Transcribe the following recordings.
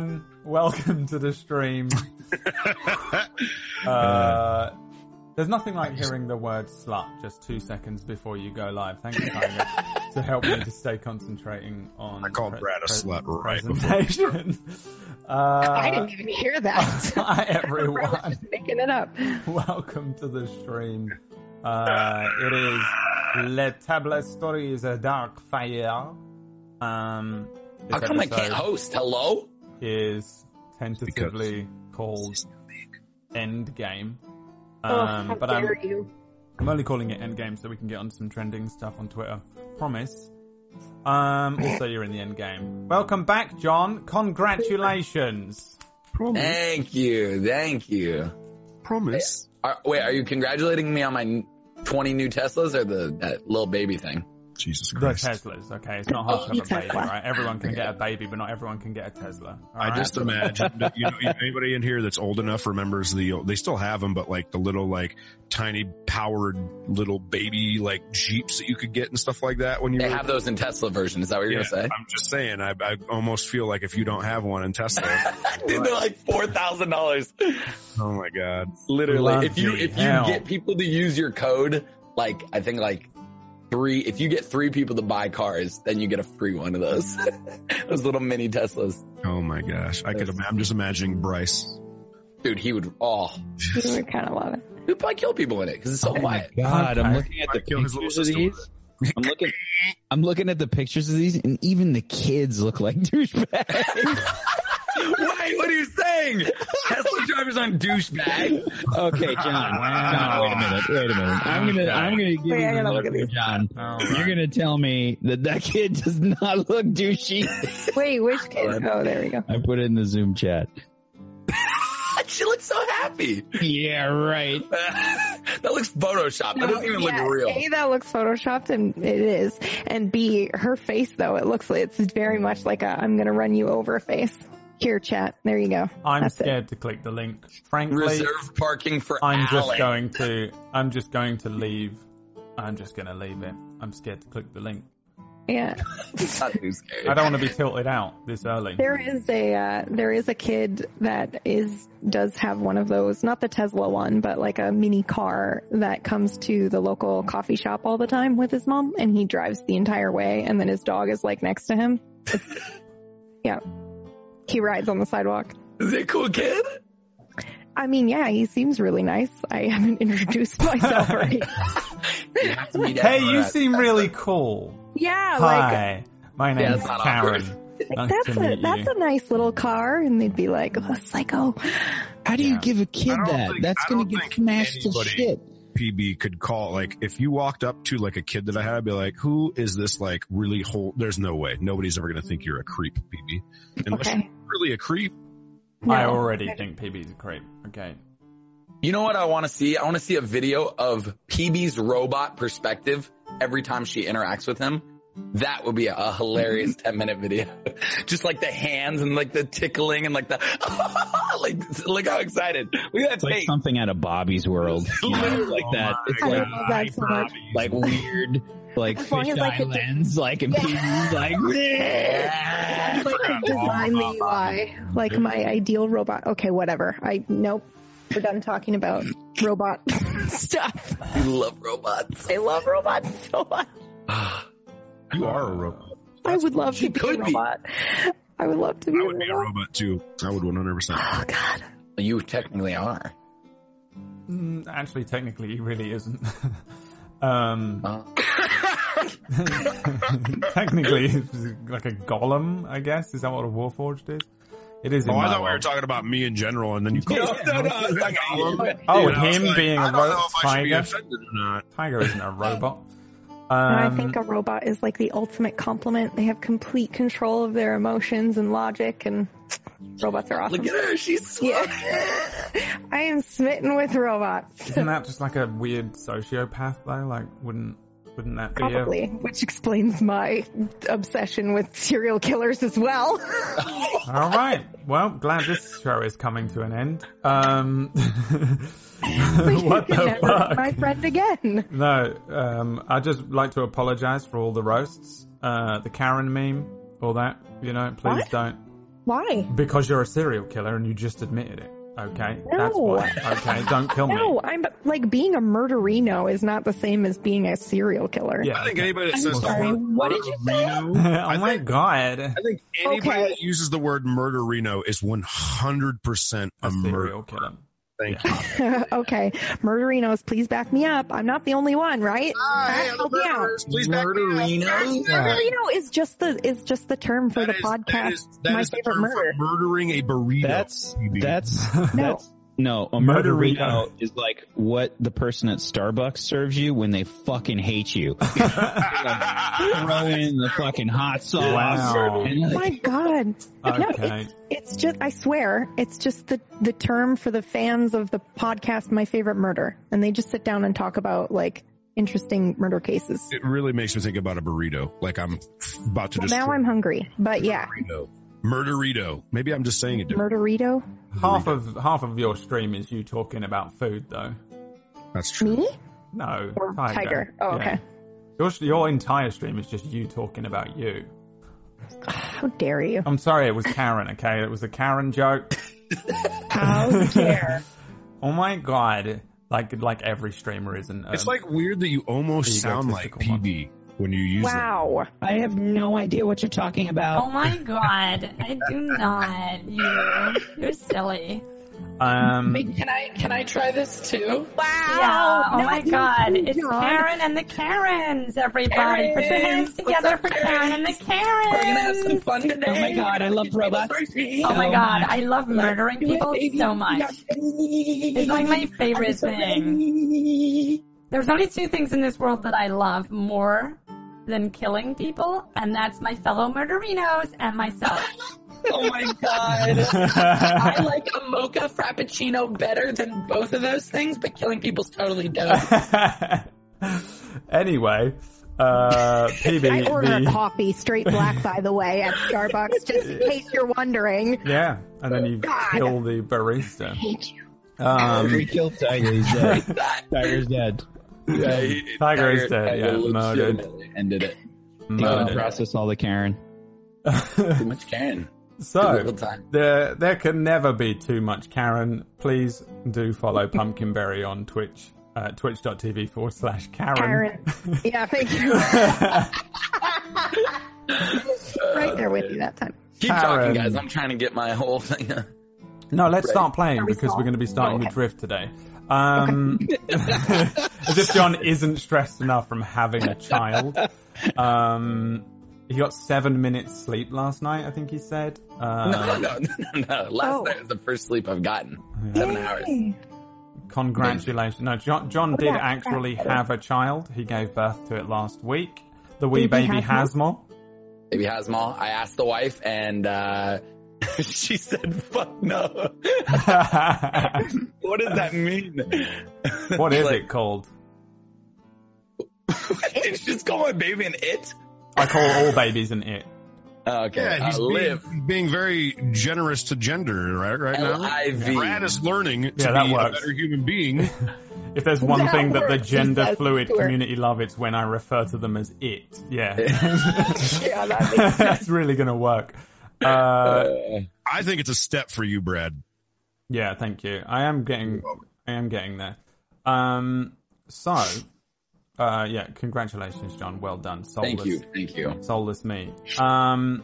everyone. Welcome to the stream. Uh, there's nothing like hearing the word slut just two seconds before you go live. Thank you, Tiger, to help me to stay concentrating on. I called pre- Brad a pre- slut right before. presentation. Uh, I didn't even hear that. Hi everyone. just making it up. Welcome to the stream. Uh, it is Le Table Stories a Dark Fire. Um, this How come I can't host? Hello? Is tentatively called Endgame. Um, oh, how but I'm, you? I'm only calling it Endgame so we can get on some trending stuff on Twitter. Promise. Um, also, you're in the Endgame. Welcome back, John. Congratulations. Promise. Thank you. Thank you. Promise. Are, wait, are you congratulating me on my 20 new Teslas or the that little baby thing? Jesus The Christ. Teslas, okay? It's not hard to have a baby, right? Everyone can get a baby, but not everyone can get a Tesla. I just imagine that, you know, anybody in here that's old enough remembers the, they still have them, but like the little, like, tiny powered little baby, like, Jeeps that you could get and stuff like that when you They were. have those in Tesla version. Is that what you're Yeah, gonna say? I'm just saying, I, I almost feel like if you don't have one in Tesla, Dude, they're like four thousand dollars. oh my god. Literally, if you Bloody if you hell. get people to use your code, like I think like three, if you get three people to buy cars, then you get a free one of those. those little mini Teslas. Oh my gosh. I could, im- I'm just imagining Bryce. Dude, he would. Oh, You would kind of love it. he'd probably kill people in it because it's so Oh my quiet. god, I'm looking at the Might kill his little pictures of these. I'm looking I'm looking at the pictures of these and even the kids look like douchebags. Wait, what are you saying? Tesla drivers aren't douchebags. okay, John. John, wait a minute. Wait a minute. I'm gonna I'm gonna give Wait, you I look look at here, these. John. Oh, You're gonna tell me that that kid does not look douchey. Wait, which kid? Oh, there we go. I put it in the Zoom chat. she looks so happy. Yeah, right. that looks photoshopped. That doesn't even yeah, look real. A, that looks photoshopped, and it is. And B, her face though, it looks like it's very much like a "I'm gonna run you over" face. Here, chat. There you go. I'm That's it. scared to click the link. Frankly, Reserve parking for I'm just going to. I'm just going to leave. I'm just going to leave it. I'm scared to click the link. Yeah. Not too scary. I don't want to be tilted out this early. There is a uh, there is a kid that is does have one of those, not the Tesla one, but like a mini car that comes to the local coffee shop all the time with his mom, and he drives the entire way, and then his dog is like next to him. Yeah, he rides on the sidewalk. Is he a cool kid? I mean, yeah, he seems really nice. I haven't introduced myself already. You have to meet Hey, Edward you seem really cool. yeah, like Hi, my Yeah, name's it's Karen. awkward. Nice that's a that's you. a nice little car, and they'd be like, oh, psycho. How do you give a kid that? think- That's gonna get think smashed to shit. PB could call like if you walked up to like a kid that I had, I'd be like, "Who is this? Like really whole? There's no way. Nobody's ever gonna think you're a creep, PB. Unless Okay. you're really a creep. I No. already think PB's a creep. Okay. You know what I want to see? I want to see a video of PB's robot perspective every time she interacts with him. That would be a, a hilarious 10 minute video. Just like the hands and like the tickling and like the, like, look how excited. Look at that like face. something out of Bobby's world. You know, like oh that. It's I like love that so much. like weird, like As long as I fisheye could do- lens, like and Yeah. PB's like. If I design the UI like my ideal robot. Okay, whatever. I nope. We're done talking about robot stuff. You love robots. I love robots so much. You are a robot. I would love to be a could be. robot. I would love to be I a would be a robot. robot too. I would 100. percent Oh god. You technically are. Mm, actually, technically, he really isn't. um, Uh, technically, he's like a golem, I guess. Is that what a warforged is? It is. in Oh, I my thought we were talking about me in general, and then you. no, no, no, it's like, Oh, Dude, I him like, being a don't ro- know if I should be tiger. or not. Tiger isn't a robot. And Um, I think a robot is like the ultimate compliment. They have complete control of their emotions and logic and robots are awesome. look at her. She's sweet. Yeah. I am smitten with robots. isn't that just like a weird sociopath though? Like, wouldn't wouldn't that be a Probably, which explains my obsession with serial killers as well. All right. Well, glad this show is coming to an end. Um, what the never fuck? my friend again. No, um, I'd just like to apologize for all the roasts, uh, the Karen meme, all that. You know, please What? don't. Why? Because you're a serial killer and you just admitted it. Okay, No. that's why. Okay, don't kill me. No, I'm like being a murderino is not the same as being a serial killer. Yeah. I think anybody that I'm says sorry, the word what did you say? murderino, oh my god. I think anybody Okay. that uses the word murderino is 100% a, A murder. serial killer. Thank you. okay, murderinos, please back me up. I'm not the only one, right? Help me out. Please back me up. Murderinos? Murderino is just the is just the term for That the is- podcast. that is- that my is the favorite term murder. for murdering a burrito. That's PB. that's No. that's no a Murderino. murderino is like what the person at Starbucks serves you when they fucking hate you. Throw in the fucking hot sauce. Wow. Oh like, my god. No, Okay. it's, it's just I swear, it's just the the term for the fans of the podcast My Favorite Murder. And they just sit down and talk about like interesting murder cases. It really makes me think about a burrito. Like I'm about to Well, just now I'm hungry. But yeah, burrito. Murderito. Maybe I'm just saying it different. murderito? Half of half of your stream is you talking about food, though. That's true. Me? No, Or Tiger. Oh, okay. Your your entire stream is just you talking about you. How dare you? I'm sorry, it was Karen. Okay, it was a Karen joke. How dare. Oh my god, like like every streamer isn't. Um, It's like weird that you almost sound like PB. one. PB when you use it. Wow. I have no idea what you're talking about. Oh my god, I do not. You, you're silly. um, Can I can I try this too? Yeah. Oh no, my you- god, it's God. Karen and the Karens, everybody. Put your hands together what's for up, Karen and the Karens. We're gonna have some fun today. Oh my god, I love robots. Oh my god, I love murdering people so much. It's like my favorite thing. There's only two things in this world that I love more than killing people, and that's my fellow murderinos and myself. Oh my god. I like a mocha frappuccino better than both of those things, but killing people's totally dope. anyway, uh, PB. I order a the- coffee straight black, by the way, at Starbucks, just in case you're wondering. Yeah, and then you God. kill the barista. hate you. we Um, killed Tiger. He's dead. Tiger's dead. Yeah, he- Tiger is dead, yeah, murdered. legitimately ended it. Uh, murdered. process all the Karen. Too much Karen. So there, there can never be too much Karen. Please do follow Pumpkinberry on Twitch. Uh, Twitch.tv forward slash Karen. Karen. Yeah, thank you. right there with you that time. Keep Karen. talking, guys. I'm trying to get my whole thing. No, let's Right. start playing we because small? we're going to be starting Oh, okay. with Drift today. Um, as if John isn't stressed enough from having a child. Um, he got seven minutes sleep last night, I think he said. Um, no, no, no, no, no. Last Oh. night was the first sleep I've gotten. Seven hours. Congratulations. No, John, John did about actually have a child. He gave birth to it last week. The wee Baby baby Hasmol. Baby Hasmol. I asked the wife, and uh, she said, "Fuck no." what does that mean? what is Like, it called? Did you just call my baby an it? I call all babies an it. Oh, okay. Yeah, he's uh, being, being very generous to gender, right? Right now, L-I-V. Brad is learning to Yeah, that be a works. better human being. If there's one That thing that the gender That's fluid sure. community love, it's when I refer to them as it. Yeah. Yeah, that That's really going to work. Uh, Uh, I think it's a step for you, Brad. yeah, thank you. I am getting, I am getting there. Um, so, uh, yeah, congratulations, John. Well done. Soulless, thank you. Thank you. Soulless me. Um,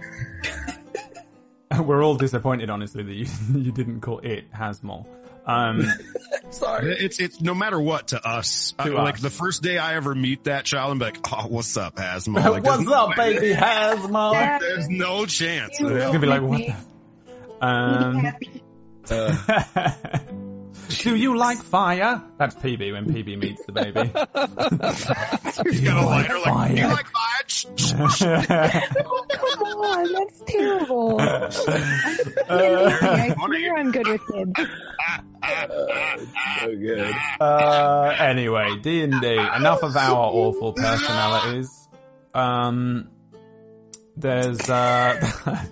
we're all disappointed, honestly, that you, you didn't call it Hasmol. Um, Sorry. It's it's no matter what to us. To I- Like the first day I ever meet that child, I'm like, oh, what's up, Hasmo? Like, What's there's no up, way- baby Hasmol? There's no chance. You It's gonna be like, what the? Um, Uh, do you like fire? That's PB when PB meets the baby. He's got a lighter like, Fire. you like fire? Come on, that's terrible. Uh, I swear I'm good with kids. so good. uh, anyway, D and D. Enough of our awful personalities. Um, there's uh,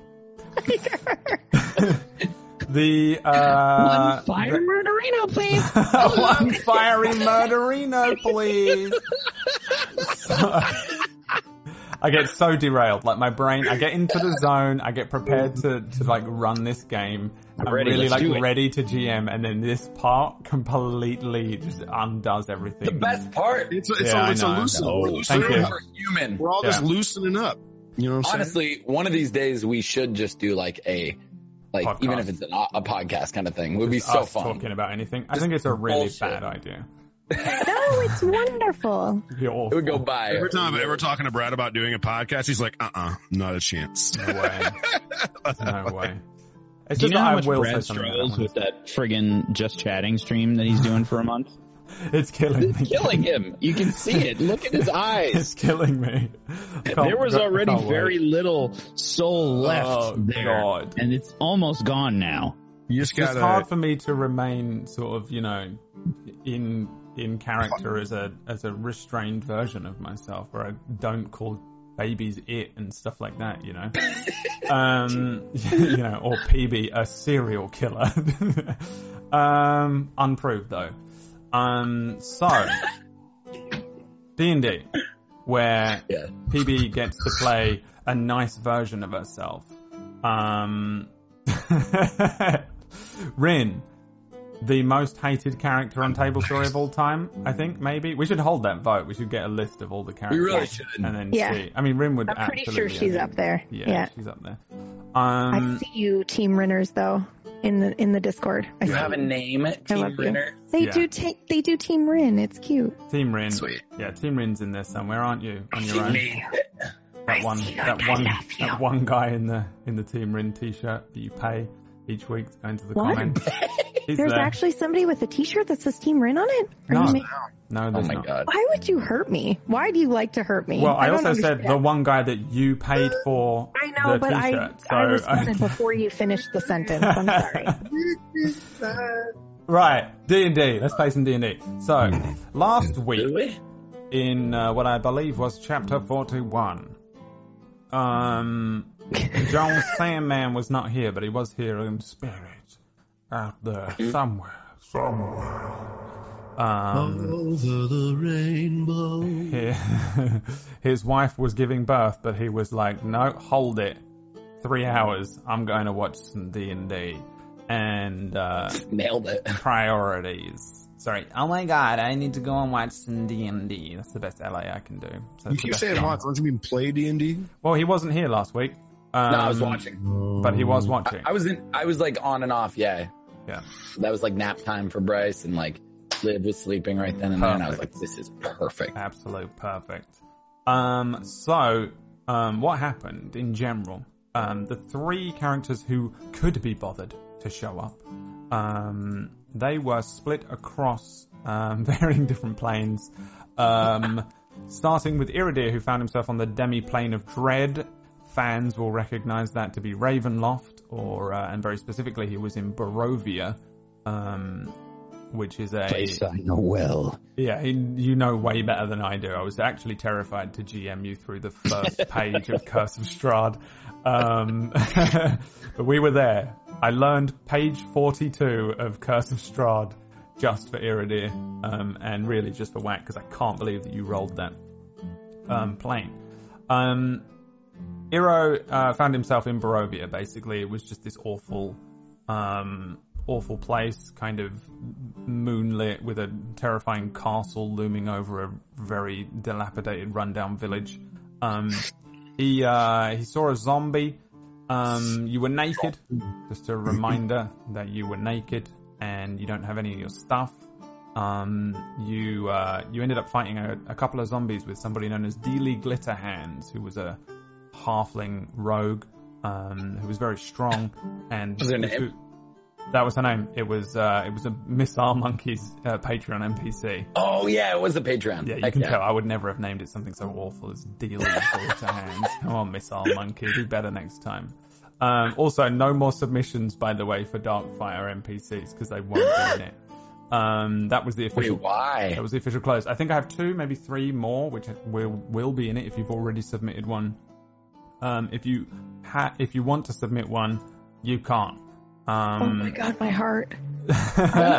the uh, One fire murderino, please. one fiery murderino, please. So- I get so derailed. Like my brain, I get into the zone. I get prepared to, to like run this game. I'm, ready, really like ready to GM, and then this part completely just undoes everything. The best part. It's a, it's Yeah, a, it's I a know. loosen. We're loosening Thank you. up. We're human. We're all just loosening up. You know what I'm saying? Honestly, one of these days we should just do like a, like Podcast. even if it's an, a podcast kind of thing, it would be so us fun. talking about anything. I think it's a really bullshit. bad idea. No, it's wonderful. You're It would go by. Every time I'm ever talking to Brad about doing a podcast, he's like, uh-uh, not a chance. No way. No way. It's Do you know that how I much will Brad say something struggles about with that friggin' just chatting stream that he's doing for a month? That. It's killing me. Killing him. You can see it. Look at his eyes. It's killing me. There was already can't wait. very little soul left Oh, there, God. and it's almost gone now. You just It's just gotta. hard for me to remain sort of, you know, in in character as a as a restrained version of myself, where I don't call babies it and stuff like that, you know. um, you know, or PB a serial killer. um, unproved though. Um, so D and D, where Yeah. PB gets to play a nice version of herself. Um, Rin, the most hated character on Table Story of all time, I think, maybe. We should hold that vote. We should get a list of all the characters. really should. And then Yeah. see. I mean, Rin would I'm pretty sure she's up there. Yeah, Yeah. she's up there. I Um, see you, Team Rinners, though, in the in the Discord. I You see have a name, I Team love you. Renner. They Yeah. do take they do Team Rin. It's cute. Team Rin. Sweet. Yeah, Team Rin's in there somewhere, aren't you? On your own. Me. That one, that one, that one guy in the in the Team Rin T-shirt that you pay each week to go into the What? comments. There's there. actually somebody with a T-shirt that says Team Rin on it. Are No. You ma- no, Oh my not. god. Why would you hurt me? Why do you like to hurt me? Well, I, don't also said the one guy that you paid for I know, the but I T-shirt. So I responded before you finished the sentence. I'm sorry. right, D and D. Let's play some D and D. So last week Really? in uh, what I believe was chapter forty-one, um, John Sandman was not here, but he was here in spirit, out there somewhere, somewhere. Um, Over the rainbow. he- his wife was giving birth, but he was like, "No, hold it, three hours. I'm going to watch some D and D." And uh, Nailed it. priorities. Sorry. Oh my god, I need to go and watch some D and D. That's the best LA I can do. So You keep saying one. watch. Don't you mean play D and D? Well, he wasn't here last week. Um, No, I was watching. but he was watching. I was in. I was like on and off. Yeah. Yeah. That was like nap time for Bryce, and like Liv was sleeping right then and there, and I was like, "This is perfect." Absolute perfect. Um, so, um, what happened in general? Um, the three characters who could be bothered to show up, um, they were split across um, varying different planes. Um, starting with Iridir, who found himself on the demi-plane of Dread. Fans will recognize that to be Ravenloft, or uh, and very specifically, he was in Barovia, um, which is a Place I know well. yeah, you know way better than I do. I was actually terrified to GM you through the first page of Curse of Strahd. Um, but we were there. I learned page 42 of Curse of Strahd just for Iridir, um, and really just for whack, because I can't believe that you rolled that um, plane. Um, Iro uh, found himself in Barovia, basically. It was just this awful um, awful place, kind of moonlit with a terrifying castle looming over a very dilapidated, rundown village. Um, he uh, he saw a zombie. Um, you were naked. Just a reminder that you were naked and you don't have any of your stuff. Um, you uh, you ended up fighting a, a couple of zombies with somebody known as Dealey Glitterhands, who was a halfling rogue um, who was very strong and Was her name? That was her name. It was uh, it was a Missile Monkeys uh, Patreon NPC. Oh yeah, it was the Patreon. Yeah, you Heck can tell. I would never have named it something so awful as Dealing Glitter Hands. Come on, Missile Monkey, do better next time. Um, also, no more submissions, by the way, for Darkfire NPCs because they won't be in it. Um, that was the official. Wait, why? That was the official close. I think I have two, maybe three more, which will will be in it if you've already submitted one. Um, if you ha- if you want to submit one, you can't. Um, oh my god, my heart. Are you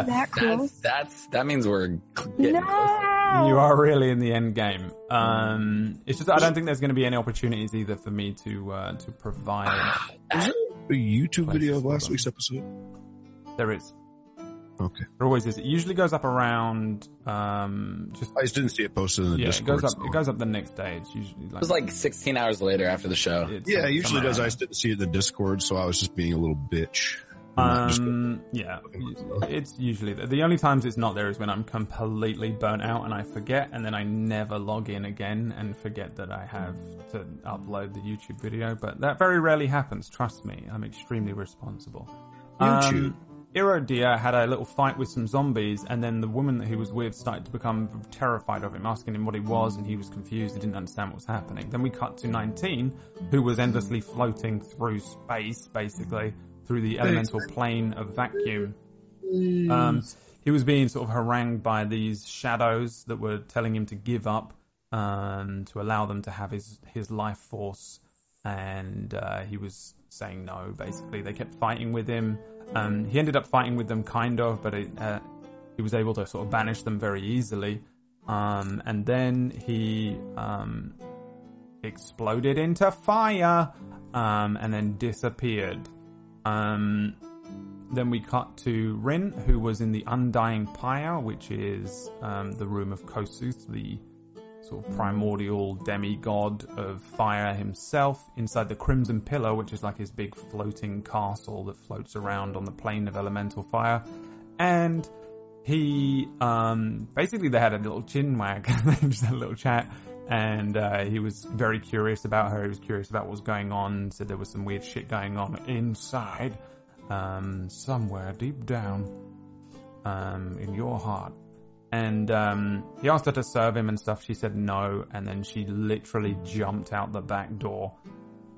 that close? that's that means we're getting No. close. You are really in the end game. Um, it's just I don't think there's going to be any opportunities either for me to uh, to provide. Was there a YouTube video of last week's episode? There is. Okay. There always is. It usually goes up around um, just I just didn't see it posted in the Discord. yeah. It goes up. so- It goes up the next day. It's usually like It was like 16 hours later after the show. Yeah, some- it usually somewhere does. I just didn't see it in the Discord, so I was just being a little bitch. Um, yeah, it's usually the, the only times it's not there is when I'm completely burnt out and I forget, and then I never log in again and forget that I have to upload the YouTube video. But that very rarely happens. Trust me, I'm extremely responsible. YouTube. Um, Iradia had a little fight with some zombies, and then the woman that he was with started to become terrified of him, asking him what he was, and he was confused. He didn't understand what was happening. Then we cut to 19, who was endlessly floating through space, basically, through the elemental plane of vacuum. Um, he was being sort of harangued by these shadows that were telling him to give up, um, to allow them to have his, his life force, and uh, he was saying no, basically. They kept fighting with him. Um, he ended up fighting with them, kind of, but it, uh, he was able to sort of banish them very easily. Um, and then he um, exploded into fire um, and then disappeared. Um, then we cut to Rin, who was in the Undying Pyre, which is um, the room of Kossuth, the sort of primordial demigod of fire himself, inside the Crimson Pillar, which is like his big floating castle that floats around on the plane of elemental fire. And he, um, basically they had a little chin wag, they just had a little chat, and uh, he was very curious about her, he was curious about what was going on, said there was some weird shit going on inside, um, somewhere deep down, um, in your heart. And um, he asked her to serve him and stuff. She said no, and then she literally jumped out the back door.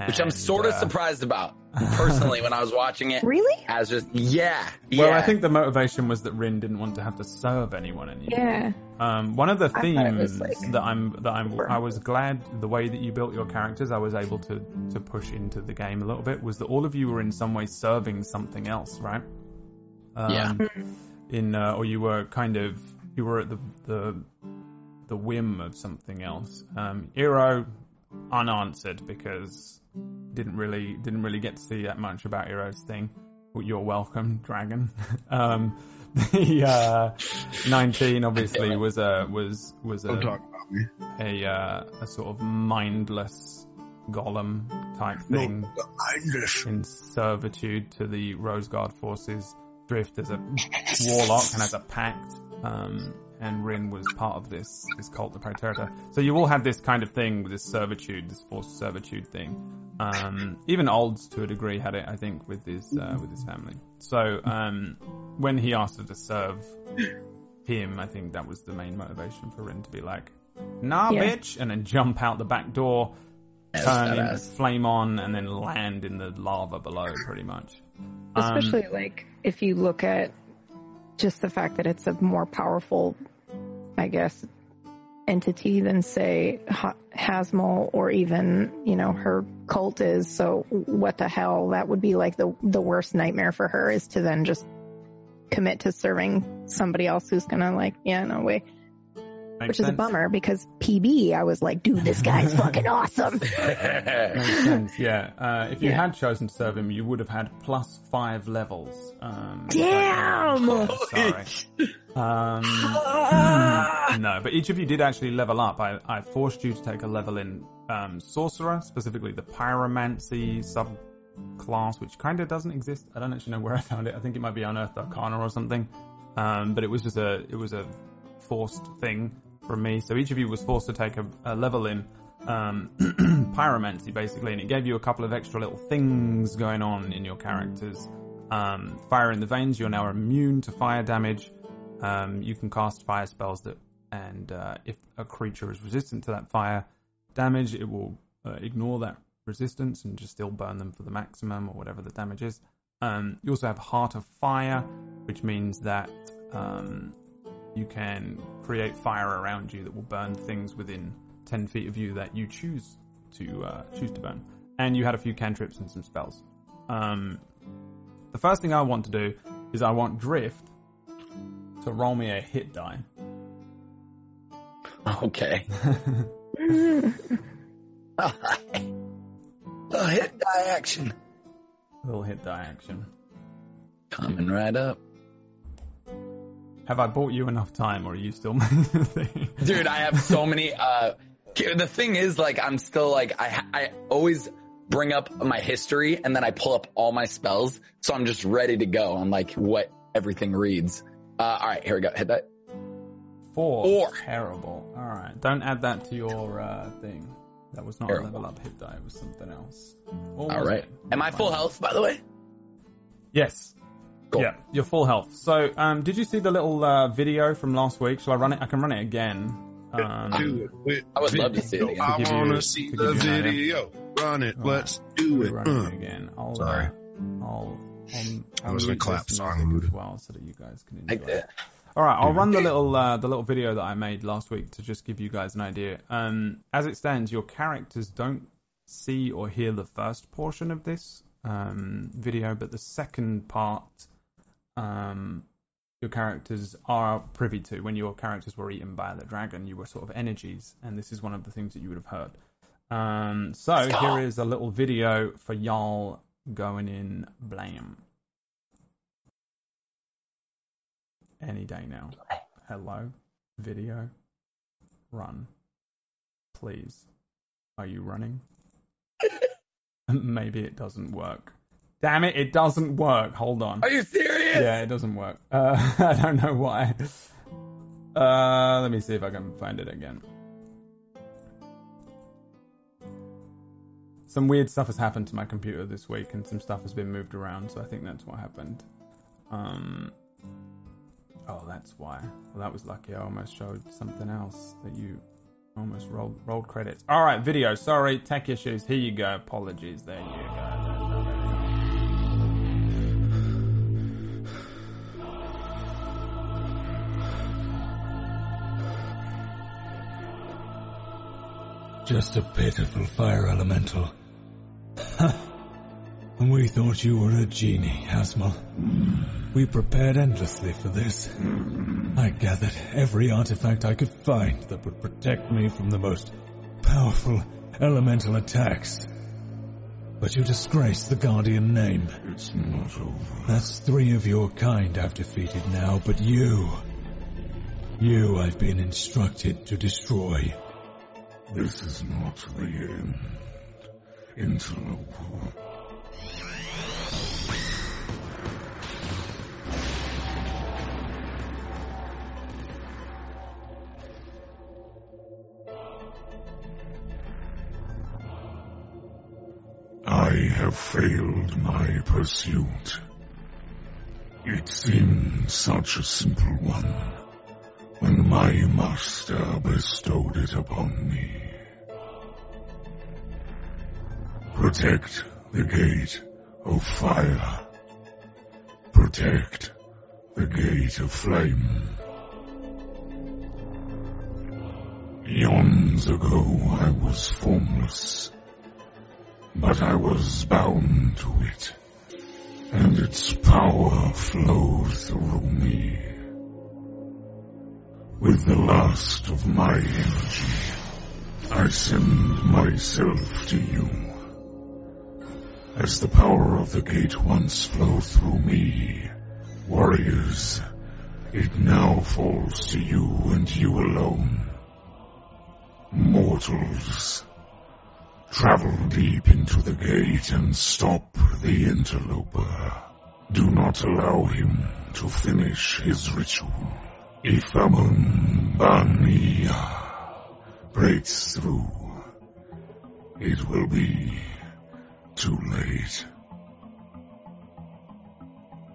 Which I'm sort of uh, surprised about, personally, when I was watching it. Really? As just, yeah. Well, yeah. I think the motivation was that Rin didn't want to have to serve anyone anymore. Yeah. Um, one of the I thought it was, themes like, that I'm that I'm super. I was glad the way that you built your characters I was able to to push into the game a little bit was that all of you were in some way serving something else, right? Um, Yeah. In uh, or you were kind of you were at the the the whim of something else. Um, Eero unanswered because didn't really didn't really get to see that much about Eero's thing. You're welcome, dragon. um, the uh, 19 obviously was a was was a talk about me. a, uh, a sort of mindless golem type thing No, in servitude to the Rose Guard forces. Drift as a warlock and as a pact, um, and Rin was part of this this cult of Praeterta. So you all had this kind of thing with this servitude, this forced servitude thing. Um, even Olds to a degree had it, I think, with his uh, with his family. So um, when he asked her to serve him, I think that was the main motivation for Rin to be like, "Nah, Yeah. bitch," and then jump out the back door, Yes, turn into flame on, and then land in the lava below, pretty much. Um, Especially like if you look at just the fact that it's a more powerful, I guess, entity than say Ha- Hasmol or even you know her cult is. So what the hell? That would be like the the worst nightmare for her is to then just commit to serving somebody else who's gonna like yeah no way makes which is a bummer because PB I was like dude this guy's fucking awesome Makes sense, yeah. Uh, if you Yeah. had chosen to serve him, you would have had plus five levels. Um, Damn! Sorry. Um, no, but each of you did actually level up. I, I forced you to take a level in um, Sorcerer, specifically the Pyromancy subclass, which kind of doesn't exist. I don't actually know where I found it. I think it might be Unearthed Arcana or something. Um, but it was just a it was a forced thing from me. So each of you was forced to take a, a level in um, pyromancy basically, and it gave you a couple of extra little things going on in your characters. Um, fire in the veins, you're now immune to fire damage. Um, you can cast fire spells that, and uh, if a creature is resistant to that fire damage, it will uh, ignore that resistance and just still burn them for the maximum or whatever the damage is. Um, you also have Heart of Fire, which means that um, you can create fire around you that will burn things within 10 feet of you that you choose to uh, choose to burn. And you had a few cantrips and some spells. Um, the first thing I want to do is I want Drift to roll me a hit die. Okay. oh, hit die action. little hit die action. Coming right up. Have I bought you enough time, or are you still making the thing? Dude, I have so many, uh, the thing is, like, I'm still, like, I, I always bring up my history and then I pull up all my spells. So I'm just ready to go on, like, what everything reads. Uh, alright, here we go. Hit that. Four. Four. Terrible. All right. Don't add that to your uh, thing. That was not a level up hit die. It was something else. All it? Am I full health, by the way? Yes. Cool. Yeah, you're full health. So, um, did you see the little uh, video from last week? Shall I run it? I can run it again. Um, do it. I would love to see it again. I To give you- want to see the give you an idea. video. Run it. Right. Let's do it. Run Uh. it again. I'll, Sorry. Uh, I'll, I'll, I was gonna clap this song. music as well, so that you guys can enjoy. Like it. All right, I'll run the little uh, the little video that I made last week to just give you guys an idea. Um, as it stands, your characters don't see or hear the first portion of this um, video, but the second part, um, your characters are privy to. When your characters were eaten by the dragon, you were sort of energies, and this is one of the things that you would have heard. Um, so here is a little video for y'all going in blame. Any day now. Hello, video, run. Please. Are you running? Maybe it doesn't work. Damn it, it doesn't work. Hold on. Are you serious? Yeah, it doesn't work. Uh, I don't know why. Uh, let me see if I can find it again. Some weird stuff has happened to my computer this week, and some stuff has been moved around, so I think that's what happened. Um, oh, that's why. Well, that was lucky. I almost showed something else that you almost rolled rolled credits. All right, video. Sorry, tech issues. Here you go. Apologies. There you go. Just a pitiful fire elemental. and we thought you were a genie, Asmal. We prepared endlessly for this. I gathered every artifact I could find that would protect me from the most powerful elemental attacks. But you disgrace the Guardian name. It's not over. That's three of your kind I've defeated now, but you... You I've been instructed to destroy. This is not the end. Interloper. I have failed my pursuit. It seemed such a simple one my master bestowed it upon me. Protect the gate of fire. Protect the gate of flame. Eons ago I was formless, but I was bound to it, and its power flowed through me. With the last of my energy, I send myself to you. As the power of the gate once flowed through me, warriors, it now falls to you and you alone. Mortals, travel deep into the gate and stop the interloper. Do not allow him to finish his ritual. If Amun Bania breaks through, it will be too late.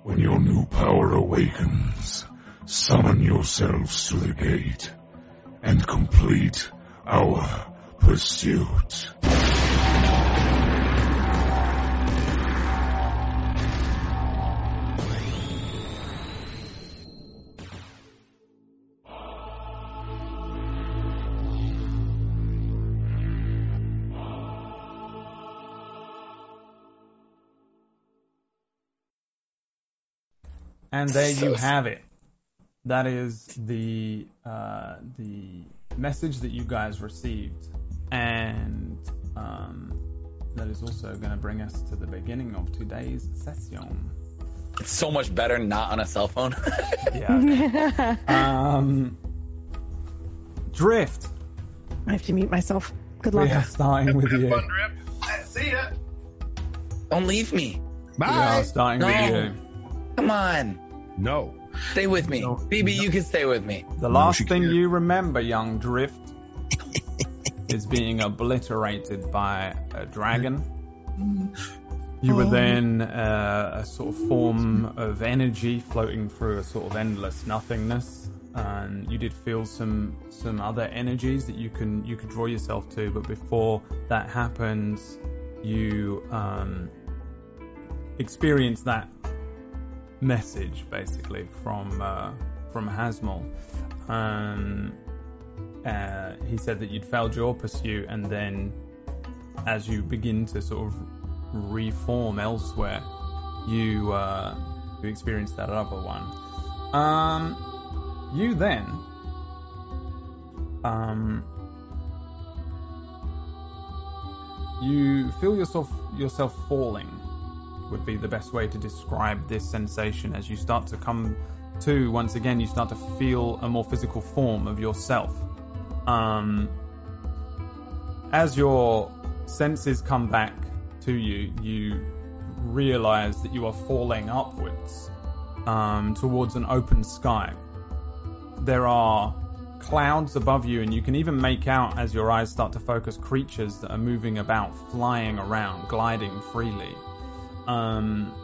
When your new power awakens, summon yourselves to the gate and complete our pursuit. And there you have it. That is the uh, the message that you guys received, and um, that is also going to bring us to the beginning of today's session. It's so much better not on a cell phone. Yeah. um, Drift. I have to mute myself. Good We luck. are starting with you. Fun drip. See ya. Don't leave me. We are Bye. starting No. with you. Come on. No. Stay with me. No. BB, you can stay with me. The No, last she thing can't. you remember, young Drift, is being obliterated by a dragon. You were then uh, a sort of form of energy floating through a sort of endless nothingness. And you did feel some some other energies that you can you could draw yourself to, but before that happens, you um, experience that message basically from uh, from Hasmol. Um, uh, he said that you'd failed your pursuit, and then as you begin to sort of reform elsewhere, you uh, you experience that other one. Um, you then um, you feel yourself yourself falling would be the best way to describe this sensation. As you start to come to once again you start to feel a more physical form of yourself. Um, as your senses come back to you you realize that you are falling upwards um, towards an open sky. There are clouds above you, and you can even make out as your eyes start to focus creatures that are moving about, flying around, gliding freely. Um,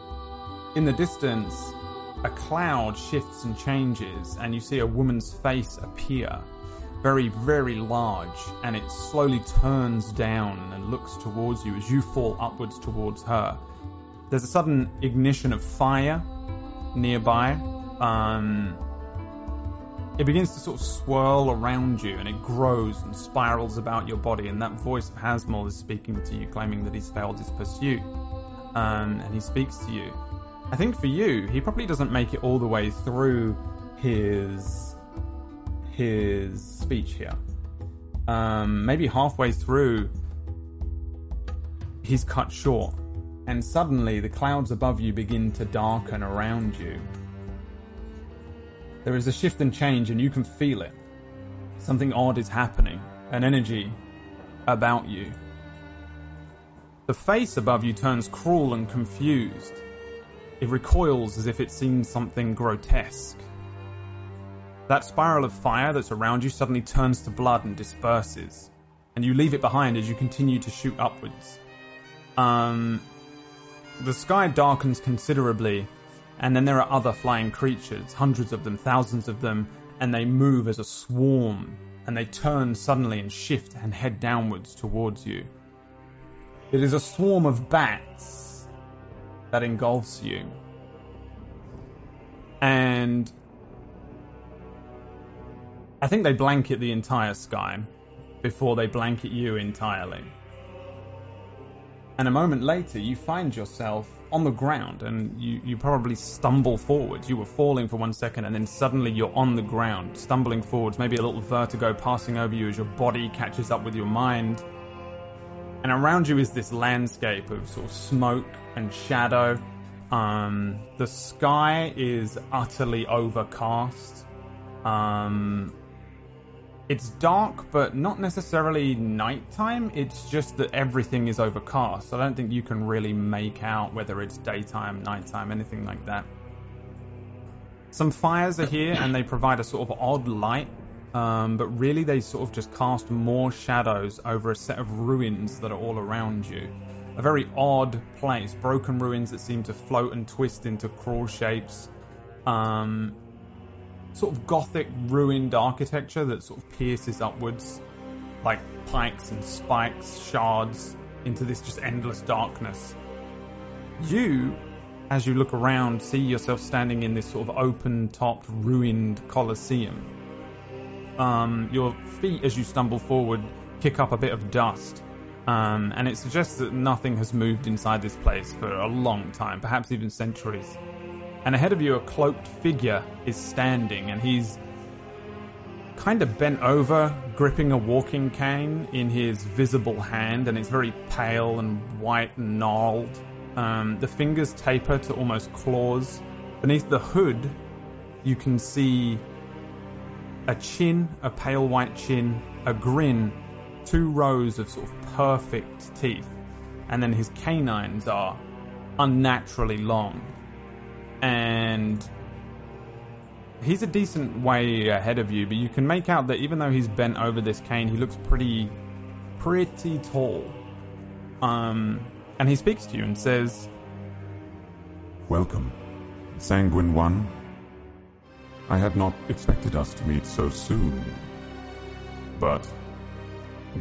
in the distance, a cloud shifts and changes, and you see a woman's face appear, very, very large, and it slowly turns down and looks towards you as you fall upwards towards her. There's a sudden ignition of fire nearby. Um, it begins to sort of swirl around you and it grows and spirals about your body and that voice of Hasmol is speaking to you claiming that he's failed his pursuit um, and he speaks to you I think for you he probably doesn't make it all the way through his his speech here um, maybe halfway through he's cut short and suddenly the clouds above you begin to darken around you there is a shift and change, and you can feel it. Something odd is happening, an energy about you. The face above you turns cruel and confused. It recoils as if it sees something grotesque. That spiral of fire that's around you suddenly turns to blood and disperses, and you leave it behind as you continue to shoot upwards. Um, the sky darkens considerably, and then there are other flying creatures, hundreds of them, thousands of them, and they move as a swarm, and they turn suddenly and shift and head downwards towards you. It is a swarm of bats that engulfs you. And I think they blanket the entire sky before they blanket you entirely. And a moment later, you find yourself on the ground and you, you probably stumble forwards. You were falling for one second and then suddenly you're on the ground, stumbling forwards, maybe a little vertigo passing over you as your body catches up with your mind. And around you is this landscape of sort of smoke and shadow. Um, the sky is utterly overcast. Um, it's dark, but not necessarily nighttime. It's just that everything is overcast. I don't think you can really make out whether it's daytime, nighttime, anything like that. Some fires are here and they provide a sort of odd light, um, but really they sort of just cast more shadows over a set of ruins that are all around you. A very odd place, broken ruins that seem to float and twist into crawl shapes. Um, sort of gothic ruined architecture that sort of pierces upwards like pikes and spikes, shards into this just endless darkness. You, as you look around, see yourself standing in this sort of open topped, ruined coliseum. Um, your feet, as you stumble forward, kick up a bit of dust. Um, and it suggests that nothing has moved inside this place for a long time, perhaps even centuries and ahead of you a cloaked figure is standing and he's kind of bent over, gripping a walking cane in his visible hand, and it's very pale and white and gnarled. Um, the fingers taper to almost claws. Beneath the hood, you can see a chin, a pale white chin, a grin, two rows of sort of perfect teeth, and then his canines are unnaturally long. And he's a decent way ahead of you, but you can make out that even though he's bent over this cane, he looks pretty, pretty tall. Um, and he speaks to you and says, Welcome, Sanguine One. I had not expected us to meet so soon. But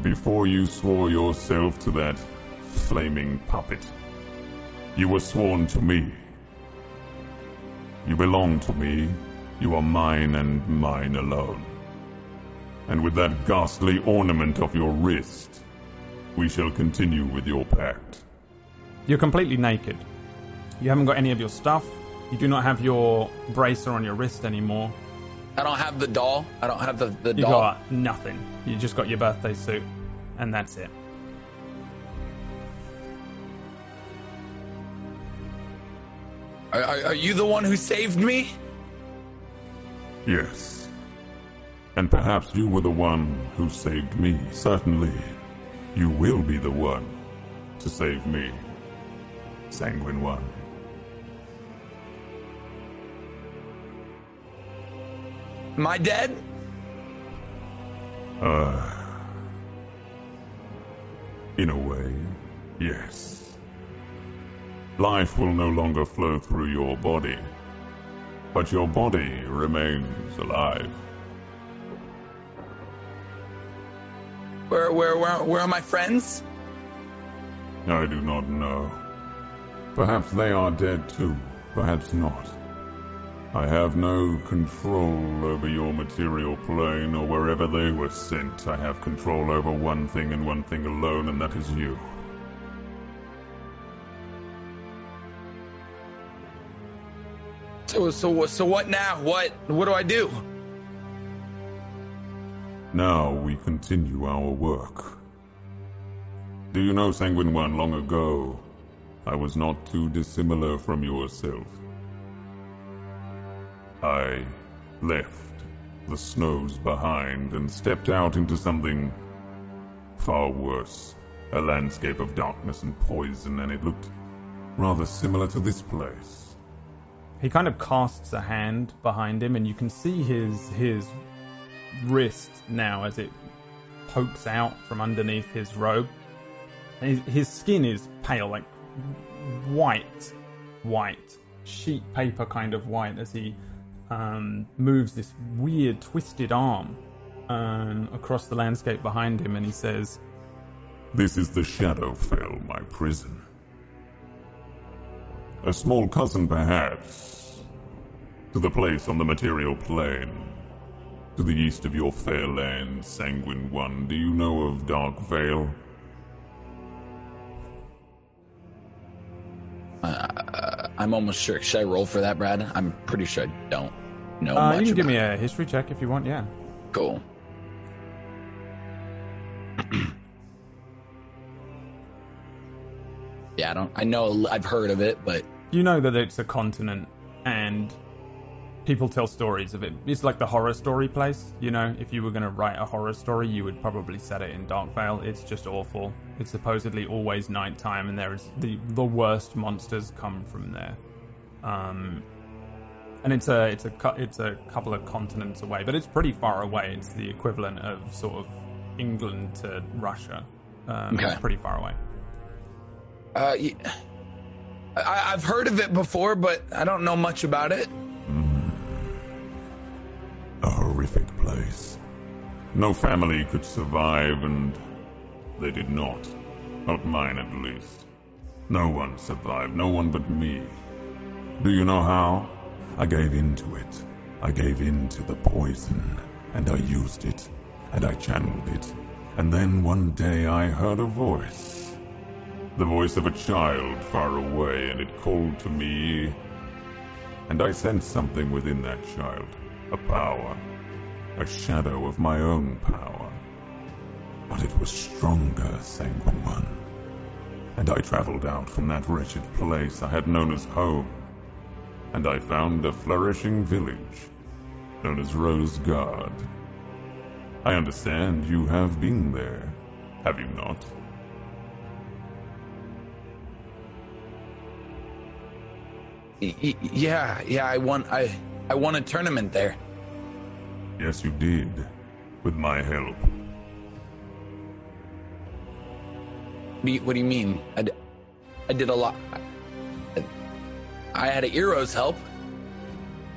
before you swore yourself to that flaming puppet, you were sworn to me. You belong to me. You are mine and mine alone. And with that ghastly ornament of your wrist, we shall continue with your pact. You're completely naked. You haven't got any of your stuff. You do not have your bracer on your wrist anymore. I don't have the doll. I don't have the, the You doll. got nothing. You just got your birthday suit, and that's it. Are, are, are you the one who saved me? Yes. And perhaps you were the one who saved me. Certainly, you will be the one to save me. Sanguine One. Am I dead? Uh. In a way, yes. Life will no longer flow through your body, but your body remains alive. Where, where, where, where are my friends? I do not know. Perhaps they are dead too, perhaps not. I have no control over your material plane or wherever they were sent. I have control over one thing and one thing alone, and that is you. So, so, so what now? What, what do I do? Now we continue our work. Do you know, Sanguine One, long ago, I was not too dissimilar from yourself. I left the snows behind and stepped out into something far worse. A landscape of darkness and poison, and it looked rather similar to this place. He kind of casts a hand behind him, and you can see his his wrist now as it pokes out from underneath his robe. His, his skin is pale, like white, white, sheet paper kind of white, as he um, moves this weird, twisted arm um, across the landscape behind him, and he says, This is the Shadowfell, my prison. A small cousin, perhaps, to the place on the material plane. To the east of your fair land, Sanguine One. Do you know of Dark Vale? Uh, I'm almost sure. Should I roll for that, Brad? I'm pretty sure I don't know uh, much "You can give me a history check if you want." Yeah. Cool. yeah, I don't. I know. I've heard of it, but You know that it's a continent, and people tell stories of it. It's like the horror story place. You know, if you were going to write a horror story, you would probably set it in Darkvale. It's just awful. It's supposedly always nighttime, and there is the the worst monsters come from there. Um, and it's a it's a it's a couple of continents away, but it's pretty far away. It's the equivalent of sort of England to Russia. Um, Okay. It's pretty far away. uh, y- I, I've heard of it before, but I don't know much about it. A horrific place. No family could survive, and they did not. Not mine, at least. No one survived, no one but me. Do you know how? I gave in to it. I gave in to the poison, and I used it, and I channeled it. And then one day I heard a voice. The voice of a child far away, and it called to me. And I sensed something within that child. A power. a shadow of my own power. But it was stronger, Sanguine One. And I traveled out from that wretched place I had known as home, and I found a flourishing village known as Rosegard. I understand you have been there, have you not? Yeah, yeah, I won. I I won a tournament there. Yes, you did, with my help. What do you, what do you mean? I, d- I did a lot. I, I had Eero's help.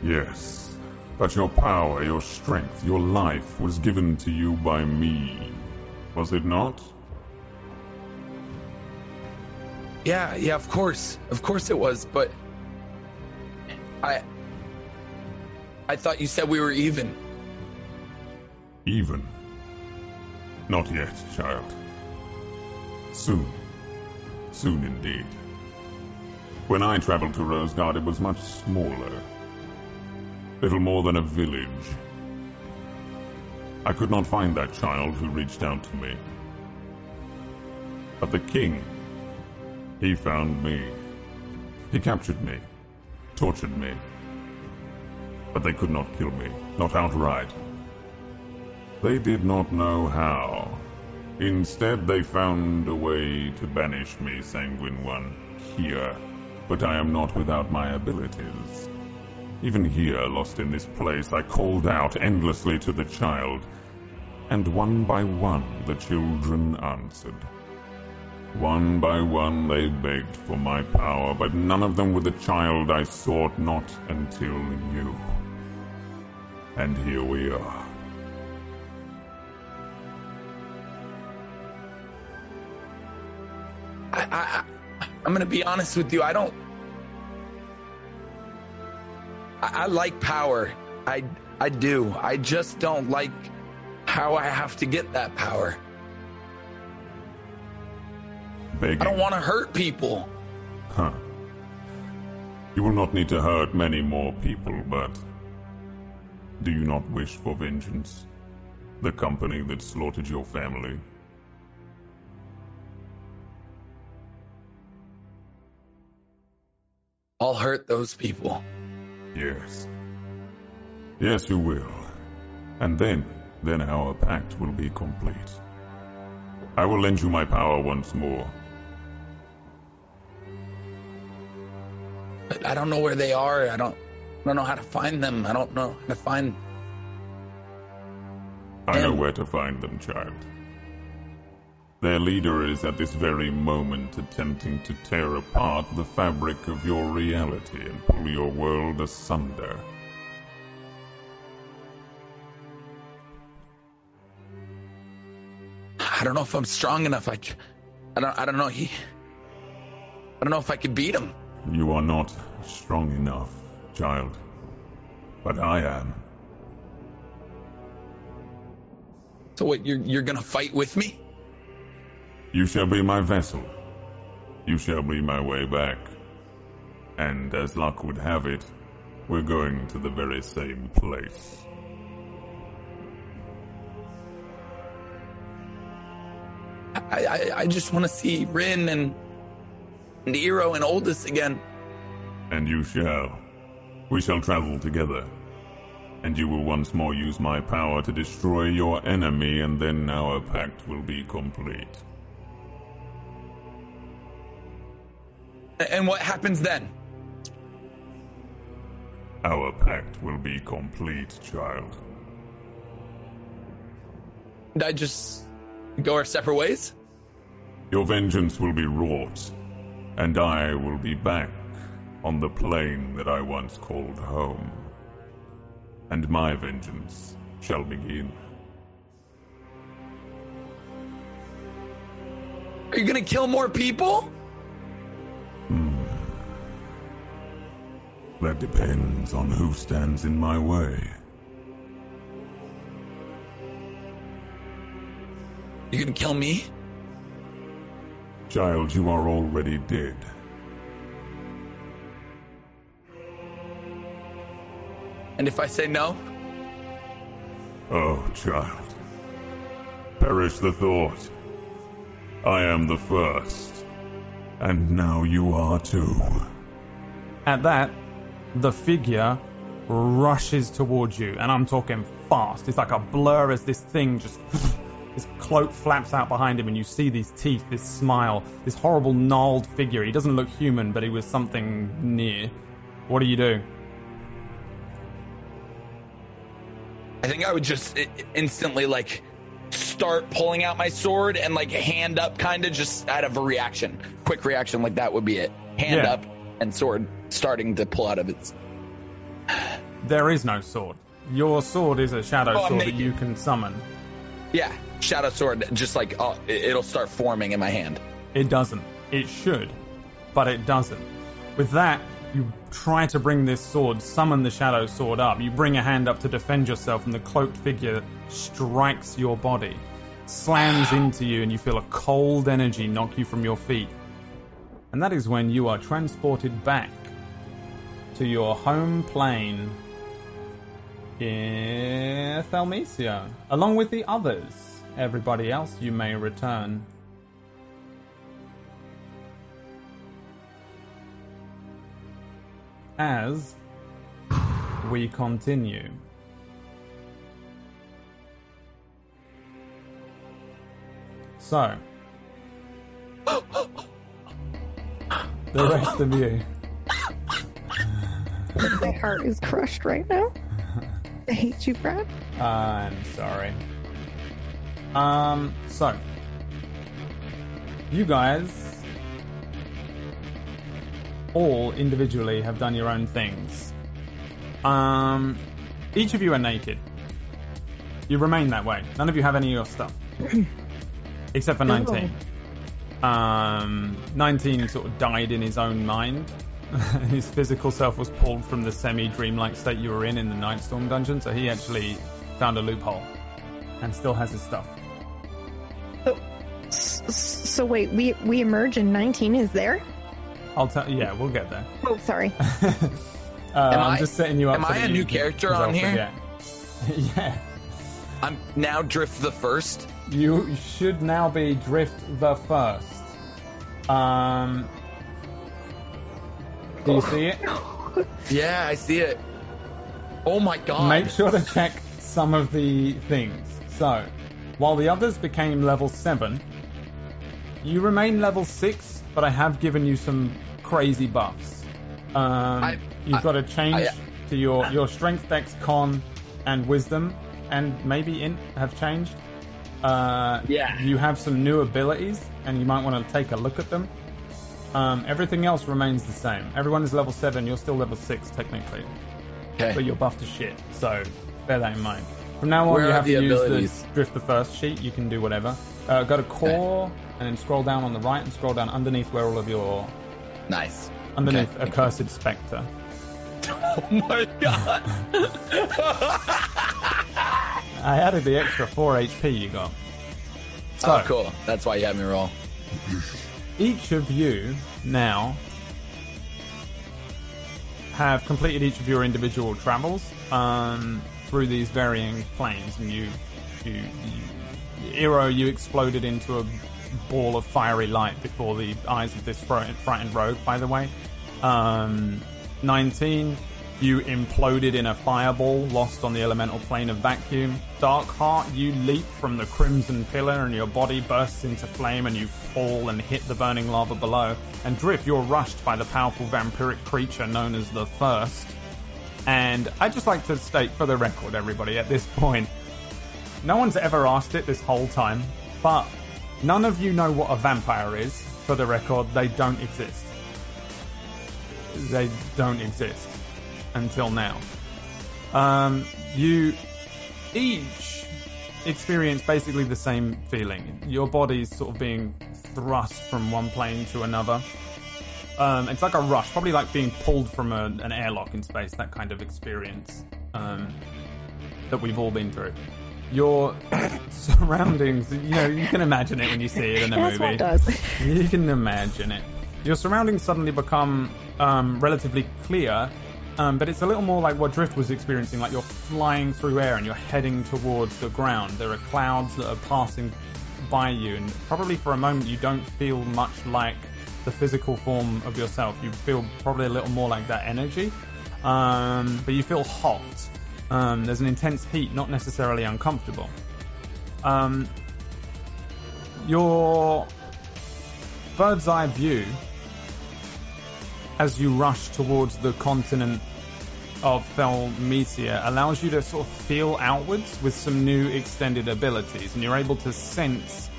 Yes, but your power, your strength, your life was given to you by me, was it not? Yeah, yeah, of course, of course it was. But I, I thought you said we were even. Even. Not yet, child. Soon. Soon indeed. When I traveled to Rosegard, it was much smaller. Little more than a village. I could not find that child who reached out to me. But the king, he found me. He captured me, tortured me. But they could not kill me, not outright. They did not know how. Instead, they found a way to banish me, Sanguine One, here. But I am not without my abilities. Even here, lost in this place, I called out endlessly to the child, and one by one the children answered. One by one they begged for my power, but none of them were the child I sought not until you. And here we are. I, I, I I'm gonna be honest with you. I don't. I, I like power. I, I do. I just don't like how I have to get that power. Begging. I don't want to hurt people. Huh. You will not need to hurt many more people, but do you not wish for vengeance? The company that slaughtered your family? I'll hurt those people. Yes. Yes, you will. And then, then our pact will be complete. I will lend you my power once more. But I don't know where they are. I don't. I don't know how to find them. I don't know how to find. I know where to find them, child. Their leader is at this very moment attempting to tear apart the fabric of your reality and pull your world asunder. I don't know if I'm strong enough. I, I don't. I don't know. He. I don't know if I could beat him. You are not strong enough, child. But I am. So what? You're you're gonna fight with me? You shall be my vessel. You shall be my way back. And as luck would have it, we're going to the very same place. I I, I just want to see Rin and and Eero and Oldest again. And you shall. We shall travel together. And you will once more use my power to destroy your enemy, and then our pact will be complete. And what happens then? Our pact will be complete, child. Did I just go our separate ways? Your vengeance will be wrought, and I will be back on the plane that I once called home. And my vengeance shall begin. Are you gonna kill more people? Hmm. That depends on who stands in my way. You gonna kill me? Child, you are already dead. And if I say no? Oh, child. Perish the thought. I am the first. And now you are too. At that, the figure rushes towards you, and I'm talking fast. It's like a blur as this thing just. His cloak flaps out behind him, and you see these teeth, this smile, this horrible gnarled figure. He doesn't look human, but he was something near. What do you do? I think I would just instantly like start pulling out my sword and like hand up, kind of just out of a reaction, quick reaction, like that would be it. Hand Yeah. up and sword starting to pull out of its. There is no sword. Your sword is a shadow Oh, sword that you can summon. Yeah, shadow sword, just like uh, it- it'll start forming in my hand. It doesn't. It should, but it doesn't. With that, try to bring this sword, summon the shadow sword up. You bring a hand up to defend yourself, and the cloaked figure strikes your body, slams into you, and you feel a cold energy knock you from your feet. And that is when you are transported back to your home plane in Thelmesia, along with the others. Everybody else, you may return. As we continue. So, the rest of you. My heart is crushed right now. I hate you, Brad. I'm sorry. Um, so, you guys all individually have done your own things. Um, each of you are naked. You remain that way. None of you have any of your stuff. Except for 19. Um, 19 sort of died in his own mind. his physical self was pulled from the semi-dreamlike state you were in in the Nightstorm dungeon, so he actually found a loophole and still has his stuff. S- s- So wait, we we emerge and 19 is there? I'll tell. Yeah, we'll get there. Oh, sorry. uh, I'm I- just setting you up. am so I that a new character on I'll here? yeah, I'm now Drift the First. you should now be Drift the first. Um, do you see it? Yeah, I see it. Oh my god. Make sure to check some of the things. So, while the others became level 7, you remain level 6, but I have given you some crazy buffs. Um, I- you've I- got to change I- to your, your strength, dex, con, and wisdom, and maybe int have changed. Uh, Yeah. You have some new abilities, and you might want to take a look at them. Um, everything else remains the same. Everyone is level 7, you're still level 6 technically Okay. but you're buffed to shit. So bear that in mind. From now on, Where you have to use the drift the first sheet. You can do whatever. Uh, go to core and then scroll down on the right and scroll down underneath where all of your Nice. underneath Okay. accursed spectre. Oh my god. I added the extra four HP you got. So oh, cool. That's why you had me roll. each of you now have completed each of your individual travels um, through these varying planes, and you, you, you, Eero, you exploded into a ball of fiery light before the eyes of this frightened, rogue. By the way, um, 19, you imploded in a fireball, lost on the elemental plane of vacuum. Darkheart, you leap from the crimson pillar and your body bursts into flame and you fall and hit the burning lava below. And Drift, you're rushed by the powerful vampiric creature known as the First. And I'd just like to state for the record, everybody, at this point, no one's ever asked it this whole time, but none of you know what a vampire is. For the record, they don't exist. They don't exist until now. Um, you each experience basically the same feeling. Your body's sort of being thrust from one plane to another. Um, it's like a rush, probably like being pulled from a, an airlock in space, that kind of experience um, that we've all been through. Your surroundings, you know, you can imagine it when you see it in a That's movie. what does. You can imagine it. Your surroundings suddenly become um, relatively clear, um, but it's a little more like what Drift was experiencing, like you're flying through air and you're heading towards the ground. There are clouds that are passing by you, and probably for a moment you don't feel much like the physical form of yourself. You feel probably a little more like that energy, um, but you feel hot. Um, there's an intense heat, not necessarily uncomfortable. Um, your bird's eye view as you rush towards the continent of Thelmetia allows you to sort of feel outwards with some new extended abilities, and you're able to sense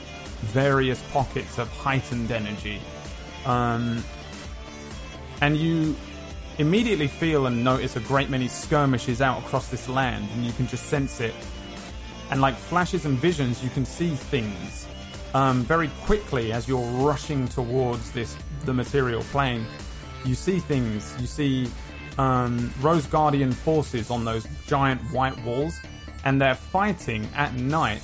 various pockets of heightened energy. Um, and you immediately feel and notice a great many skirmishes out across this land, and you can just sense it. And like flashes and visions, you can see things um, very quickly as you're rushing towards this the material plane. You see things. You see um, Rose Guardian forces on those giant white walls, and they're fighting at night.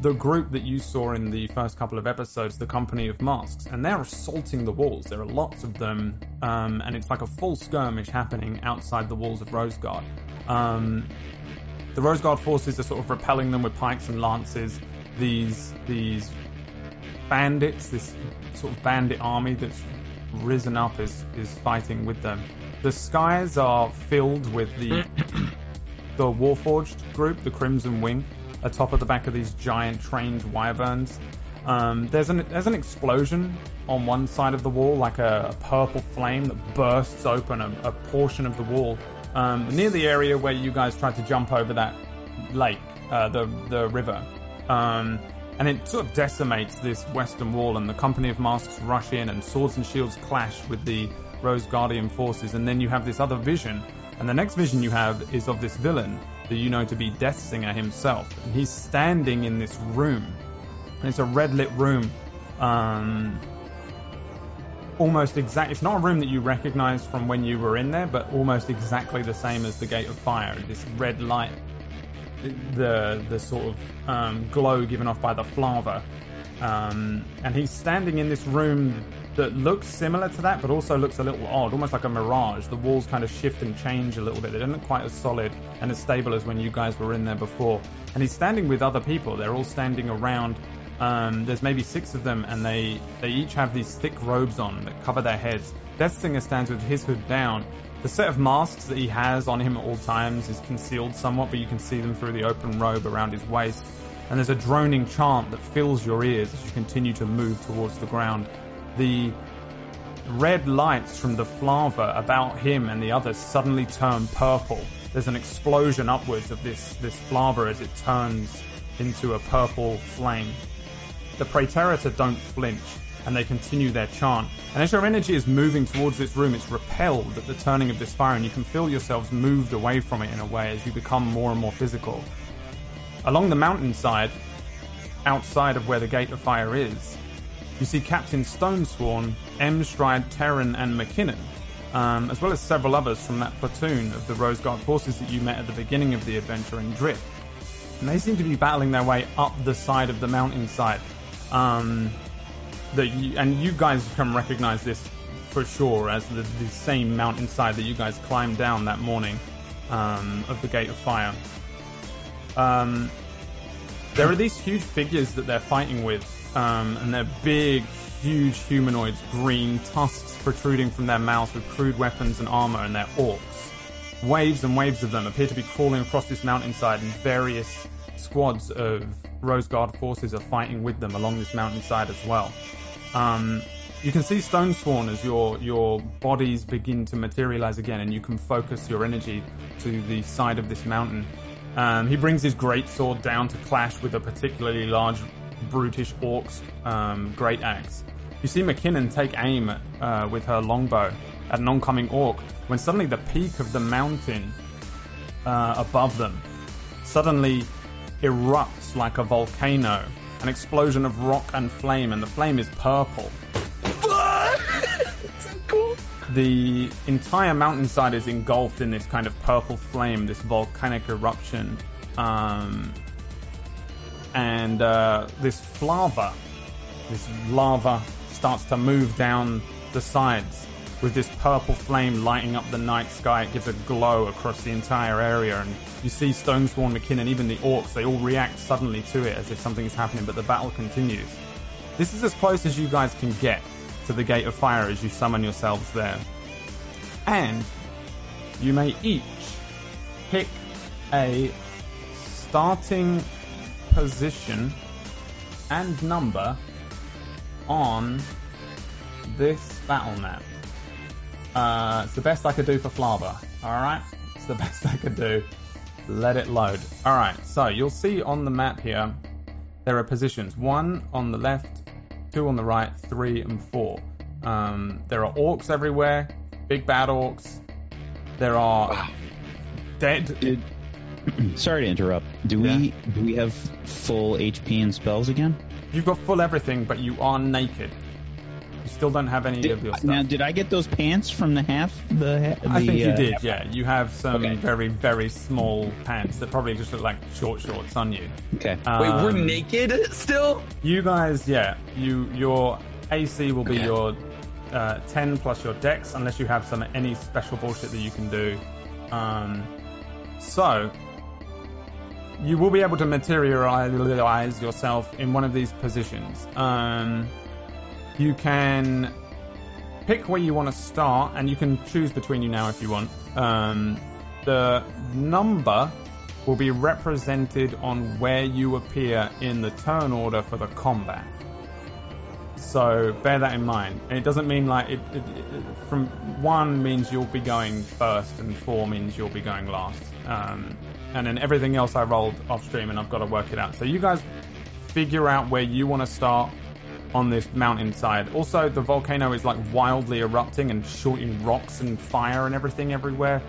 The group that you saw in the first couple of episodes, the Company of Masks, and they're assaulting the walls. There are lots of them, um, and it's like a full skirmish happening outside the walls of Roseguard. Um, the Roseguard forces are sort of repelling them with pikes and lances. These these bandits, this sort of bandit army that's risen up is is fighting with them. The skies are filled with the the Warforged group, the Crimson Wing, atop of the back of these giant trained wyverns. Um, there's an there's an explosion on one side of the wall, like a, a purple flame that bursts open a, a portion of the wall um, near the area where you guys tried to jump over that lake, uh, the the river. Um, and it sort of decimates this western wall, and the company of masks rush in, and swords and shields clash with the Rose Guardian forces, and then you have this other vision, and the next vision you have is of this villain you know to be Death Singer himself, and he's standing in this room, and it's a red lit room, um, almost exact. It's not a room that you recognize from when you were in there, but almost exactly the same as the Gate of Fire. This red light the the sort of um, glow given off by the flava. Um, and he's standing in this room that looks similar to that, but also looks a little odd, almost like a mirage. The walls kind of shift and change a little bit. They don't look quite as solid and as stable as when you guys were in there before. And he's standing with other people. They're all standing around. Um, there's maybe six of them, and they they each have these thick robes on that cover their heads. Deathsinger stands with his hood down, the set of masks that he has on him at all times is concealed somewhat, but you can see them through the open robe around his waist. And there's a droning chant that fills your ears as you continue to move towards the ground. The red lights from the flava about him and the others suddenly turn purple. There's an explosion upwards of this, this flava as it turns into a purple flame. The Praetorita don't flinch and they continue their chant. And as your energy is moving towards this room, it's repelled at the turning of this fire, and you can feel yourselves moved away from it in a way as you become more and more physical. Along the mountainside, outside of where the Gate of Fire is, you see Captain Stonesworn, Emstride, Terran, and McKinnon, um, as well as several others from that platoon of the Rose Guard forces that you met at the beginning of the adventure in Drift. And they seem to be battling their way up the side of the mountainside. Um, that you, and you guys can recognize this for sure as the, the same mountainside that you guys climbed down that morning um, of the Gate of Fire. Um, there are these huge figures that they're fighting with, um, and they're big, huge humanoids, green tusks protruding from their mouths with crude weapons and armor, and they're orcs. Waves and waves of them appear to be crawling across this mountainside, and various squads of Rose Guard forces are fighting with them along this mountainside as well. Um, you can see Stonesworn as your your bodies begin to materialize again, and you can focus your energy to the side of this mountain. Um, he brings his great sword down to clash with a particularly large, brutish orc's um, great axe. You see McKinnon take aim uh, with her longbow at an oncoming orc when suddenly the peak of the mountain uh, above them suddenly erupts like a volcano an explosion of rock and flame, and the flame is purple. cool. The entire mountainside is engulfed in this kind of purple flame, this volcanic eruption. Um, and uh, this flava, this lava, starts to move down the sides. with this purple flame lighting up the night sky. It gives a glow across the entire area, and you see Stonesworn McKinnon, even the orcs, they all react suddenly to it as if something is happening, but the battle continues. This is as close as you guys can get to the Gate of Fire as you summon yourselves there. And you may each pick a starting position and number on this battle map. Uh, it's the best I could do for Flava. Alright? It's the best I could do. Let it load. Alright, so you'll see on the map here, there are positions. One on the left, two on the right, three and four. Um, there are orcs everywhere, big bad orcs. There are dead. Did, sorry to interrupt. Do we do we have full HP and spells again? You've got full everything, but you are naked. You still don't have any of your stuff. Now, did I get those pants from the half? The, the I think you uh, did, yeah. You have some Okay. very, very small pants that probably just look like short shorts on you. Okay. Wait, we're Um, naked still? You guys, yeah. You your AC will be Okay. your uh, 10 plus your dex, unless you have some any special bullshit that you can do. Um, so you will be able to materialize yourself in one of these positions. Um, you can pick where you want to start, and you can choose between you now if you want. Um, the number will be represented on where you appear in the turn order for the combat. So bear that in mind. And it doesn't mean like it, it, it from one means you'll be going first, and four means you'll be going last. Um, and then everything else I rolled off stream, and I've got to work it out. So you guys figure out where you want to start on this mountainside. Also, the volcano is like wildly erupting and shooting rocks and fire and everything everywhere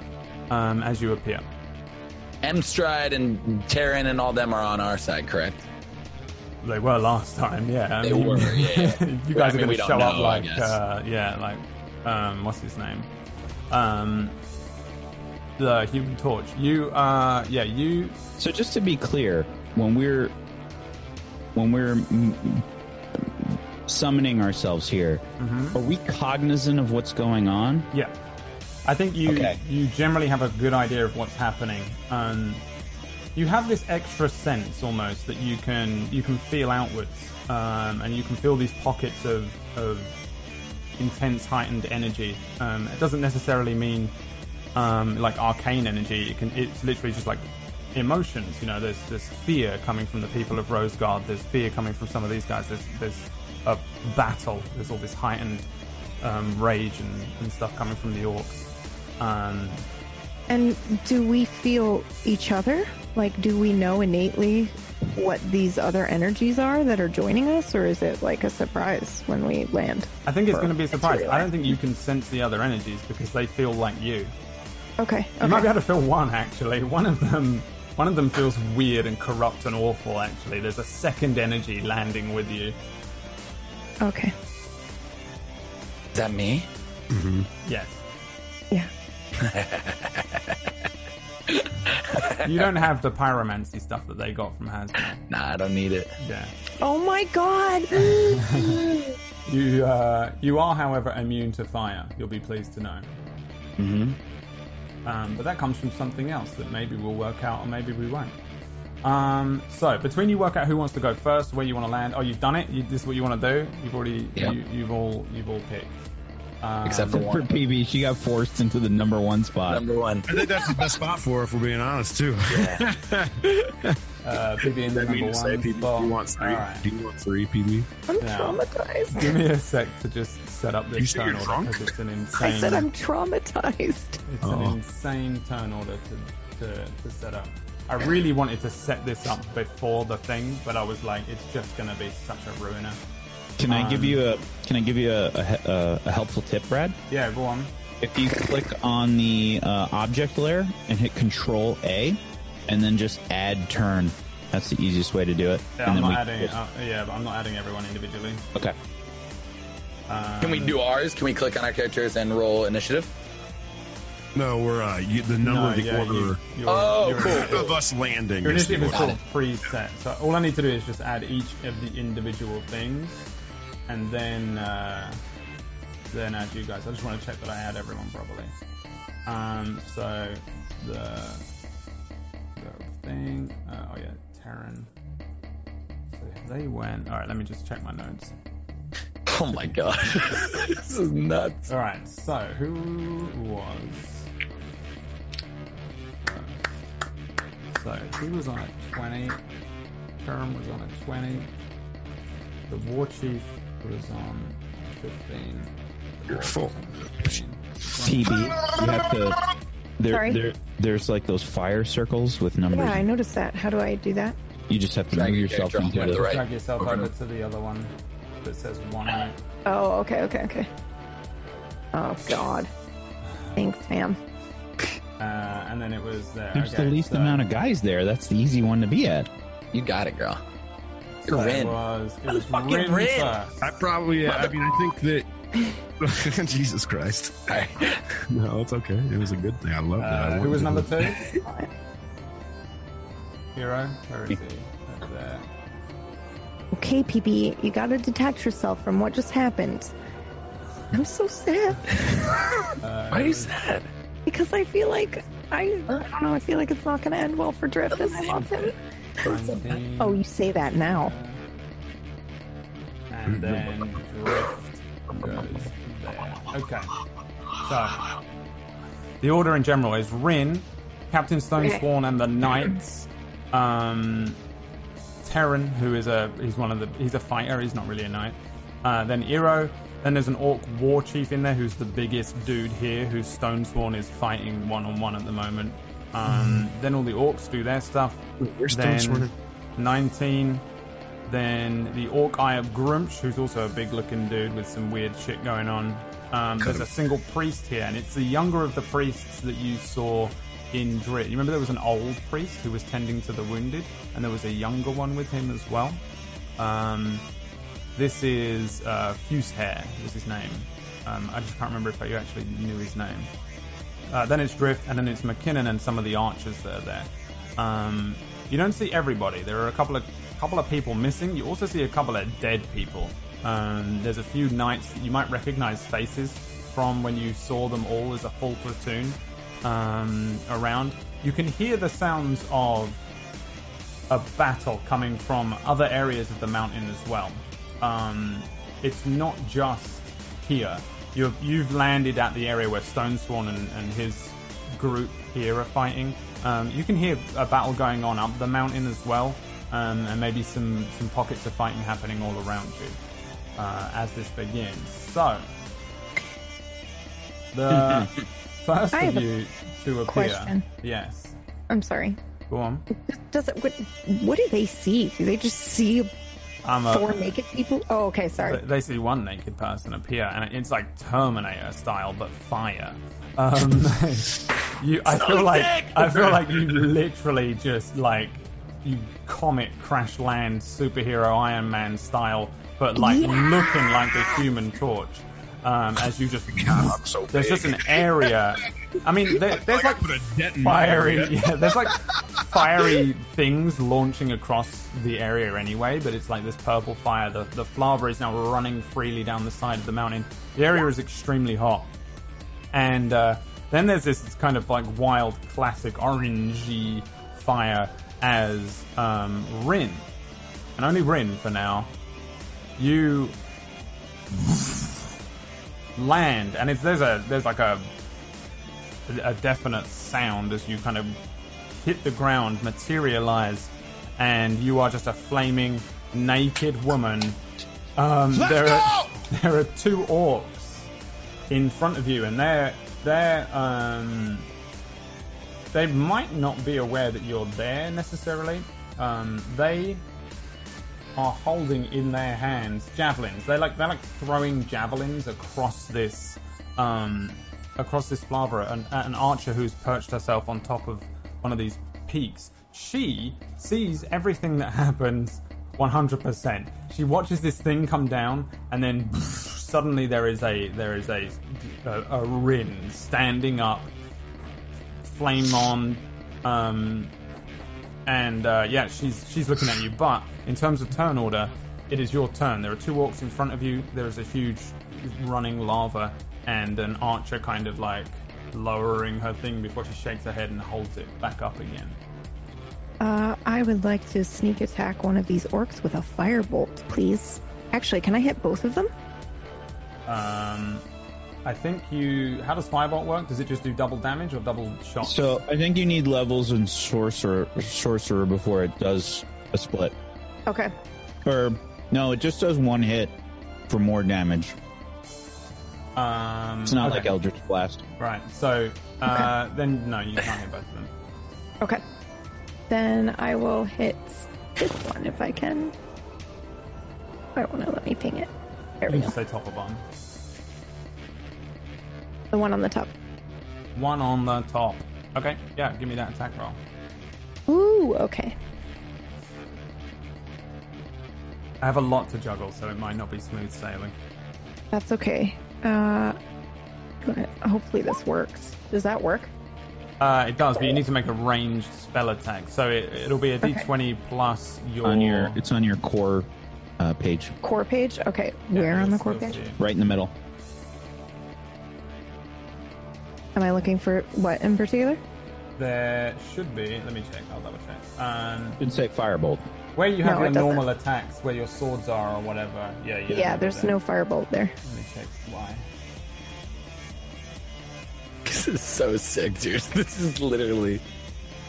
um, as you appear. Emstride and Terran and all them are on our side, correct? They were last time, yeah. I They mean, were, yeah. you I guys mean, are going to show up know, I like, uh, yeah, like, um, what's his name? Um, the Human Torch. You, uh, yeah, you. So just to be clear, when we're when we're mm, summoning ourselves here, mhm. are we cognizant of what's going on? Yeah. I think you Okay. you generally have a good idea of what's happening. Um, you have this extra sense almost that you can you can feel outwards, um, and you can feel these pockets of of intense heightened energy. Um, it doesn't necessarily mean um, like arcane energy. It can it's literally just like emotions. You know, there's there's fear coming from the people of Rosegard. There's fear coming from some of these guys. There's there's a battle. There's all this heightened um, rage and, and stuff coming from the orcs. Um, And do we feel each other? Like, do we know innately what these other energies are that are joining us, or is it like a surprise when we land? I think it's going to be a surprise. I don't think you can sense the other energies because they feel like you. Okay. You might be able to feel one actually. One of them, one of them feels weird and corrupt and awful. Actually, there's a second energy landing with you. Okay. Is that me? Yes. Yeah. You don't have the pyromancy stuff that they got from Hasmol. Nah, I don't need it. Yeah. Oh my god! You uh, you are, however, immune to fire. You'll be pleased to know. Mm-hmm. Um, but that comes from something else that maybe we'll work out or maybe we won't. Um, so between you work out who wants to go first, where you want to land. Oh, you've done it. You, this is what you want to do. You've already Yeah. you, you've all you've all picked. Um, Except for For. PB, she got forced into the number one spot. Number one. I think that's the best spot for her, if we're being honest, too. uh, PB in the I number mean one to say, PB, spot. do you want three? All right. Do you want three, PB? I'm Yeah. traumatized. Give me a sec to just set up You this say turn you're order drunk? because it's an I said I'm traumatized. It's an Oh. insane turn order to, to, to set up. I really wanted to set this up before the thing, but I was like, it's just going to be such a ruiner. Can I give Um, you a Can I give you a, a, a, a helpful tip, Brad? Yeah, go on. If you click on the uh, object layer and hit Control A, and then just add turn, that's the easiest way to do it. Yeah, and I'm then not we adding. Uh, yeah, but I'm not adding everyone individually. okay. Um, Can we do ours? Can we click on our characters and roll initiative? No, we're uh, you, the number No, of the yeah, order you, you're, Oh, you're- cool. of us landing. Your initiative is order. sort of preset, so all I need to do is just add each of the individual things, and then uh, then add you guys. I just want to check that I add everyone properly. Um, so the the thing. Uh, oh yeah, Terran. So they went. All right, let me just check my notes. Oh my god. this is nuts. All right, so who was? So who was on a twenty? Terran was on a twenty. The war chief was on fifteen. You're full. TB, you have to. There, Sorry? there, there's like those fire circles with numbers. Yeah, I noticed that. How do I do that? You just have to Drag move yourself character into to the. the right. Drag yourself Over over to- to the other one that says one on it. Oh, okay, okay, okay. Oh God. Thanks, fam. Uh, and then it was there. There's okay, the least so- amount of guys there. That's the easy one to be at. You got it, girl. You're it in. was, it was Fucking Rin Rin. first. I probably, yeah, I mean, I think that. Jesus Christ. No, it's okay. It was a good thing. I love that. I Uh, who was wanted number to- two? Hero? Where is he? Over there. Okay, PB, you gotta detach yourself from what just happened. I'm so sad Uh, Why are you sad? because I feel like I, I don't know. I feel like it's not gonna end well for Drift, and I love him. 19, Oh, you say that now. And then Drift goes there. Okay. So, the order in general is Rin, Captain Stonesworn, and the Knights. Um, Terran, who is a he's one of the he's a fighter. He's not really a knight. Uh, then Eero. Then there's an orc war chief in there who's the biggest dude here, who's Stonesworn is fighting one on one at the moment. Um, then all the orcs do their stuff. Where's then Stonesworn? 19. Then the Orc Eye of Gruumsh, who's also a big looking dude with some weird shit going on. Um, there's a single priest here, and it's the younger of the priests that you saw in Drift. You remember there was an old priest who was tending to the wounded, and there was a younger one with him as well. Um, this is uh, Fusehair, was his name. Um, I just can't remember if you actually knew his name. Uh, then it's Drift, and then it's McKinnon and some of the archers that are there. Um, you don't see everybody. There are a couple of couple of people missing. You also see a couple of dead people. Um, there's a few knights that you might recognize faces from when you saw them all as a full platoon um, around. You can hear the sounds of a battle coming from other areas of the mountain as well. Um, it's not just here. You've, you've landed at the area where Stonesworn and, and his group here are fighting. Um, you can hear a battle going on up the mountain as well, um, and maybe some, some pockets of fighting happening all around you uh, as this begins. So, the first I of have a you to appear. question. Yes. I'm sorry. Go on. Does it? What, what do they see? Do they just see I'm a, four naked people? Oh, okay. Sorry. They- They see one naked person appear, and it's like Terminator style, but fire. Um, you, I feel like I feel like you literally just like you comet crash land superhero Iron Man style, but like Yeah. looking like the Human Torch. Um, as you just God, I'm so there's big. just an area. I mean, there, there's Like like put a detonator. fiery yeah there's like fiery things launching across the area anyway but it's like this purple fire the, the lava is now running freely down the side of the mountain the area is extremely hot and uh, then there's this kind of like wild classic orangey fire as um, Rin and only Rin for now you land and it's there's a there's like a a definite sound as you kind of hit the ground, materialize, and you are just a flaming naked woman. Um, there are there are two orcs in front of you, and they're they're um, they might not be aware that you're there necessarily. Um, they are holding in their hands javelins. They're like they're like throwing javelins across this um, across this lava. An, an archer who's perched herself on top of one of these peaks. She sees everything that happens 100%. She watches this thing come down, and then suddenly there is a there is a a, a Rin standing up, flame on, um, and uh, yeah, she's she's looking at you. But in terms of turn order, it is your turn. There are two orcs in front of you. There is a huge running lava and an archer kind of like lowering her thing before she shakes her head and holds it back up again. Uh, I would like to sneak attack one of these orcs with a firebolt, please. Actually, can I hit both of them? Um, I think you. How does firebolt work? Does it just do double damage or double shot? So I think you need levels in sorcerer sorcerer before it does a split. Okay. Or no, it just does one hit for more damage. Um, It's not okay. like Eldritch Blast. Right. So uh, then no, you can't hit both of them. Okay. Then I will hit this one if I can. I don't want to let me ping it. There You we go. say top or bottom. The one on the top. One on the top. Okay. Yeah. Give me that attack roll. Ooh, okay. I have a lot to juggle, so it might not be smooth sailing. That's okay. Uh, go ahead. hopefully this works. Does that work? Uh, it does, but you need to make a ranged spell attack. So it, it'll be a Okay. d20 plus your. On your, it's on your core uh, page, Core page? Okay. Yeah, Where on the core page? it. right in the middle. Am I looking for what in particular? There should be. Let me check. I'll double check. Um, It'd say Firebolt. where you have No, your it doesn't. normal attacks, where your swords are or whatever. Yeah, you Yeah, there's there. no firebolt there. Let me check why. This is so sick, dude. This is literally.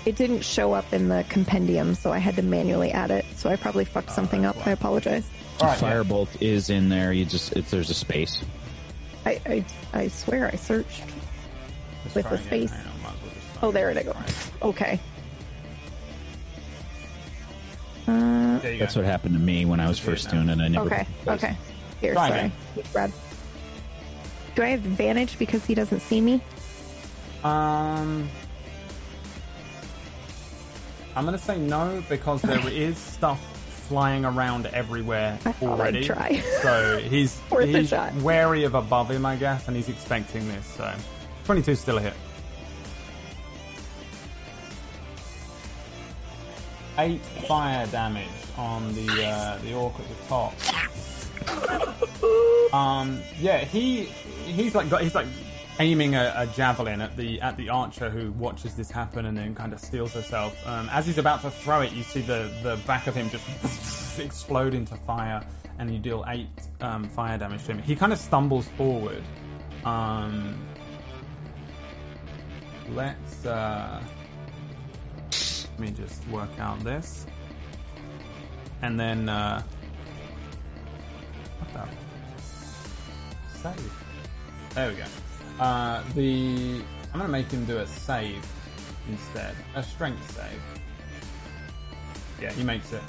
It didn't show up in the compendium, so I had to manually add it. So I probably fucked Oh, something up. that's I why. apologize. All right. yeah. Firebolt is in there. You just it's there's a space. I I, I swear I searched. Let's with the space. Hang on, might as well just Oh, there it goes. Okay. Uh, There you go. That's what happened to me when I was Just do it first doing it. I never. okay. Okay. Here, Try sorry. Brad. Do I have advantage because he doesn't see me? Um, I'm gonna say no because there is stuff flying around everywhere I thought I'd already. try. So he's he's wary of above him, I guess, and he's expecting this. So 22 is still a hit. Eight fire damage on the uh, the orc at the top. Um, yeah, he he's like got he's like aiming a, a javelin at the at the archer who watches this happen and then kind of steels herself. Um, as he's about to throw it, you see the the back of him just explode into fire, and you deal eight um, fire damage to him. He kind of stumbles forward. Um, let's uh, let me just work out this, and then uh, what the save? There we go. Uh, the I'm gonna make him do a save instead, a strength save. Yeah, he makes it.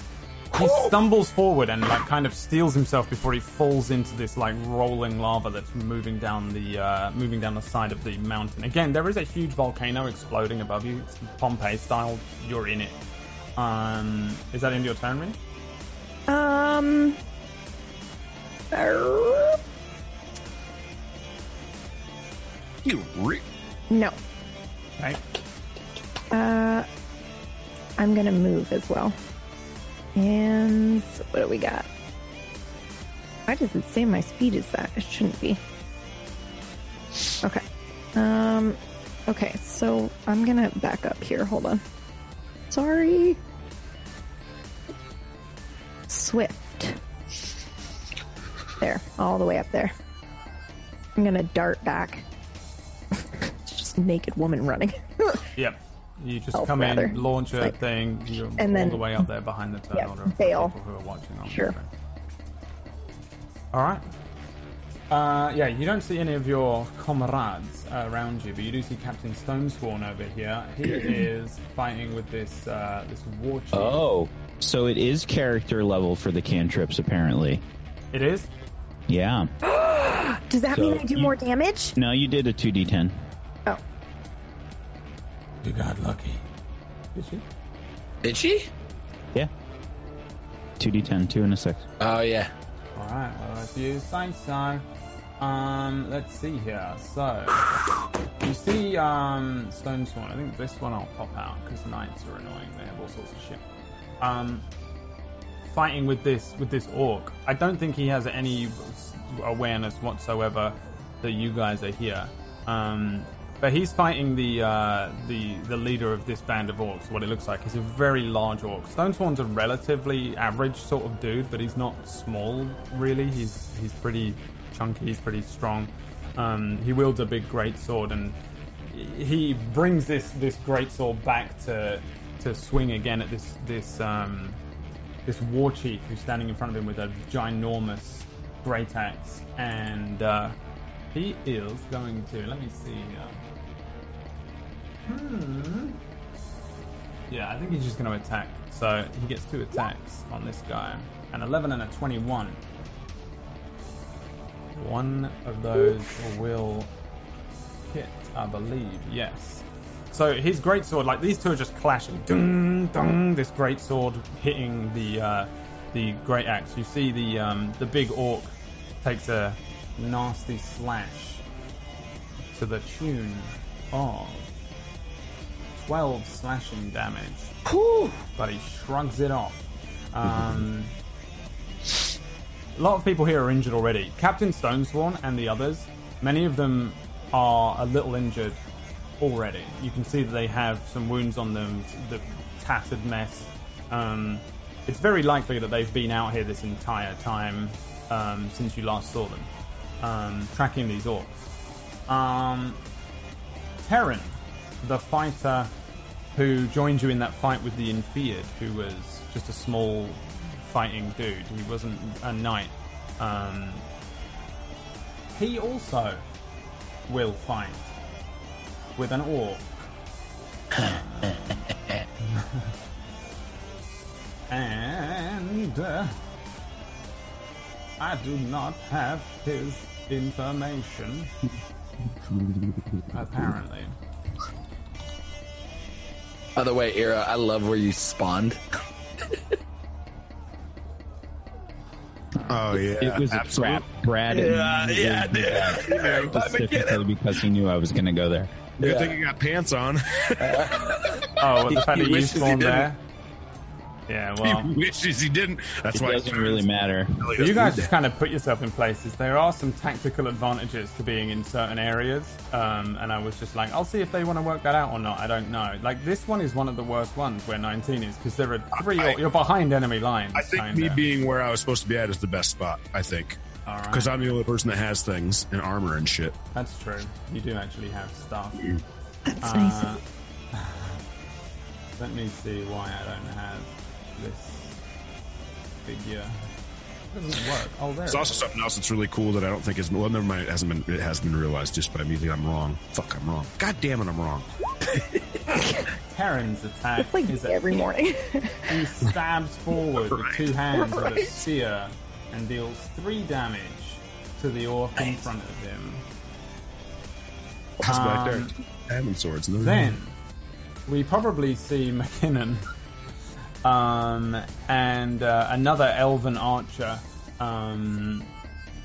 He stumbles forward and like kind of steels himself before he falls into this like rolling lava that's moving down the uh, moving down the side of the mountain. Again, there is a huge volcano exploding above you. It's Pompeii style. You're in it. Um, is that in your turn, Rin? Um. uh, You re- No. Okay. Uh, I'm gonna move as well. And what do we got? Why does it say my speed is that? It shouldn't be. Okay. Um. Okay, so I'm gonna back up here. Hold on. Sorry. Swift. There, all the way up there. I'm gonna dart back. Just naked woman running. Yep. You just Health, come in, rather. launch a Like- thing, you're and all then- the way up there behind the turn yeah, order for bail. people who are watching on Sure. All right. Uh, yeah, you don't see any of your comrades uh, around you, but you do see Captain Stonesworn over here. He is fighting with this uh, this war chief. Oh, so it is character level for the cantrips apparently. It is. Yeah. Does that So mean I do you- more damage? No, you did a two d10. Oh, You got lucky. Did she? Did she? Yeah. Two d10, two and a six. Oh yeah. All right. Well, if you say so. Um, let's see here. So you see um, Stonesworn. I think this one I'll pop out because knights are annoying. They have all sorts of shit. Um, fighting with this with this orc. I don't think he has any awareness whatsoever that you guys are here. Um, but he's fighting the uh, the the leader of this band of orcs. What it looks like he's a very large orc. Stonesworn's a relatively average sort of dude, but he's not small really. He's he's pretty chunky. He's pretty strong. Um, he wields a big great sword, and he brings this this great sword back to to swing again at this this um, this war chief who's standing in front of him with a ginormous great axe, and uh, he is going to let me see. Uh, hmm. Yeah, I think he's just going to attack. So he gets two attacks on this guy, an 11 and a 21. One of those will hit, I believe. Yes. So his great sword, like these two are just clashing. Dung, dung, this great sword hitting the uh, the great axe. You see the um, the big orc takes a nasty slash to the tune of 12 slashing damage. But he shrugs it off. Um, a lot of people here are injured already. Captain Stonesworn and the others, many of them are a little injured already. You can see that they have some wounds on them, the tattered mess. Um, it's very likely that they've been out here this entire time um, since you last saw them, um, tracking these orcs. Um, Terran, the fighter who joined you in that fight with the Infeared, who was just a small fighting dude. He wasn't a knight. Um, he also will fight with an orc. and uh, I do not have his information. Apparently. By the way, Eero, I love where you spawned. Oh yeah, It was a absolutely. trap. Brad Yeah, yeah, dude. Yeah, specifically because he knew I was going to go there. Good Yeah. thing you got pants on. Oh, well, the fact He that you spawned there. Yeah, well. he wishes he didn't. That's why It why doesn't really matter. Really You doesn't guys just kind of put yourself in places. There are some tactical advantages to being in certain areas, um, and I was just like, I'll see if they want to work that out or not. I don't know. Like this one is one of the worst ones where 19 is because there are three. I- you're behind enemy lines. I think kinda. me being where I was supposed to be at is the best spot. I think All right. because I'm the only person that has things and armor and shit. That's true. You do actually have stuff. That's Uh, nice. let me see why I don't have this figure. It doesn't work. Oh, there. There's it also is. something else that's really cool that I don't think is well. Never mind, it hasn't been. It has been realized just by me that I'm wrong. Fuck, I'm wrong. God damn it, I'm wrong. Terran's attack It's like is a every morning. He stabs forward with two hands with a spear and deals three damage to the orc in front of him. That's back there. Um, Diamond swords. Then we probably see McKinnon um, and uh, another elven archer um,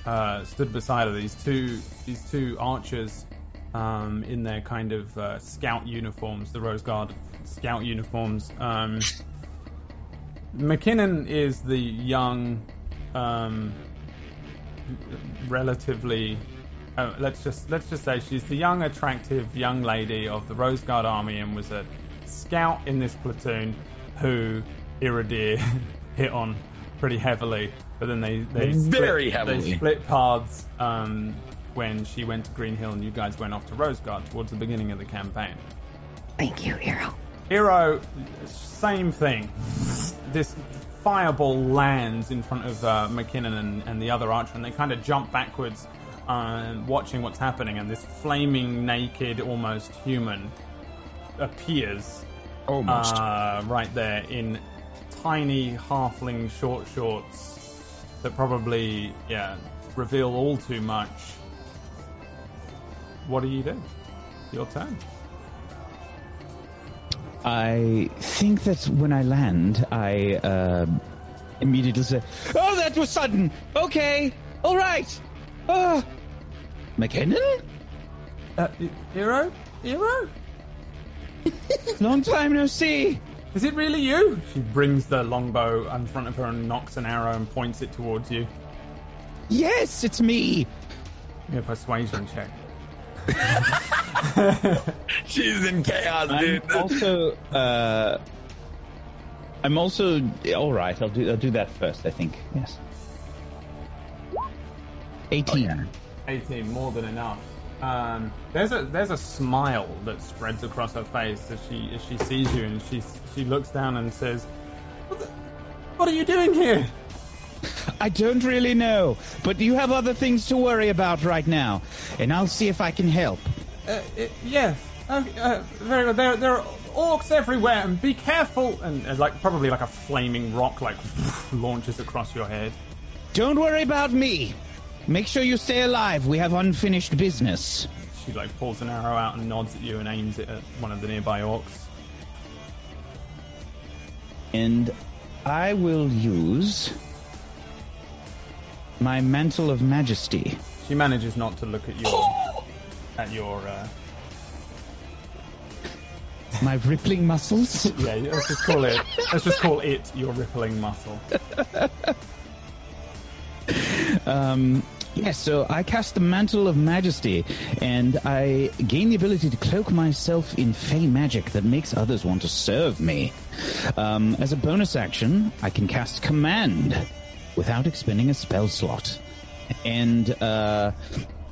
uh, stood beside her. These two these two archers um, in their kind of uh, scout uniforms, the Rose Guard scout uniforms. Um, McKinnon is the young, um, relatively. Uh, let's just let's just say she's the young, attractive young lady of the Rose Guard army and was a scout in this platoon who Iridir hit on pretty heavily. But then they they Very split, heavily. They split paths um, when she went to Green Hill and you guys went off to Rose Guard towards the beginning of the campaign. Thank you, Eero. Eero, same thing. This fireball lands in front of uh, McKinnon and, and the other archer, and they kind of jump backwards, uh, watching what's happening. And this flaming, naked, almost human appears almost. uh, right there in tiny halfling short shorts that probably, yeah, reveal all too much. What do you do? Your turn. I think that when I land, I uh, immediately say, "Oh, that was sudden. Okay, all right. Uh, McKinnon, Uh, Eero? Eero? long time no see. Is it really you? She brings the longbow in front of her and nocks an arrow and points it towards you. Yes, it's me. Give me a persuasion check. She's in chaos, I'm dude. also, uh, I'm also, all right, I'll do, I'll do that first, I think. Yes. 18. 18, more than enough. Um, there's a there's a smile that spreads across her face as she as she sees you, and she she looks down and says, "What, the, what are you doing here?" I don't really know, but you have other things to worry about right now, and I'll see if I can help. Uh, uh, yes. Uh, uh, very good. There, there are orcs everywhere, and be careful. And uh, like probably like a flaming rock like launches across your head. Don't worry about me. Make sure you stay alive. We have unfinished business. She like pulls an arrow out and nods at you and aims it at one of the nearby orcs. And I will use my mantle of majesty. She manages not to look at your at your. Uh, My rippling muscles. yeah, let's just call it. Let's just call it your rippling muscle. Um, yes, so I cast the Mantle of Majesty, and I gain the ability to cloak myself in Fey magic that makes others want to serve me. Um, as a bonus action, I can cast Command without expending a spell slot. And uh,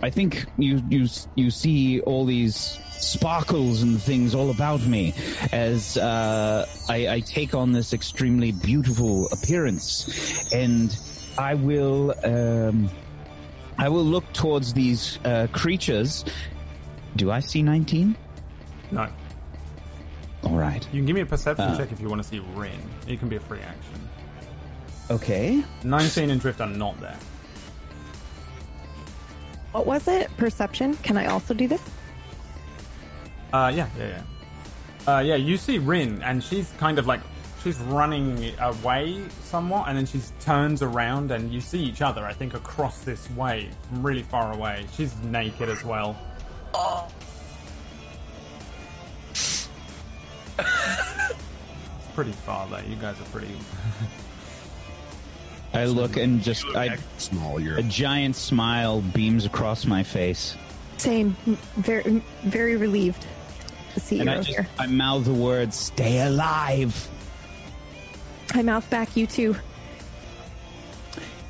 I think you you you see all these sparkles and things all about me as uh, I, I take on this extremely beautiful appearance, and I will um, I will look towards these uh, creatures. Do I see nineteen? No, All right. you can give me a perception Uh. check if you want to see Rin. It can be a free action. Okay. 19 and Drift are not there. What was it? Perception. Can I also do this? Uh, yeah, yeah, yeah. Uh, yeah, you see Rin, and she's kind of like she's running away somewhat, and then she turns around, and you see each other. I think across this way, from really far away. She's naked as well. it's pretty far though. You guys are pretty. I look and just I, Small, you're a giant smile beams across my face, Same. Very, very relieved to see and you I just here. I mouth the words "Stay alive." I mouth back you too.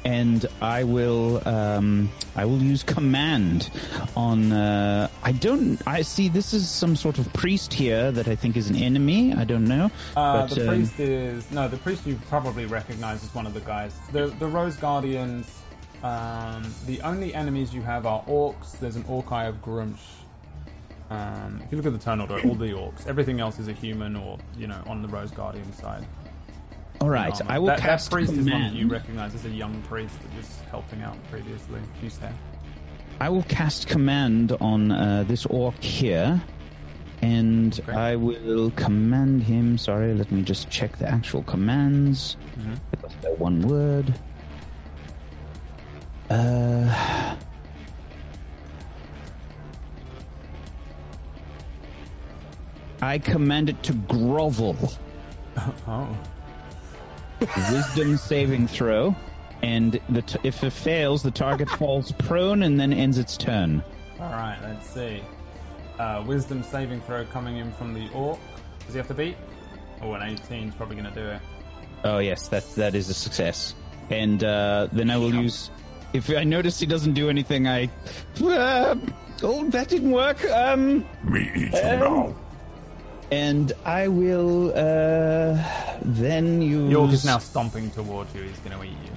and I will um, I will use command on. Uh, I don't. I see. This is some sort of priest here that I think is an enemy. I don't know. Uh, but, the um, priest is no. The priest you probably recognize as one of the guys. The the Rose Guardians. Um, the only enemies you have are orcs. There's an orc eye of Gruumsh. Um, if you look at the turn order, all the orcs. Everything else is a human or you know on the Rose Guardian side. All right. I will that, cast that priest is one that command. you recognize as a young priest that was helping out previously. Who's there? I will cast command on uh, this orc here. And Okay. I will command him. Sorry, let me just check the actual commands. Mhm. Because they're one word. Uh, I command it to grovel. Oh, Wisdom saving throw, and the t- if it fails, the target falls prone and then ends its turn. all right. Let's see. Uh, wisdom saving throw coming in from the orc. Does he have to beat? Oh, an 18 is probably going to do it. Oh yes, that that is a success. And uh, then I will use. If I notice he doesn't do anything, I. Uh, oh, that didn't work. Um, Me eat you now. And I will uh, then use. Orc is now stomping towards you. He's going to eat you.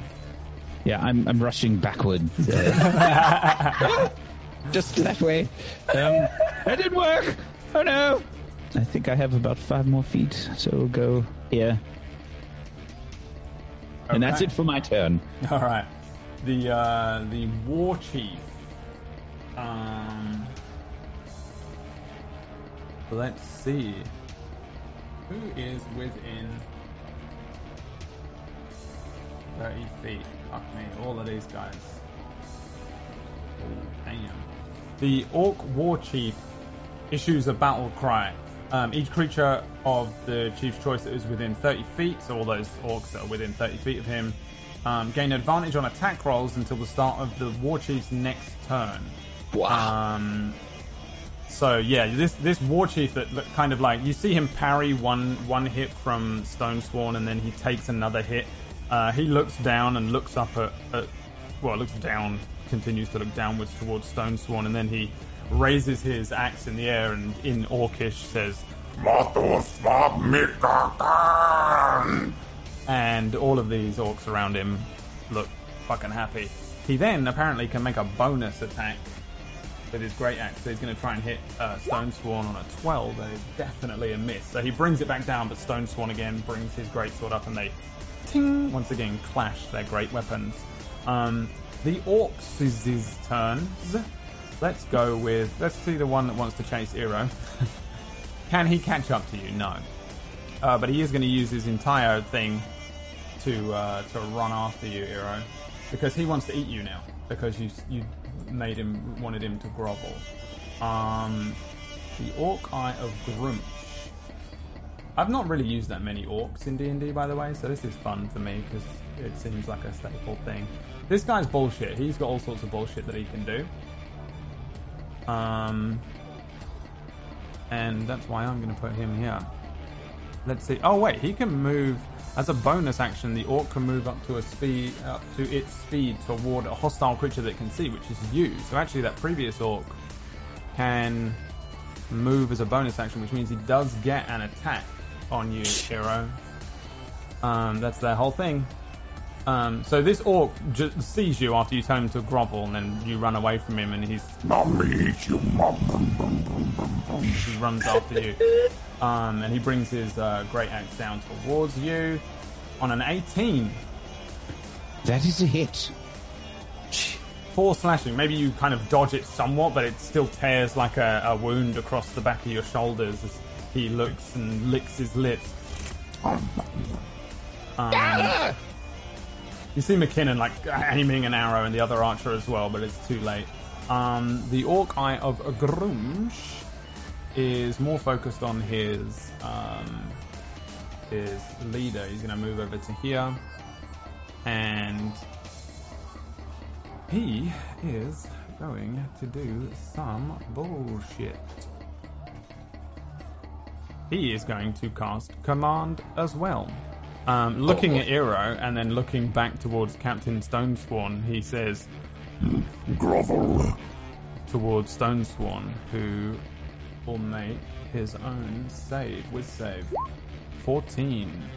Yeah, I'm I'm rushing backward. Just that way. Um, that didn't work. Oh no. I think I have about five more feet, so we'll go here. Okay. And that's it for my turn. All right. The uh, the war chief. Um, let's see. Who is within thirty feet? Fuck me, all of these guys. Oh, damn. The orc war chief issues a battle cry. Um, each creature of the chief's choice that is within 30 feet, so all those orcs that are within 30 feet of him, Um, gain advantage on attack rolls until the start of the war chief's next turn. Wow. Um, so yeah, this this war chief that, that kind of like you see him parry one one hit from Stonesworn and then he takes another hit. Uh, he looks down and looks up at, at well, looks down, continues to look downwards towards Stonesworn, and then he raises his axe in the air and in Orcish says, and all of these orcs around him look fucking happy. He then apparently can make a bonus attack with his great axe. So he's going to try and hit uh, Stonesworn on a 12. That is definitely a miss. So he brings it back down, but Stonesworn again brings his great sword up, and they ting once again clash their great weapons. Um, the orcs turns. Let's go with let's see the one that wants to chase Eero. Can he catch up to you? No. Uh, but he is going to use his entire thing to uh, to run after you, Eero, because he wants to eat you now because you you made him wanted him to grovel. Um, the Orc Eye of Gruumsh. I've not really used that many orcs in D&D, by the way, so this is fun for me because it seems like a staple thing. This guy's bullshit. He's got all sorts of bullshit that he can do. Um, and that's why I'm going to put him here. Let's see. Oh wait, he can move as a bonus action. The orc can move up to a speed up to its speed toward a hostile creature that it can see, which is you. So actually, that previous orc can move as a bonus action, which means he does get an attack on you, hero. Um, that's their whole thing. Um, so this orc sees you after you tell him to grovel, and then you run away from him, and he's Mommy eat you, mom. he runs after you, um, and he brings his uh, great axe down towards you on an 18. That is a hit. Four slashing. Maybe you kind of dodge it somewhat, but it still tears like a, a wound across the back of your shoulders as he looks and licks his lips. Um, you see McKinnon like aiming an arrow and the other archer as well, but it's too late. Um, the Orc Eye of Gruumsh is more focused on his um, his leader. He's going to move over to here, and he is going to do some bullshit. He is going to cast Command as well. Um, looking at Eero and then looking back towards Captain Stonesworn, he says Grovel. towards Stonesworn, who will make his own save with save 14,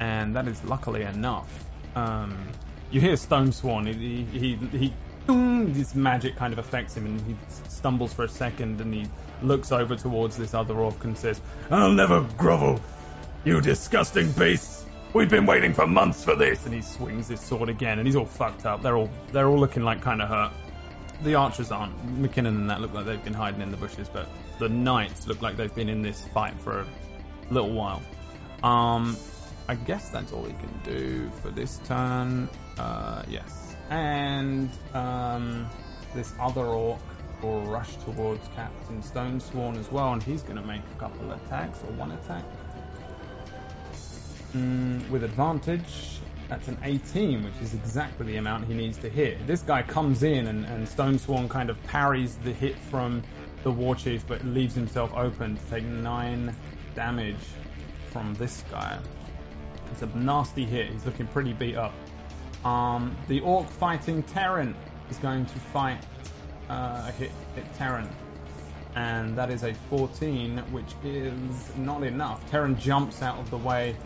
and that is luckily enough. Um, you hear Stonesworn, he he he. he this magic kind of affects him, and he stumbles for a second, and he looks over towards this other orc and says, "I'll never grovel, you disgusting beasts! We've been waiting for months for this." And he swings his sword again, and he's all fucked up. They're all they're all looking like kind of hurt. The archers aren't. McKinnon and that look like they've been hiding in the bushes, but the knights look like they've been in this fight for a little while. Um, I guess that's all he can do for this turn. Uh, yes. And um, this other orc will rush towards Captain Stonesworn as well, and he's going to make a couple attacks or one attack mm, with advantage. That's an 18, which is exactly the amount he needs to hit. This guy comes in, and, and Stonesworn kind of parries the hit from the War Chief, but leaves himself open to take nine damage from this guy. It's a nasty hit. He's looking pretty beat up. Um, the orc fighting Terran is going to fight uh, hit, hit Terran, and that is a 14, which is not enough. Terran jumps out of the way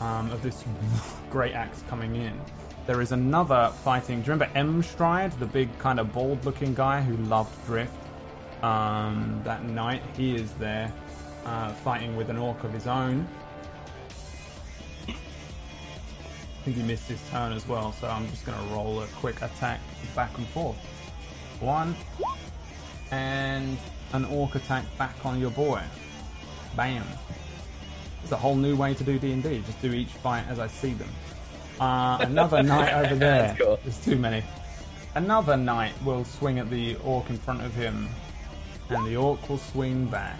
um, of this great axe coming in. There is another fighting. Do you remember Emstride, the big kind of bald-looking guy who loved drift? Um, that night. he is there uh, fighting with an orc of his own. I think he missed his turn as well, so I'm just going to roll a quick attack back and forth. One, and an orc attack back on your boy. Bam. It's a whole new way to do D&D. Just do each fight as I see them. Uh, another knight over there. Cool. There's too many. Another knight will swing at the orc in front of him, and the orc will swing back.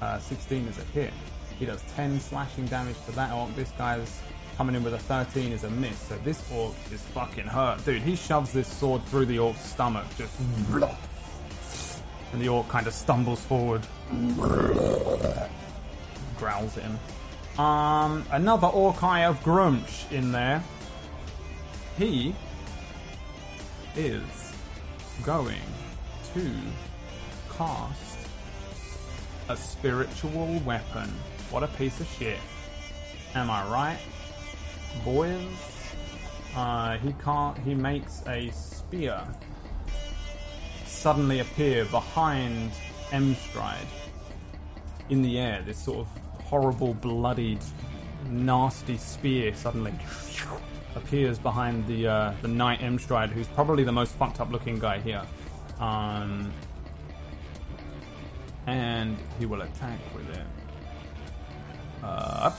Uh, 16 is a hit. He does 10 slashing damage to that orc. This guy's coming in with a 13 is a miss. So this orc is fucking hurt. Dude, he shoves this sword through the orc's stomach, just. And the orc kind of stumbles forward. Growls at him. Um, another orc Orcai of Gruumsh in there. He is going to cast a spiritual weapon. What a piece of shit. Am I right? Boys? Uh, he can't, he makes a spear suddenly appear behind Emstride in the air. This sort of horrible, bloodied, nasty spear suddenly appears behind the uh, the knight Emstride, who's probably the most fucked up looking guy here. Um, and he will attack with it. Uh.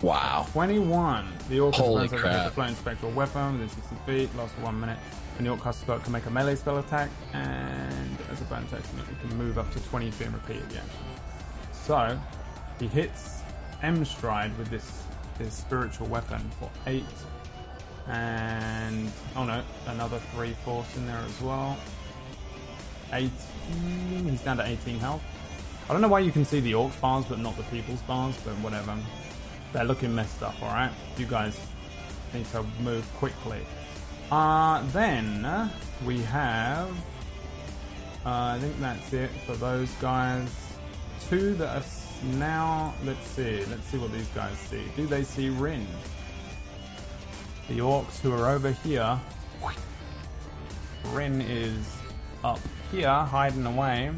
Wow. 21. The orc Holy has a flaming spectral weapon within 60 feet, lasts for one minute. And the orc caster spell can make a melee spell attack, and as a bonus action, it can move up to 20 feet and repeat the action. So, he hits Emstride with this, his spiritual weapon for 8. And, oh no, another 3 force in there as well. 18. He's down to 18 health. I don't know why you can see the orcs bars but not the people's bars, but whatever. They're looking messed up, alright? You guys need to move quickly. Uh, then we have. Uh, I think that's it for those guys. Two that are now. Let's see. Let's see what these guys see. Do they see Rin? The orcs who are over here. Rin is up here, hiding away.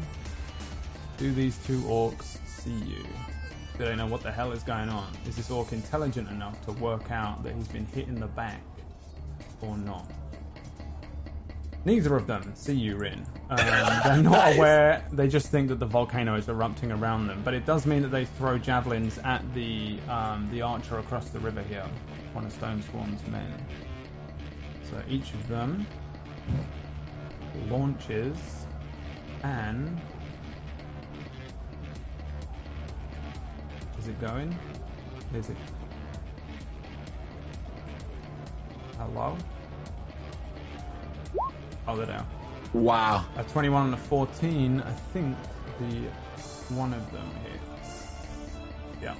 Do these two orcs see you? Do they know what the hell is going on? Is this orc intelligent enough to work out that he's been hit in the back or not? Neither of them see you, Rin. Um, they're not aware. They just think that the volcano is erupting around them. But it does mean that they throw javelins at the um, the archer across the river here, one of Stonesworn's men. So each of them launches an Is it going? Is it? Hello? Oh, they're down. Wow. A 21 and a 14, I think the one of them hits. Yeah.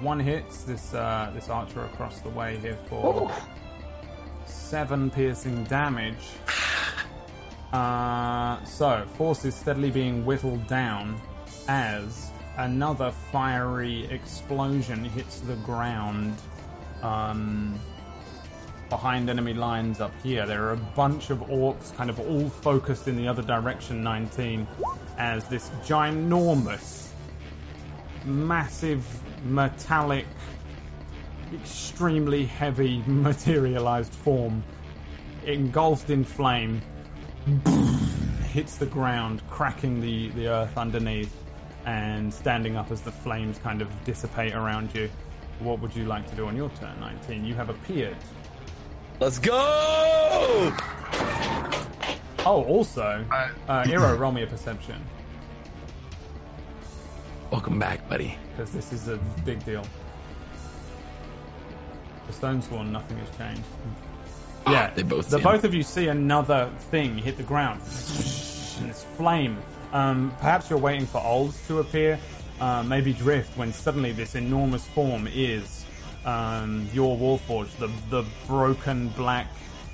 One hits this uh, this archer across the way here for seven piercing damage. Uh, so, force is steadily being whittled down as another fiery explosion hits the ground um, behind enemy lines up here. There are a bunch of orcs kind of all focused in the other direction, 19, as this ginormous, massive, metallic, extremely heavy materialized form engulfed in flame hits the ground, cracking the, the earth underneath and standing up as the flames kind of dissipate around you. What would you like to do on your turn, 19? You have appeared. Let's go! Oh, also, uh, Eero, roll me a perception, Welcome back, buddy. because this is a big deal. The Stonesworn, nothing has changed. Yeah, They both The both of you see another thing hit the ground. And it's flame. Um, perhaps you're waiting for Olds to appear, uh, maybe Drift, when suddenly this enormous form is um, your Warforged, the the broken black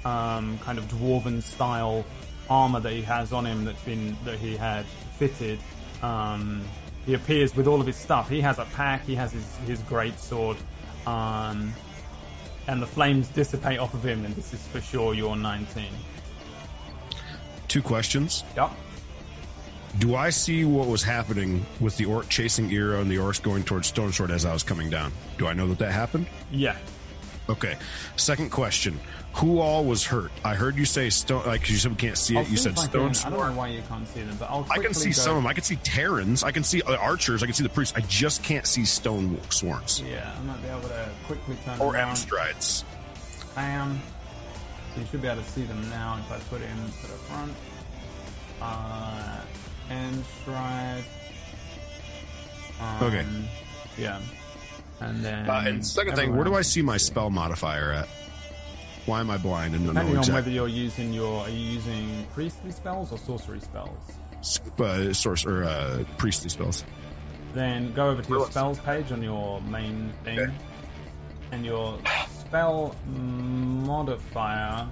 um, kind of dwarven style armor that he has on him that's been that he had fitted. Um, he appears with all of his stuff. He has a pack. He has his his great sword. Um, and the flames dissipate off of him, and this is for sure your 19. Two questions. Yep. Do I see what was happening with the orc chasing Eero and the orcs going towards Stonesworn as I was coming down? Do I know that that happened? Yeah. Okay. Second question: Who all was hurt? I heard you say stone. Like you said, we can't see I'll it. You said I Stone can- I don't know why you can't see them, but I'll I can see go- some of them. I can see Terrans. I can see uh, archers. I can see the priests. I just can't see stone Swarms. Yeah, I might be able to quickly turn or around. Emstrides. Bam. So you should be able to see them now if I put it into the front. Uh, and stride. Um, Okay. Yeah. And then. Uh, and second thing, where do I see my spell modifier at? Why am I blind and don't Depending know on exactly? whether you're using your, are you using priestly spells or sorcery spells? Uh, source or uh, priestly spells. Then go over to your spells page on your main thing, Okay. and your spell modifier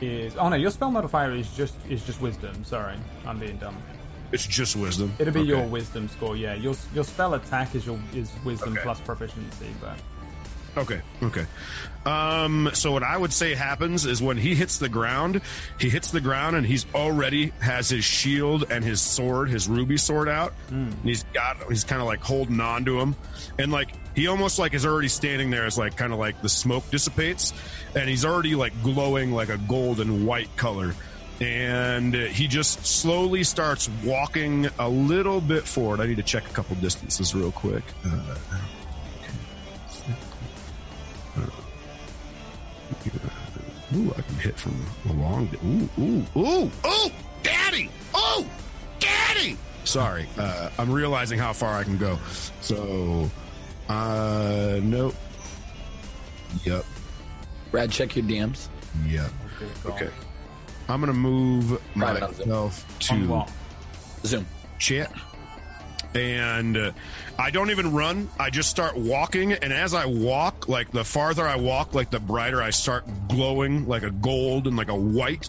is. Oh no, your spell modifier is just is just wisdom. Sorry, I'm being dumb. It's just wisdom. It'll be Okay. your wisdom score. Yeah, your your spell attack is your is wisdom Okay. plus proficiency, but Okay, okay. Um, so what I would say happens is when he hits the ground, he hits the ground and he's already has his shield and his sword, his ruby sword out. And he's got, he's kind of like holding on to him. And like, he almost like is already standing there as like kind of like the smoke dissipates and he's already like glowing like a gold and white color. And uh, he just slowly starts walking a little bit forward. I need to check a couple distances real quick. Uh, Ooh, I can hit from a long. Ooh, ooh, ooh, ooh, daddy! Oh, daddy! Sorry, uh, I'm realizing how far I can go. So, uh, nope. Yep, Brad, check your DMs. yep. good. Okay. I'm gonna move Private myself to? Zoom. chat. And uh, I don't even run. I just start walking. And as I walk, like the farther I walk, like the brighter I start glowing like a gold and like a white.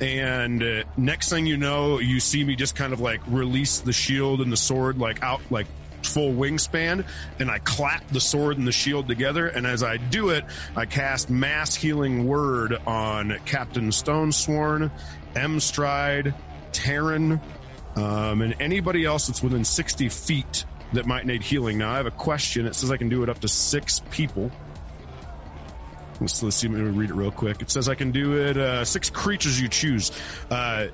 And uh, next thing you know, you see me just kind of like release the shield and the sword like out like full wingspan and I clap the sword and the shield together and as I do it I cast mass healing word on Captain Stonesworn, Emstride, Terran, um, and anybody else that's within 60 feet that might need healing. Now, I have a question. It says I can do it up to six people. Let's, let's see. Let me read it real quick. It says I can do it uh, six creatures you choose. Uh,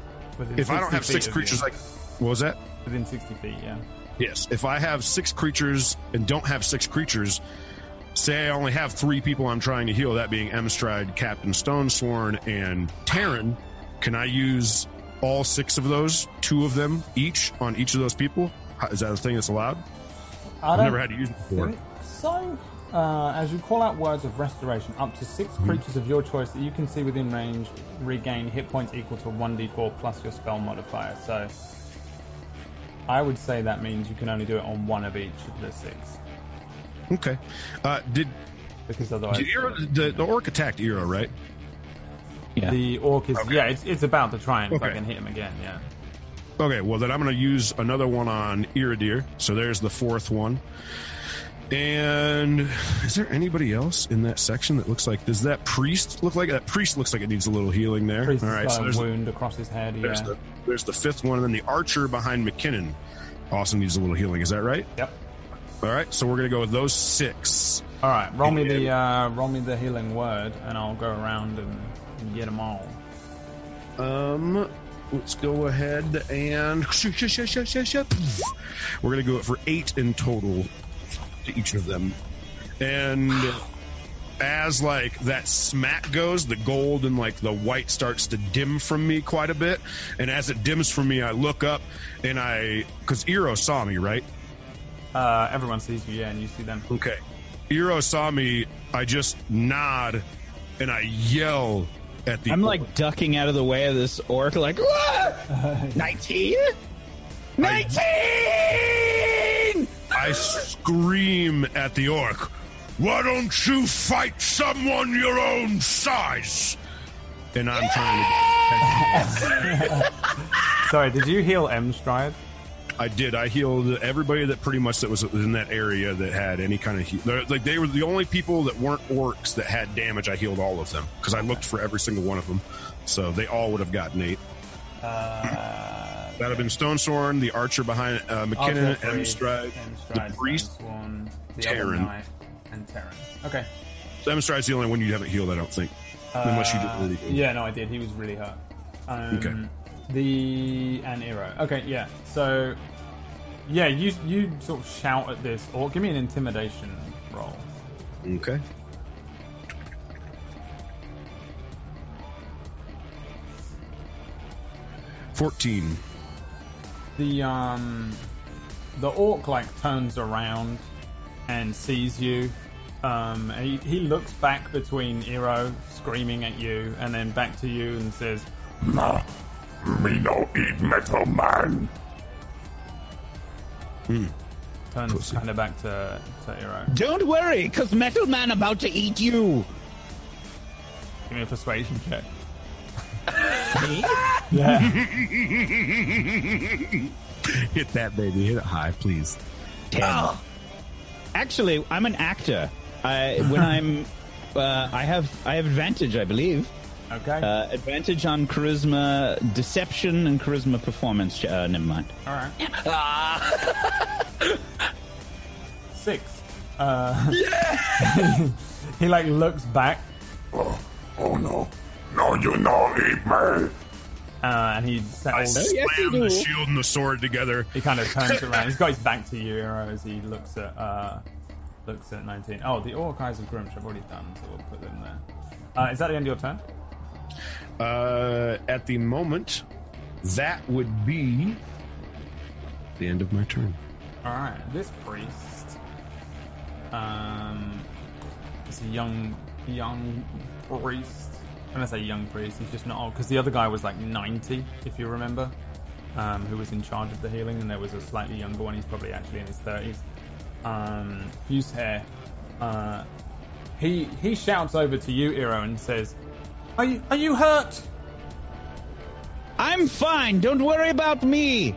if I don't have six creatures, like what was that? within 60 feet, yeah. Yes. If I have six creatures and don't have six creatures, say I only have three people I'm trying to heal, that being Emstride, Captain Stonesworn, and Terran, can I use all six of those, two of them each on each of those people? Is that a thing that's allowed? I I've don't never had to use it before. so. Uh, as you call out words of restoration, up to six Mm-hmm. creatures of your choice that you can see within range regain hit points equal to 1d4 plus your spell modifier. So, I would say that means you can only do it on one of each of the six, Okay. Uh, did, because otherwise did Eero, the, the orc attacked Eero, right? Yeah. the orc is Okay. yeah, it's, it's about to try and Okay. fucking hit him again. Yeah. Okay, well then I'm going to use another one on Iridir. So there's the fourth one. And is there anybody else in that section that looks like does that priest look like that priest looks like it needs a little healing there? Priest All right, so a there's, wound across his head. there's Yeah. the there's the fifth one, and then the archer behind McKinnon also needs a little healing. Is that right? Yep. All right, so we're gonna go with those six. All right, roll me the uh, roll me the healing word, and I'll go around and, and get them all. Um, let's go ahead and we're gonna go for eight in total to each of them, and as like that smack goes, the gold and like the white starts to dim from me quite a bit, and as it dims from me, I look up and I because Eero saw me right. Uh, everyone sees you, yeah, and you see them. Okay. Eero saw me. I just nod and I yell at the. I'm like ducking out of the way of this orc, like, "Wah! 19? 19! I scream at the orc. Why don't you fight someone your own size? And I'm trying to. Sorry, did you heal Emstride? I did. I healed everybody that pretty much that was in that area that had any kind of heal. Like they were the only people that weren't orcs that had damage. I healed all of them because I looked for every single one of them. So they all would have gotten eight. Uh, That'd have been Stonesworn, the archer behind uh, McKinnon, Archer, M Priest, Stride, M the priest, Swan, the Terran. knight, and Terran. Okay. Emstride's the only one you haven't healed. I don't think. Unless you did Uh, really good. Yeah, no, I did. He was really hurt. Um, Okay. The and Eero. Okay, yeah. So, yeah, you you sort of shout at this, or give me an intimidation roll. Okay. Fourteen. The um, the orc like turns around and sees you. Um, he, he looks back between Eero screaming at you and then back to you and says, Nah, me no eat metal man. turns Pussy. kind of back to, to Eero. Don't worry, cause Metal Man about to eat you. Give me a persuasion check. Yeah. Hit that baby. Hit it high, please. Ten. Actually, I'm an actor. I when I'm, uh, I have I have advantage, I believe. Okay. Uh, advantage on charisma, deception, and charisma performance. Uh, never mind. All right. Ah. Six. Uh, yeah. he like looks back Oh, oh no. No, you no eat me. uh, and he I settles. yes, slam the shield and the sword together. He kind of turns around. He's got his back to you, as he looks at uh, looks at 19. Oh, the Orc Eyes of Gruumsh I've already done, so we'll put them there. Uh, is that the end of your turn? Uh, at the moment, that would be the end of my turn. All right. This priest, um, is a young young priest. When I say young priest, he's just not old because the other guy was like 90, if you remember, um, who was in charge of the healing, and there was a slightly younger one. He's probably actually in his 30s. Um, fused hair. Uh, he he shouts over to you, Eero, and says, "Are you are you hurt?" I'm fine. Don't worry about me.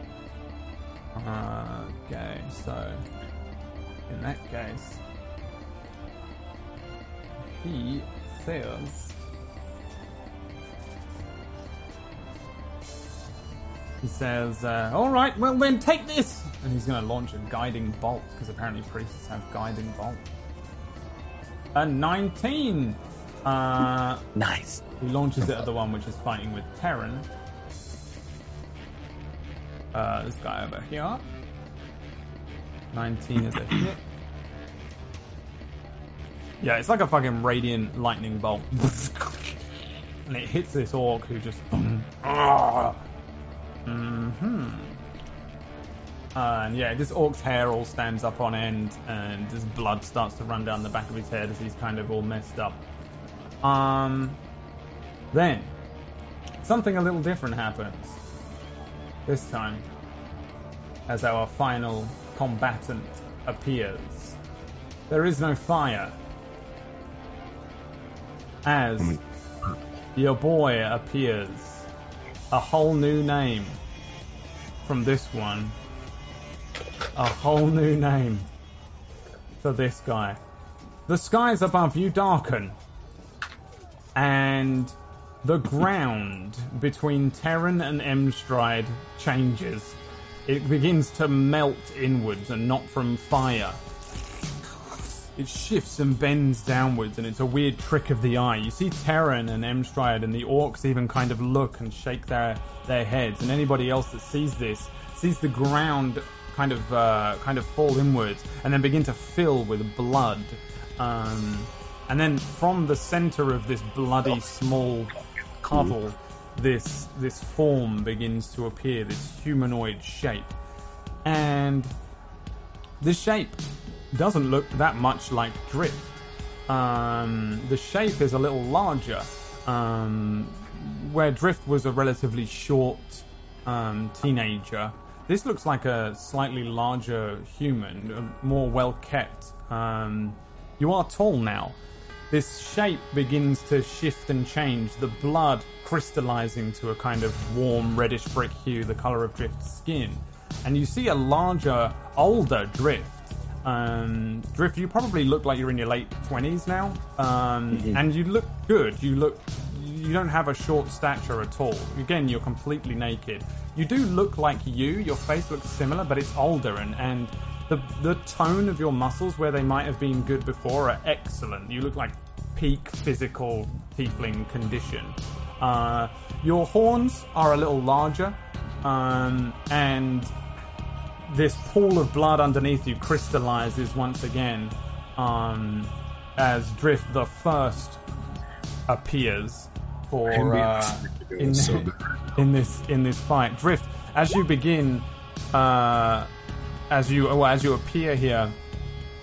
Uh, okay, so in that case, he says. He says, uh, "All right, well then, take this," and he's going to launch a guiding bolt because apparently priests have guiding bolt. A 19. Uh, nice. he launches it at the one which is fighting with Terran. Uh, this guy over here. 19 is a hit. Yeah, it's like a fucking radiant lightning bolt. and it hits this orc who just. hmm and yeah, this orc's hair all stands up on end, and his blood starts to run down the back of his head as he's kind of all messed up. Um, then something a little different happens. This time, as our final combatant appears, there is no fire. As your boy appears, a whole new name from this one, a whole new name for this guy. The skies above you darken, and the ground between Terran and Emstride changes. It begins to melt inwards and not from fire. It shifts and bends downwards, and it's a weird trick of the eye. You see Terran and Emstride and the orcs even kind of look and shake their, their heads, and anybody else that sees this sees the ground kind of uh, kind of fall inwards and then begin to fill with blood. Um, and then from the center of this bloody small puddle, this this form begins to appear, this humanoid shape, and this shape doesn't look that much like Drift. Um, the shape is a little larger, um, where Drift was a relatively short um, teenager. This looks like a slightly larger human, more well kept. Um, you are tall now. This shape begins to shift and change, the blood crystallizing to a kind of warm reddish brick hue, the color of Drift's skin. And you see a larger, older Drift. Um, Drift, you probably look like you're in your late 20s now. Um, And you look good. You look. You don't have a short stature at all. Again, you're completely naked. You do look like you. Your face looks similar, but it's older, and, and the the tone of your muscles, where they might have been good before, are excellent. You look like peak physical tiefling condition. Uh, your horns are a little larger, um, and this pool of blood underneath you crystallizes once again um, as Drift the First appears for uh, in, so in this in this fight. Drift, as you begin, uh, as you well, as you appear here,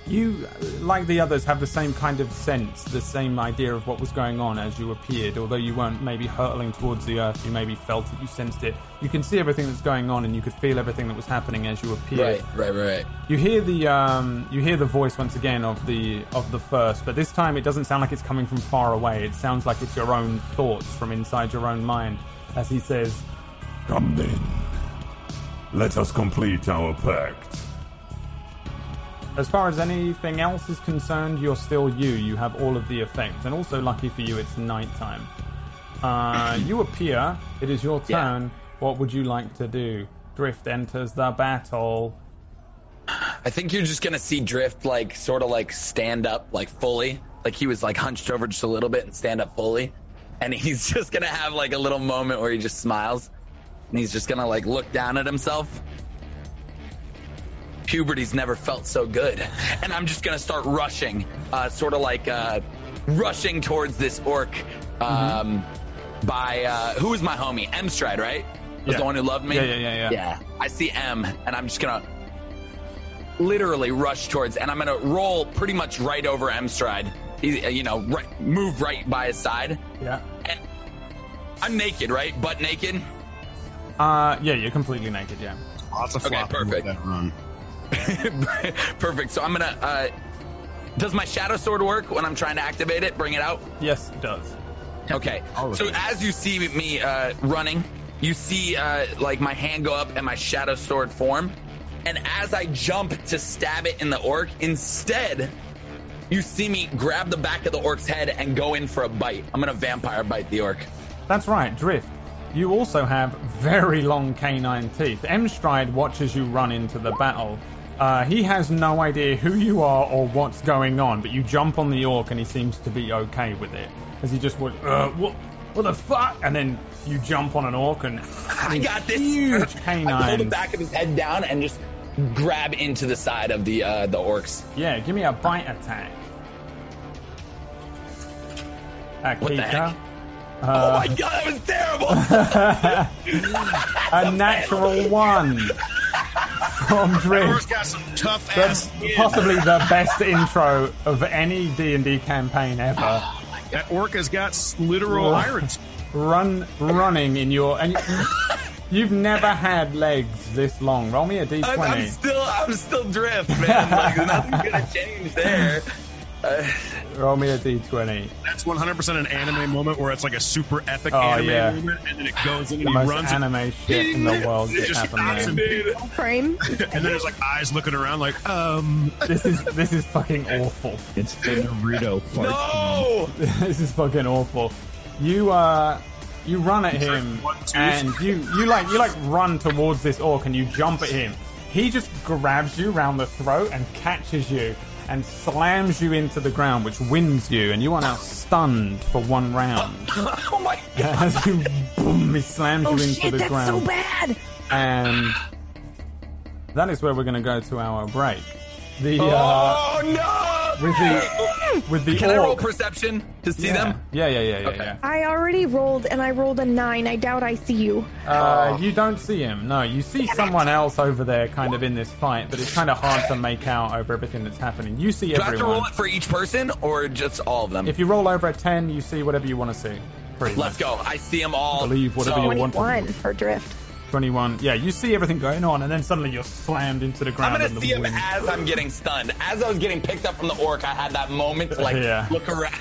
You, like the others, have the same kind of sense, the same idea of what was going on as you appeared. Although you weren't maybe hurtling towards the earth, you maybe felt it, you sensed it. You can see everything that's going on, and you could feel everything that was happening as you appeared. Right, right, right. You hear the um, you hear the voice once again of the of the first, but this time it doesn't sound like it's coming from far away. It sounds like it's your own thoughts from inside your own mind, as he says, Come then. Let us complete our pact. As far as anything else is concerned, you're still you. You have all of the effects, and also lucky for you, it's nighttime. Uh, you appear. It is your Yeah. turn. What would you like to do? Drift enters the battle. I think you're just gonna see Drift like sort of like stand up like fully, like he was like hunched over just a little bit and stand up fully, and he's just gonna have like a little moment where he just smiles, and he's just gonna like look down at himself. Puberty's never felt so good, and I'm just gonna start rushing, uh, sort of like uh, rushing towards this orc. Um, by uh, who was my homie? Emstride, right? Was Yeah. the one who loved me. Yeah, yeah, yeah, yeah. Yeah, I see M, and I'm just gonna literally rush towards, and I'm gonna roll pretty much right over Emstride. He, uh, you know, right, move right by his side. Yeah. And I'm naked, right? Butt naked. Uh, yeah, you're completely naked. Yeah. Lots of Okay, flopping with perfect. That run. Perfect. So I'm gonna. Uh, does my shadow sword work when I'm trying to activate it? Bring it out. Yes, it does. Okay. So it. as you see me uh, running, you see uh, like my hand go up and my shadow sword form, and as I jump to stab it in the orc, instead. You see me grab the back of the orc's head and go in for a bite. I'm gonna vampire bite the orc. That's right, Drift. You also have very long canine teeth. Emstride watches you run into the battle. Uh, he has no idea who you are or what's going on, but you jump on the orc and he seems to be okay with it. As he just would, uh, what, what the fuck? And then you jump on an orc and I got this. huge I pull the back of his head down and just grab into the side of the uh, the orcs. Yeah, give me a bite attack. What the Akika. heck? Oh Uh, my god, that was terrible! a natural one from Drift. got some tough That's ass possibly the best intro of any D&D campaign ever. That orc has got literal irons. Run, running in your... and you- You've never had legs this long. Roll me a d20. I'm, I'm still I'm still drift, man. Like nothing's gonna change there. Uh, Roll me a d20. That's 100% an anime moment where it's like a super epic Oh, anime yeah. moment, and then it goes in The and he most runs anime shit in the world It just happened there. Frame. and then there's like eyes looking around like, um, This is this is fucking awful. It's the Naruto part. no! this is fucking awful. You uh, you run at him One, two. and you you like you like run towards this orc and you jump at him. He just grabs you round the throat and catches you and slams you into the ground, which wins you, and you are now stunned for one round. Oh my god! As you boom, he slams Oh you into shit, the that's ground, so bad. and that is where we're going to go to our break. The uh, Oh no! with the with the Can I roll perception to see yeah. them? Yeah, yeah, yeah, yeah, Okay. yeah. I already rolled and I rolled a nine. I doubt I see you. Uh, Oh. you don't see him. No, you see someone else over there, kind of in this fight, but it's kind of hard to make out over everything that's happening. You see everyone. Do I have to roll it for each person or just all of them? If you roll over a ten, you see whatever you want to see. Let's much. go. I see them all. Believe whatever So, you want. Twenty-one for drift. Twenty-one. Yeah, you see everything going on, and then suddenly you're slammed into the ground. I'm ground. gonna in the see him wind. as I'm getting stunned. As I was getting picked up from the orc, I had that moment to like Yeah. look around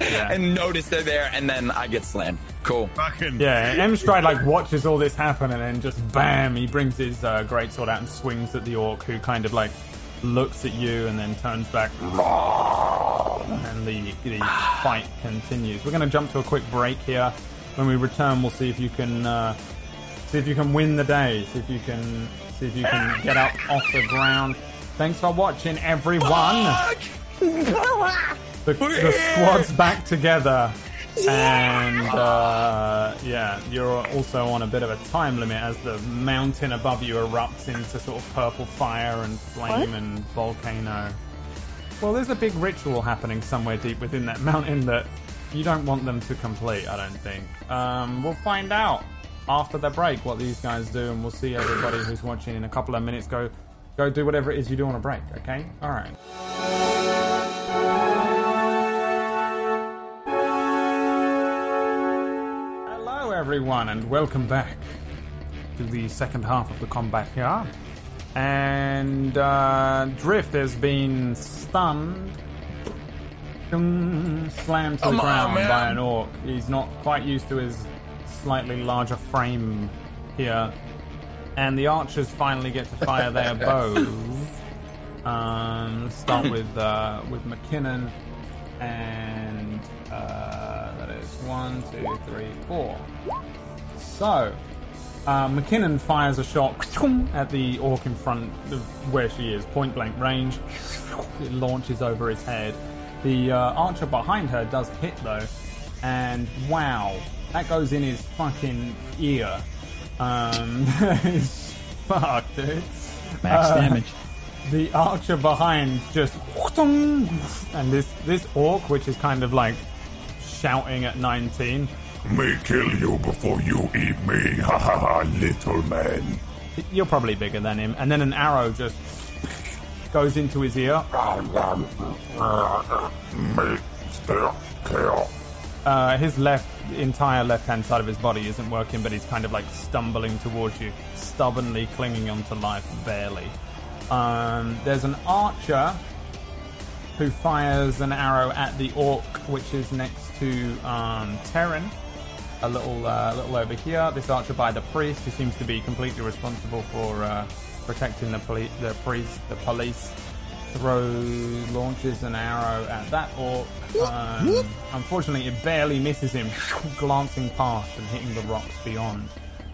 Yeah. and notice they're there, and then I get slammed. Cool. fucking. Yeah, Emstride like watches all this happen, and then just bam, he brings his uh, greatsword out and swings at the orc, who kind of like looks at you and then turns back, and the the fight continues. We're gonna jump to a quick break here. When we return, we'll see if you can uh, see if you can win the day, see if you can see if you can get up off the ground. Thanks for watching, everyone. The, the squad's back together. And uh, yeah, you're also on a bit of a time limit as the mountain above you erupts into sort of purple fire and flame What? and volcano. Well, there's a big ritual happening somewhere deep within that mountain that you don't want them to complete, I don't think. Um, we'll find out after the break what these guys do, and we'll see everybody who's watching in a couple of minutes go go do whatever it is you do on a break. Okay. All right. Hello, everyone, and welcome back to the second half of the combat here. And uh, Drift has been stunned, slammed to the on, ground man. by an orc. He's not quite used to his slightly larger frame here. And the archers finally get to fire their bows. Um, let's start with uh, with McKinnon, and uh, that is one, two, three, four. So, uh, McKinnon fires a shot at the orc in front of where she is, point blank range. It launches over his head. The uh, archer behind her does hit though, and wow, that goes in his fucking ear. Um, it's fuck, dude. Max Uh, damage. the archer behind just and this this orc which is kind of like shouting at 19 Me kill you before you eat me, ha ha ha, little man. you're probably bigger than him and then an arrow just goes into his ear Me still kill. uh, his left entire left hand side of his body isn't working but he's kind of like stumbling towards you stubbornly clinging onto life barely um, there's an archer who fires an arrow at the orc which is next to um, Terran a little uh, little over here. This archer by the priest, who seems to be completely responsible for uh, protecting the police. The priest, the police, throws launches an arrow at that orc. Um, unfortunately, it barely misses him, glancing past and hitting the rocks beyond.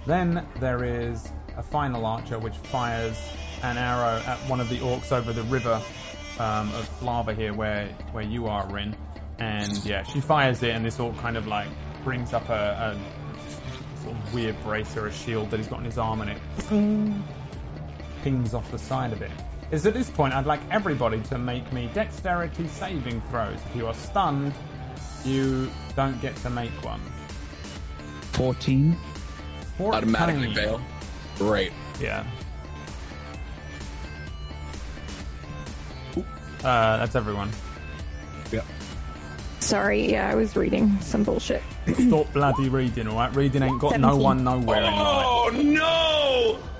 Then there is a final archer which fires an arrow at one of the orcs over the river um, of lava here, where where you are, Rin. And yeah, she fires it, and this orc kind of like brings up a, a sort of weird bracer, a shield that he's got on his arm, and it pings off the side of it. Is at this point, I'd like everybody to make me dexterity saving throws. If you are stunned, you don't get to make one. 14. Automatically fail. Great. Yeah. Uh, that's everyone. Sorry, yeah, I was reading some bullshit. Stop bloody reading, alright? Reading ain't got no one nowhere in life. Oh no!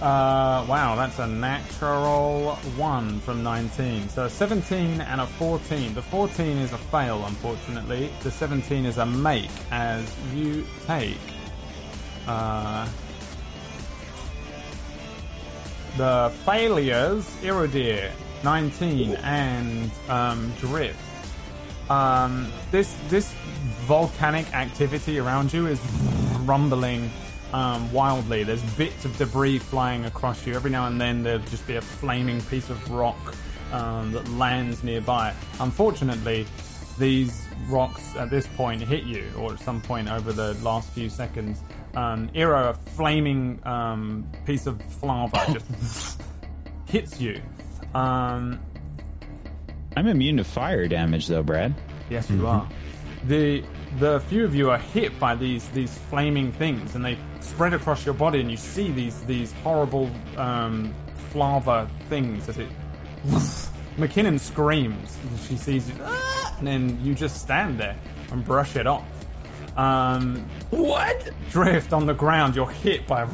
Uh, wow, that's a natural 1 from 19. So a 17 and a 14. The 14 is a fail, unfortunately. The 17 is a make, as you take. Uh, the failures, Iridir, 19, and um, Drift. Um, this this volcanic activity around you is rumbling um, wildly. There's bits of debris flying across you. Every now and then there'll just be a flaming piece of rock um, that lands nearby. Unfortunately, these rocks at this point hit you, or at some point over the last few seconds. Um, Eero, a flaming um, piece of lava just hits you. Um, I'm immune to fire damage, though, Brad. Yes, you are. The the few of you are hit by these these flaming things, and they spread across your body, and you see these these horrible um, lava things as it. McKinnon screams. She sees it, "Ah!" and then you just stand there and brush it off. Um, What? drift on the ground, you're hit by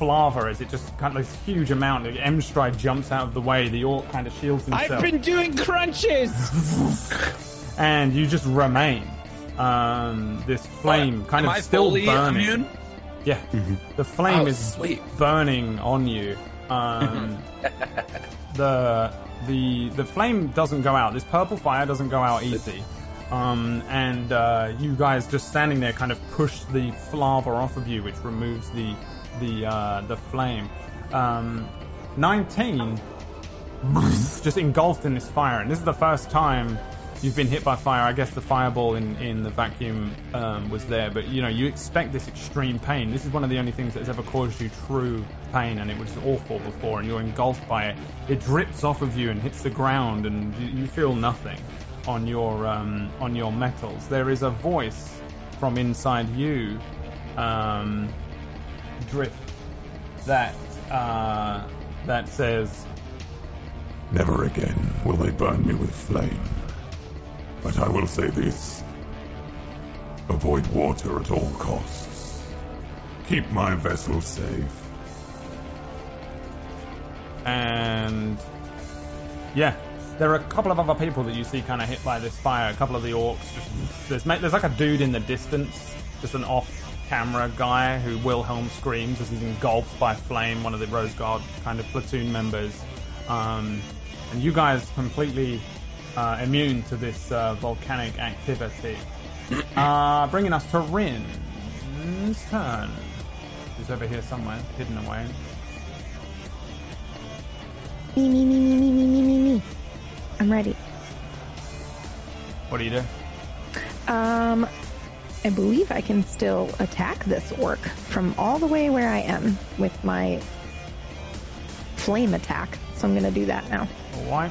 lava as it just kind of this huge amount. Emstride jumps out of the way. The orc kind of shields himself I've been doing crunches! and you just remain. Um, this flame kind Am of I still burning. immune? Yeah, the flame Oh, is sweet. burning on you. Um, the the the flame doesn't go out. This purple fire doesn't go out easy. Um, and uh, you guys just standing there kind of push the lava off of you, which removes the the uh, the flame. Um, Nineteen just engulfed in this fire, and this is the first time you've been hit by fire. I guess the fireball in, in the vacuum um, was there, but you know you expect this extreme pain. This is one of the only things that has ever caused you true pain, and it was awful before, and you're engulfed by it. It drips off of you and hits the ground, and you, you feel nothing on your um, on your metals. There is a voice from inside you, um, drift that uh, that says, Never again will they burn me with flame. But I will say this. Avoid water at all costs. Keep my vessel safe. and yeah, there are a couple of other people that you see kind of hit by this fire. A couple of the orcs. Just, there's there's like a dude in the distance, just an off-camera guy who Wilhelm screams as he's engulfed by flame. One of the Rose Guard kind of platoon members, um, and you guys completely uh, immune to this uh, volcanic activity. Uh, bringing us to Rin's turn. He's over here somewhere, hidden away. Me, me, me, me, me, me, me, me, me. I'm ready. What do you do? Um, I believe I can still attack this orc from all the way where I am with my flame attack. So I'm gonna do that now. Alright.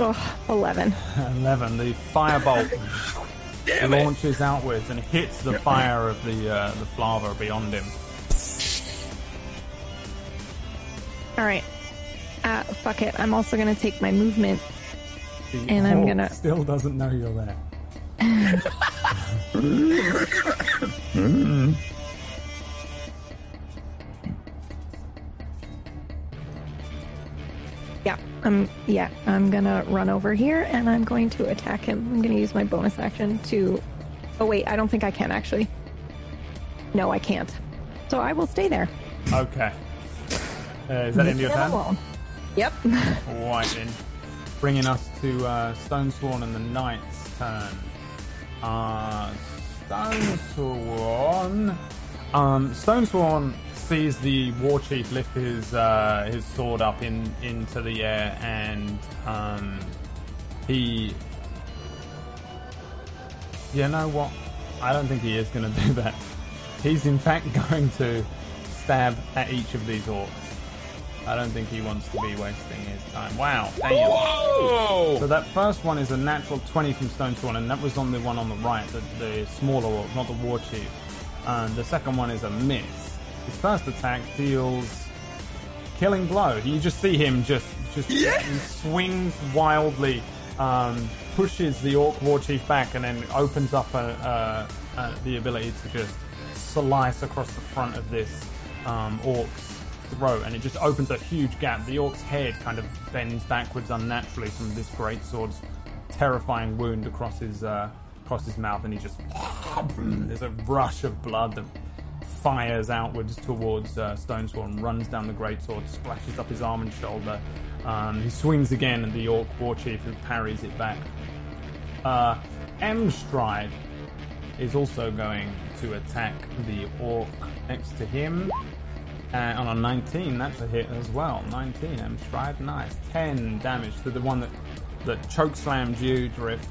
Oh, 11. 11. The firebolt launches outwards and hits the fire of the uh, the lava beyond him. All right. Uh, fuck it. I'm also gonna take my movement. The And I'm gonna- still doesn't know you're there. I'm yeah. I'm gonna run over here and I'm going to attack him. I'm gonna use my bonus action to. Oh wait, I don't think I can actually. No, I can't. So I will stay there. Okay. Uh, is that in your turn? alone. Yep. Alright then. Bringing us to uh, Stonesworn and the Knight's turn. Uh, Stone Sworn. Um, Stonesworn sees the war chief lift his uh, his sword up in into the air, and um, he. You know what? I don't think he is going to do that. He's in fact going to stab at each of these orcs. I don't think he wants to be wasting his time. Wow, damn. Whoa! So that first one is a natural 20 from Stonesworn, and that was on the one on the right, the, the smaller orc, not the war chief. And the second one is a miss. His first attack deals killing blow. You just see him just just he swings wildly, um, pushes the orc war chief back, and then opens up a, a, a, the ability to just slice across the front of this um, orc's throat, and it just opens a huge gap. The orc's head kind of bends backwards unnaturally from this great sword's terrifying wound across his uh, across his mouth, and he just there's a rush of blood that fires outwards towards uh, Stonesworn, runs down the greatsword, splashes up his arm and shoulder. Um, he swings again, and the orc war chief who parries it back. Uh, Emstride is also going to attack the orc next to him. Uh, on a 19, that's a hit as well. 19, M Stride, nice. 10 damage to the one that, that choke slammed you, Drift.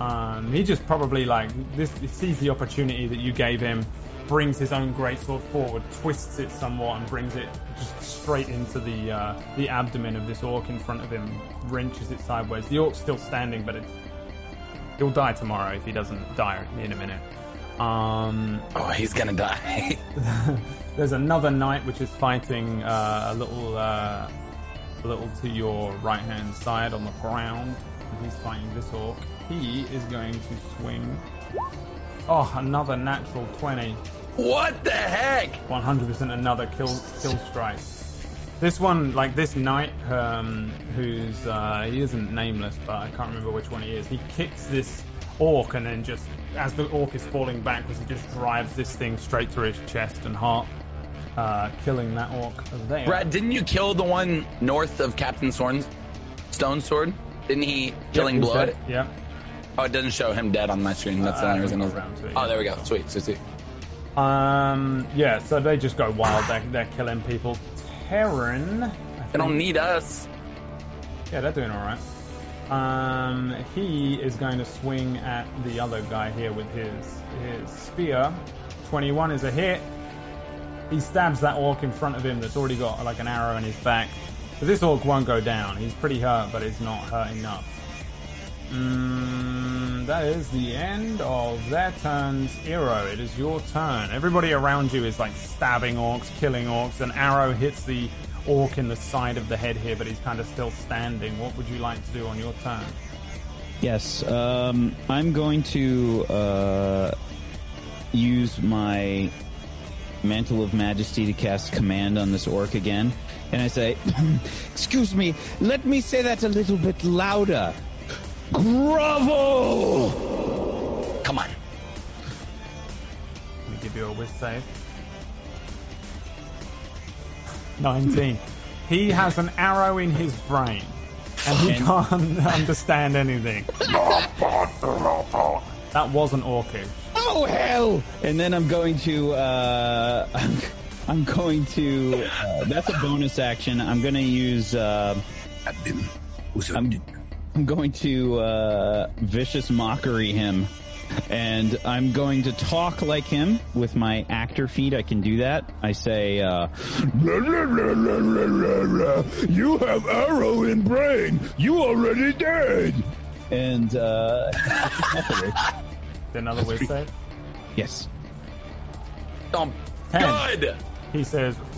Um, he just probably like this. Sees the opportunity that you gave him, brings his own greatsword forward, twists it somewhat, and brings it just straight into the uh, the abdomen of this orc in front of him. Wrenches it sideways. The orc's still standing, but it's, he'll die tomorrow if he doesn't die in a minute. Um, Oh, he's gonna die. there's another knight which is fighting uh, a little uh, a little to your right hand side on the ground. He's fighting this orc. He is going to swing. Oh, another natural 20. what the heck? 100% another kill kill strike. This one, like this knight, um, who's uh, he isn't nameless, but I can't remember which one he is. He kicks this orc, and then just as the orc is falling backwards, he just drives this thing straight through his chest and heart, uh, killing that orc there. Brad, didn't you kill the one north of Captain Sorn's Stone Sword? Didn't he killing he's blood? dead. Yeah. Oh, it doesn't show him dead on my screen. That's the Uh, only reason. I was- around to it, Oh, yeah. there we go. Sweet, sweet, sweet. Um, yeah, so they just go wild. They're, they're killing people. Terran. I They don't need us. Yeah, they're doing alright. Um, he is going to swing at the other guy here with his his spear. 21 is a hit. He stabs that orc in front of him that's already got like an arrow in his back. But this orc won't go down. He's pretty hurt, but it's not hurt enough. Mm, that is the end of their turns. Eero, it is your turn. Everybody around you is like stabbing orcs, killing orcs. An arrow hits the orc in the side of the head here, but he's kind of still standing. What would you like to do on your turn? Yes, um, I'm going to uh, use my Mantle of Majesty to cast command on this orc again. And I say, Excuse me, let me say that a little bit louder. Grovel! Come on. Let me give you a whiz save. 19. He has an arrow in his brain, and he can't understand anything. That wasn't orcish. Oh hell! And then I'm going to, uh, I'm going to, uh, that's a bonus action. I'm going to use, uh, I'm, I'm going to, uh, vicious mockery him. And I'm going to talk like him with my actor feet. I can do that. I say, uh, you have arrow in brain. You already dead. And, uh, Another whiz save. yes. Um, Ten. good. He says,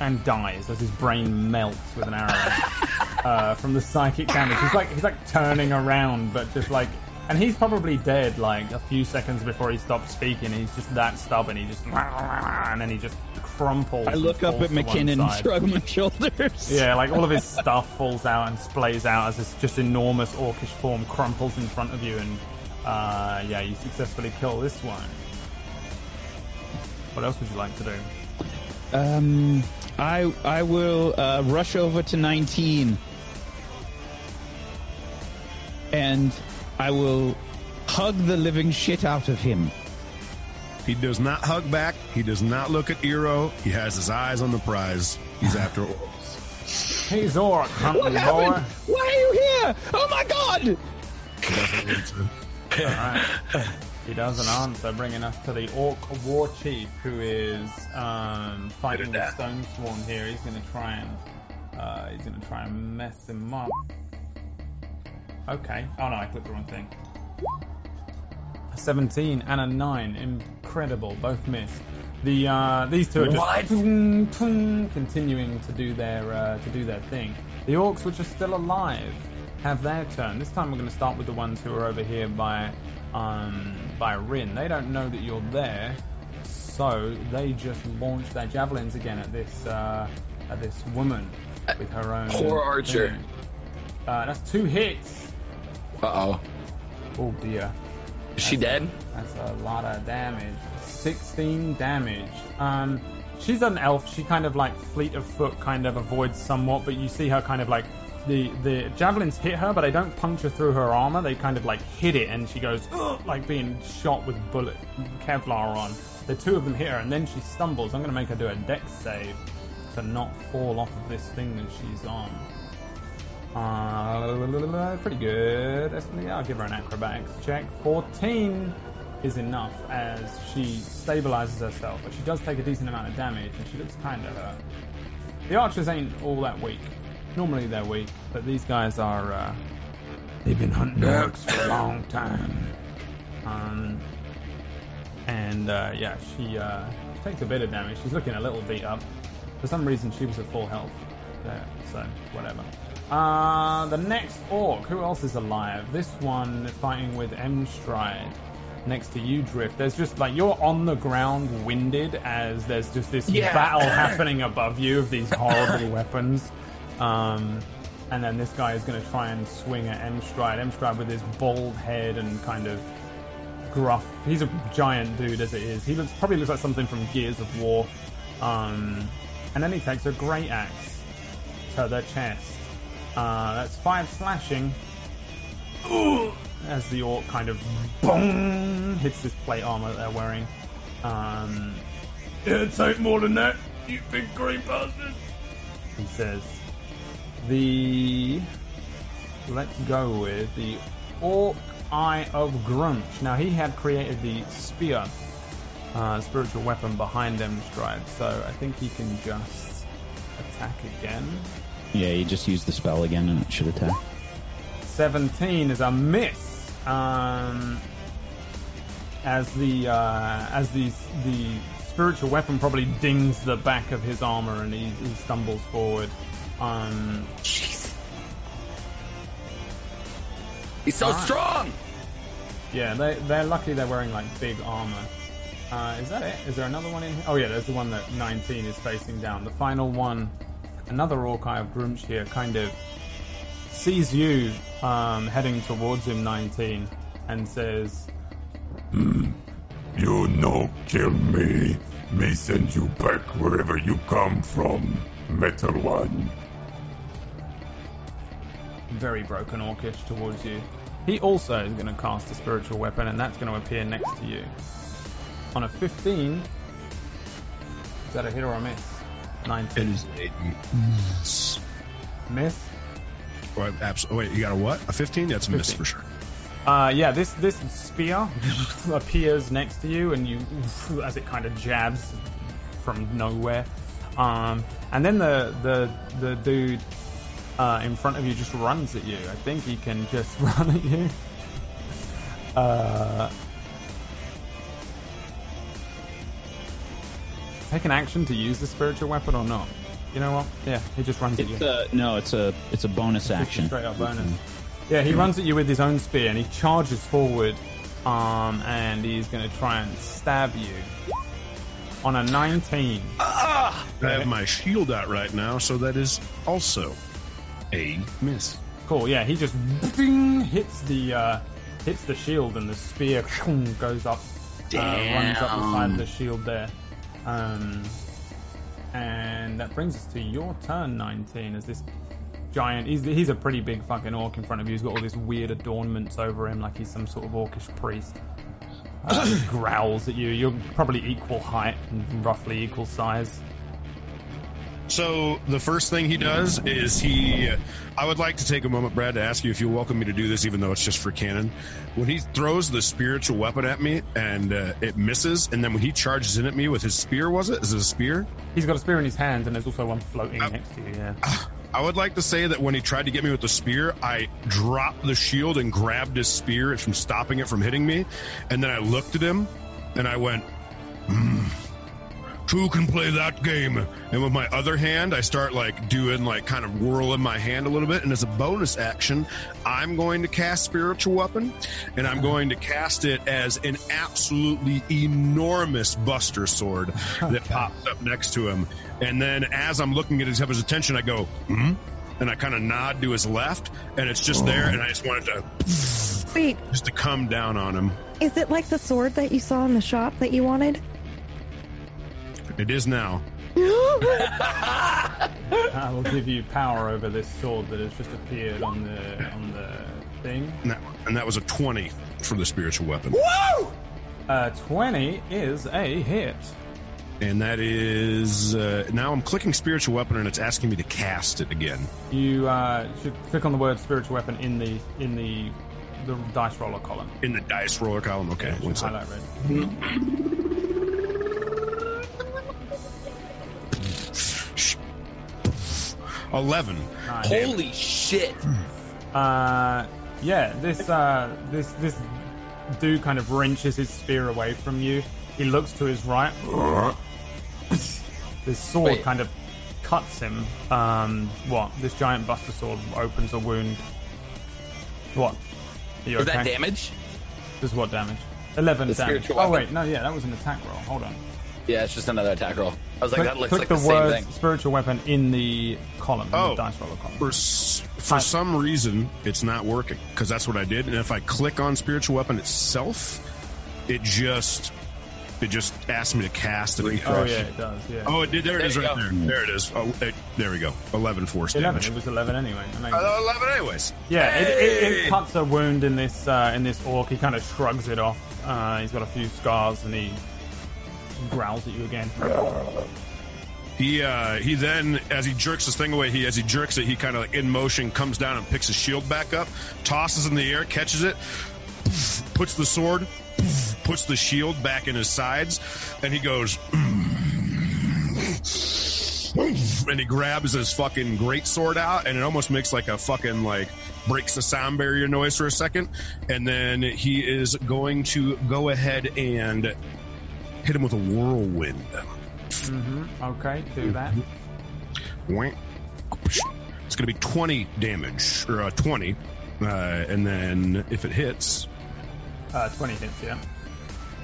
and dies as his brain melts with an arrow uh, from the psychic damage. He's like he's like turning around, but just like, and he's probably dead like a few seconds before he stops speaking. He's just that stubborn. He just and then he just crumples. I look up at McKinnon and shrug my shoulders. Yeah, like all of his stuff falls out and splays out as this just enormous orcish form crumples in front of you, and uh, yeah, you successfully kill this one. What else would you like to do? Um, I I will uh, rush over to 19, and I will hug the living shit out of him. He does not hug back. He does not look at Eero. He has his eyes on the prize. He's after orcs. Hey Zork, hunting What boy. happened? Why are you here? Oh my god! He doesn't answer. Alright. He doesn't answer, bringing us to the Orc War Chief, who is um, fighting with Stone Swarm here. He's going to try and uh, he's going to try and mess him up. Okay. Oh no, I clicked the wrong thing. A 17 and a 9. Incredible. Both miss. The uh, these two are just What? tung, tung, continuing to do their uh, to do their thing. The orcs, which are still alive, have their turn. This time we're going to start with the ones who are over here by um, by Rin. They don't know that you're there, so they just launch their javelins again at this uh, at this woman with her own. Poor archer. Uh, that's two hits. Uh oh. Oh dear. Is she dead? That's a lot of damage. 16 damage. Um, she's an elf. She kind of like fleet of foot kind of avoids somewhat, but you see her kind of like the the javelins hit her, but they don't puncture through her armor. They kind of like hit it, and she goes like being shot with bullet Kevlar on. The two of them hit her, and then she stumbles. I'm gonna make her do a dex save to not fall off of this thing that she's on. Uh, pretty good. I'll give her an acrobatics check. 14 is enough as she stabilizes herself, but she does take a decent amount of damage and she looks kind of hurt. The archers ain't all that weak. Normally they're weak, but these guys are, uh, they've been hunting orcs for a long time. Um, and, uh, yeah, she, uh, takes a bit of damage. She's looking a little beat up. For some reason, she was at full health there, so whatever. Uh, the next orc, who else is alive? This one fighting with Emstride next to you, Drift. There's just like you're on the ground, winded, as there's just this Yeah. battle happening above you of these horrible weapons. Um, and then this guy is going to try and swing at Emstride. M Stride with his bald head and kind of gruff. He's a giant dude as it is. He looks probably looks like something from Gears of War. Um, and then he takes a great axe to the chest. Uh, that's five slashing. Ooh, as the orc kind of boom hits this plate armor that they're wearing. Um, It'll take more than that, you big green bastard. He says. The let's go with the Orc Eye of Gruumsh. Now he had created the spear, uh, spiritual weapon behind them stride, so I think he can just attack again. Yeah, you just used the spell again and it should attack. 17 is a miss. Um, as the uh, as the the spiritual weapon probably dings the back of his armor and he, he stumbles forward. Um, Jeez. He's so Alright. strong. yeah, they they're lucky they're wearing like big armor. Uh, is that it? Is there another one in here? Oh yeah, there's the one that 19 is facing down. The final one, another Orc Eye of Gruumsh here, kind of sees you um, heading towards him, 19, and says, You no kill me. Me send you back wherever you come from, Metal One. Very broken orcish towards you. He also is going to cast a spiritual weapon, and that's going to appear next to you. On a 15, is that a hit or a miss? 19. It is a miss. Miss? Or abs- oh, wait, you got a what? A 15? That's a miss for sure. Uh, yeah, this this spear appears next to you, and you, as it kind of jabs from nowhere. Um, and then the the the dude uh, in front of you just runs at you. I think he can just run at you. Uh, take an action to use the spiritual weapon or not? You know what? Yeah, he just runs at you. A, no, it's a it's a bonus Just a action. Straight up bonus. Yeah, he runs at you with his own spear and he charges forward, um, and he's going to try and stab you. On a 19. I have my shield out right now, so that is also a miss. Cool. Yeah, he just ding, hits the uh, hits the shield and the spear goes up, uh, runs up the side of the shield there. Um, and that brings us to your turn, 19, as this giant. He's, he's a pretty big fucking orc in front of you. He's got all these weird adornments over him, like he's some sort of orcish priest. Uh, growls at you. You're probably equal height and roughly equal size. So the first thing he does is he. I would like to take a moment, Brad, to ask you if you'll welcome me to do this, even though it's just for canon. When he throws the spiritual weapon at me and uh, it misses, and then when he charges in at me with his spear, was it? Is it a spear? He's got a spear in his hand, and there's also one floating Uh, next to you. Yeah. I would like to say that when he tried to get me with the spear, I dropped the shield and grabbed his spear from stopping it from hitting me, and then I looked at him and I went, hmm, "Who can play that game?" And with my other hand, I start like doing like kind of whirling my hand a little bit, and as a bonus action, I'm going to cast spiritual weapon, and I'm going to cast it as an absolutely enormous Buster sword that pops up next to him. And then as I'm looking at his, have his attention, I go, hmm? And I kind of nod to his left, and it's just there, and I just wanted to Wait, just to come down on him. is it like the sword that you saw in the shop that you wanted? It is now. I will give you power over this sword that has just appeared on the on the thing. And that, and that was a 20 for the spiritual weapon. Uh, Twenty is a hit. And that is uh, now I'm clicking spiritual weapon and it's asking me to cast it again. You uh, should click on the word spiritual weapon in the in the the dice roller column. In the dice roller column. Okay, Yeah, it one should second. Eleven. Nice. Holy shit. Uh, yeah, this uh, this this dude kind of wrenches his spear away from you. He looks to his right. This sword Wait. kind of cuts him. Um, what? This giant buster sword opens a wound. What? Are you Was okay? that damage? This is what damage? Eleven The damage. Oh weapon. wait, no, yeah, that was an attack roll. Hold on. Yeah, it's just another attack roll. I was like, click that looks like the, the, same word thing. spiritual weapon in the column, in Oh. the dice roller column. For s- for some reason, it's not working because that's what I did. And if I click on spiritual weapon itself, it just it just asked me to cast it. again. Oh yeah, it does. Yeah. Oh, it did. There it There is, right go. there. There it is. Oh, it, there we go. Eleven force 11. damage. It was 11 anyway. Uh, Eleven, anyways. Yeah, it, it, it cuts a wound in this uh, in this orc. He kind of shrugs it off. Uh, he's got a few scars and he growls at you again. He uh, he then, as he jerks his thing away, he as he jerks it, he kind of like in motion comes down and picks his shield back up, tosses in the air, catches it, puts the sword, puts the shield back in his sides, and he goes. and he grabs his fucking great sword out, and it almost makes like a fucking like breaks the sound barrier noise for a second, and then he is going to go ahead and hit him with a whirlwind. hmm Okay, do that. It's going to be 20 damage, or uh, 20. Uh, and then if it hits, Uh, 20 hits, yeah.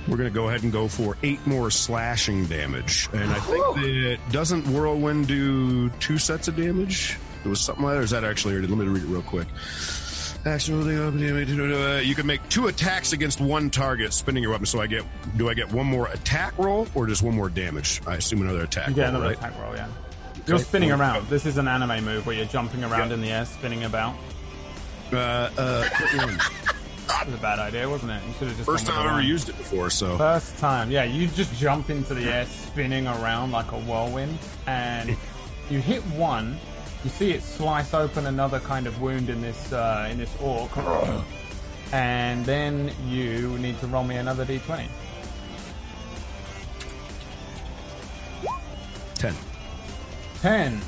we're going to go ahead and go for eight more slashing damage. And I think that doesn't Whirlwind do two sets of damage? It was something like that, or is that actually? Let me read it real quick. Action rolling up uh, You can make two attacks against one target, spinning your weapon. So I get, do I get one more attack roll or just one more damage? I assume another attack You get roll, another right? attack roll, yeah. You're spinning around. This is an anime move where you're jumping around in the air, spinning about. Uh, uh, That was a bad idea, wasn't it? You should have just first time I've ever used it before, so. First time, yeah. You just jump into the air, spinning around like a whirlwind, and you hit one. You see it slice open another kind of wound in this uh, in this orc, and then you need to roll me another d20. 10. 10.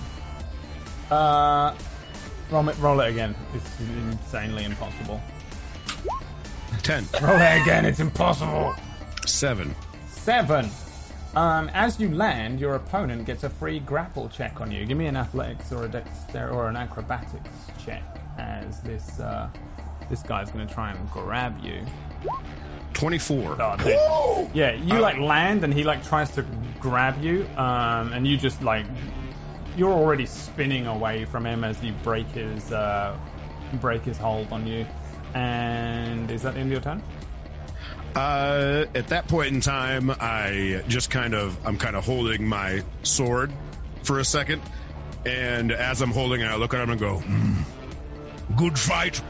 Uh, roll it, roll it again. It's insanely impossible. 10. Roll it again. It's impossible. 7. Seven. Um, as you land, your opponent gets a free grapple check on you. Give me an athletics or a dexter or an acrobatics check as this uh, this guy's going to try and grab you. 24. Oh. Yeah, you like land and he like tries to grab you, um, and you just like you're already spinning away from him as you break his uh, break his hold on you. And is that the end of your turn? Uh, at that point in time, I just kind of, I'm kind of holding my sword for a second. And as I'm holding it, I look at him and go, "Hmm, good fight.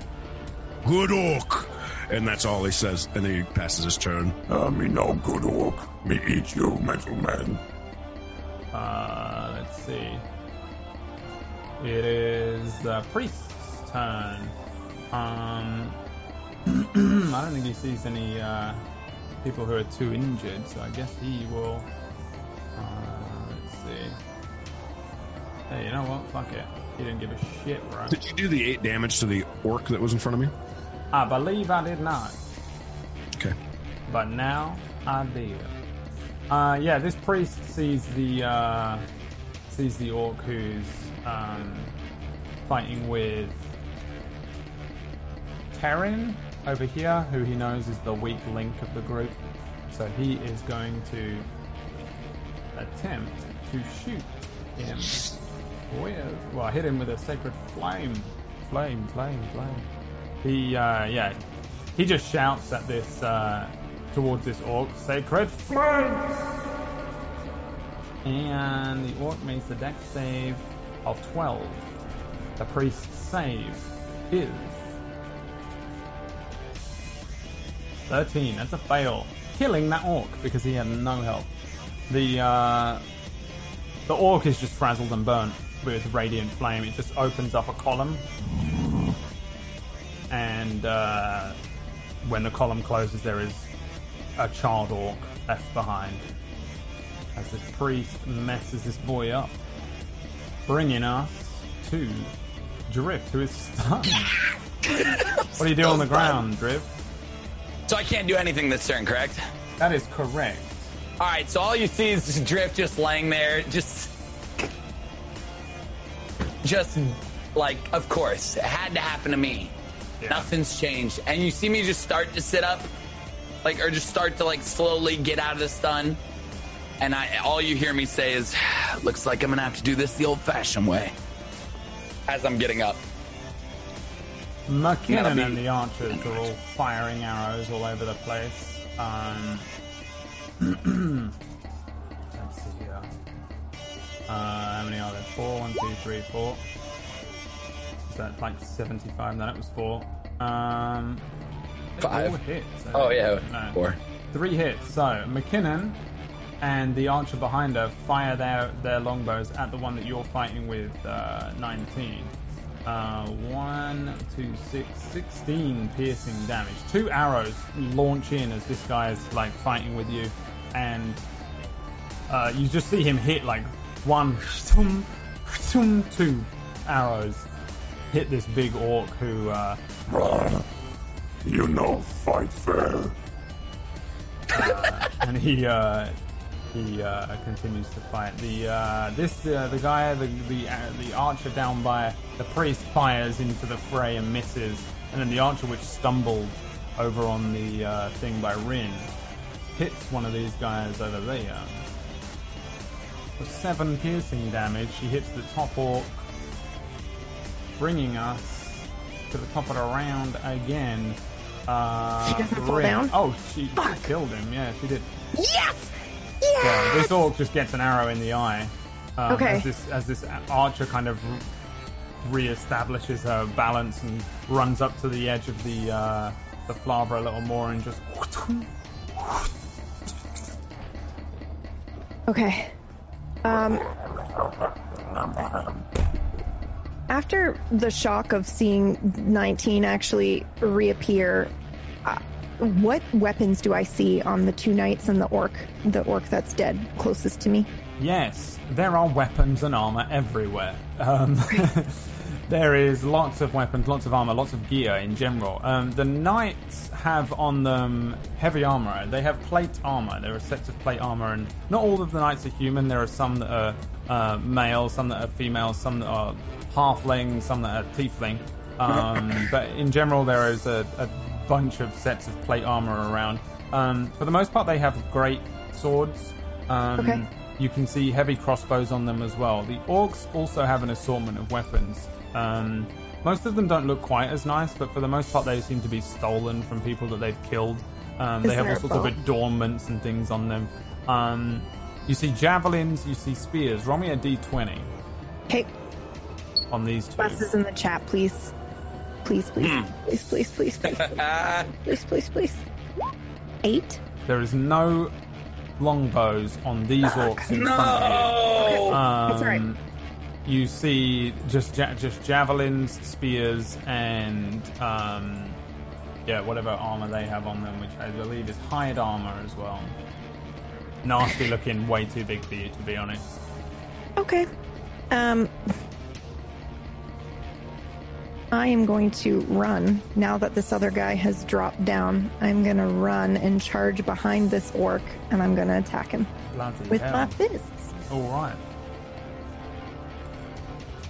Good orc. And that's all he says. And then he passes his turn. Ah, me no good orc. Me eat you, metal man. Uh, let's see. It is the priest's turn. Um, I don't think he sees any uh, people who are too injured, so I guess he will. Uh, let's see. Hey, you know what? Fuck it. He didn't give a shit, right? Did you do the eight damage to the orc that was in front of me? I believe I did not, Okay. but now I did. Uh, yeah, this priest sees the uh, sees the orc who's um, fighting with Terran over here, who he knows is the weak link of the group. So he is going to attempt to shoot him with, well, hit him with a sacred flame, flame, flame, flame. He, uh, yeah, he just shouts at this, uh, towards this orc, sacred flame. And the orc makes a dex save of 12. The priest's save is 13. That's a fail. Killing that orc because he had no health. The uh, the orc is just frazzled and burnt with radiant flame. It just opens up a column, and uh, when the column closes, there is a child orc left behind. As this priest messes this boy up, bringing us to Drift, who is stunned. what do you do on the ground, Drift? So I can't do anything this turn, correct? That is correct. All right, so all you see is just Drift just laying there, just, just like, of course, it had to happen to me. Yeah. Nothing's changed, and you see me just start to sit up, like, or just start to like slowly get out of the stun, and I, all you hear me say is, "Looks like I'm gonna have to do this the old-fashioned way." As I'm getting up, McKinnon be- and the archers are all firing arrows all over the place. Um, let's see here. Uh, how many are there? Four, one, two, three, four. Is that like 75? No, that was four. Um, Five. Four hits. Oh, yeah, No. four. Three hits. So McKinnon and the archer behind her fire their, their longbows at the one that you're fighting with, uh, 19. Uh, one, two, six, 16 piercing damage. Two arrows launch in as this guy is like fighting with you, and uh, you just see him hit like one, two arrows hit this big orc who uh, You know, fight fair. and he uh, he uh, continues to fight. The uh, this uh, the guy the the uh, the archer down by the priest fires into the fray and misses, and then the archer which stumbled over on the uh, thing by Rin hits one of these guys over there. For seven piercing damage, she hits the top orc, bringing us to the top of the round again. Uh, She doesn't fall down? Oh, she, she killed him. Yeah, she did. Yes! Yeah, this orc just gets an arrow in the eye. Um, Okay. As this, as this archer kind of re-establishes her balance and runs up to the edge of the uh, the flava a little more and just. Okay. Um, after the shock of seeing 19 actually reappear, what weapons do I see on the two knights and the orc, the orc that's dead closest to me? Yes, there are weapons and armor everywhere. Um, there is lots of weapons, lots of armor, lots of gear in general. Um, the knights have on them heavy armor. They have plate armor. There are sets of plate armor, and not all of the knights are human. There are some that are uh, male, some that are female, some that are halfling, some that are tiefling. Um, but in general, there is a, a bunch of sets of plate armor around. Um, for the most part, they have great swords. Um, Okay. You can see heavy crossbows on them as well. The orcs also have an assortment of weapons. Um, most of them don't look quite as nice, but for the most part, they seem to be stolen from people that they've killed. Um, they have all sorts of adornments and things on them. Um, you see javelins, you see spears. Roll me a d20 Okay, on these two. Is in the chat, please. Please, please, please, please, please, please, please, please, please. Eight? There is no longbows on these orcs in front of you. No. Um, That's all right. You see just ja- just javelins, spears, and um, yeah, whatever armor they have on them, which I believe is hide armor as well. Nasty looking, way too big for you to be honest. Okay. Um, I am going to run now that this other guy has dropped down. I'm going to run and charge behind this orc, and I'm going to attack him Bloody with hell. my fists. All right,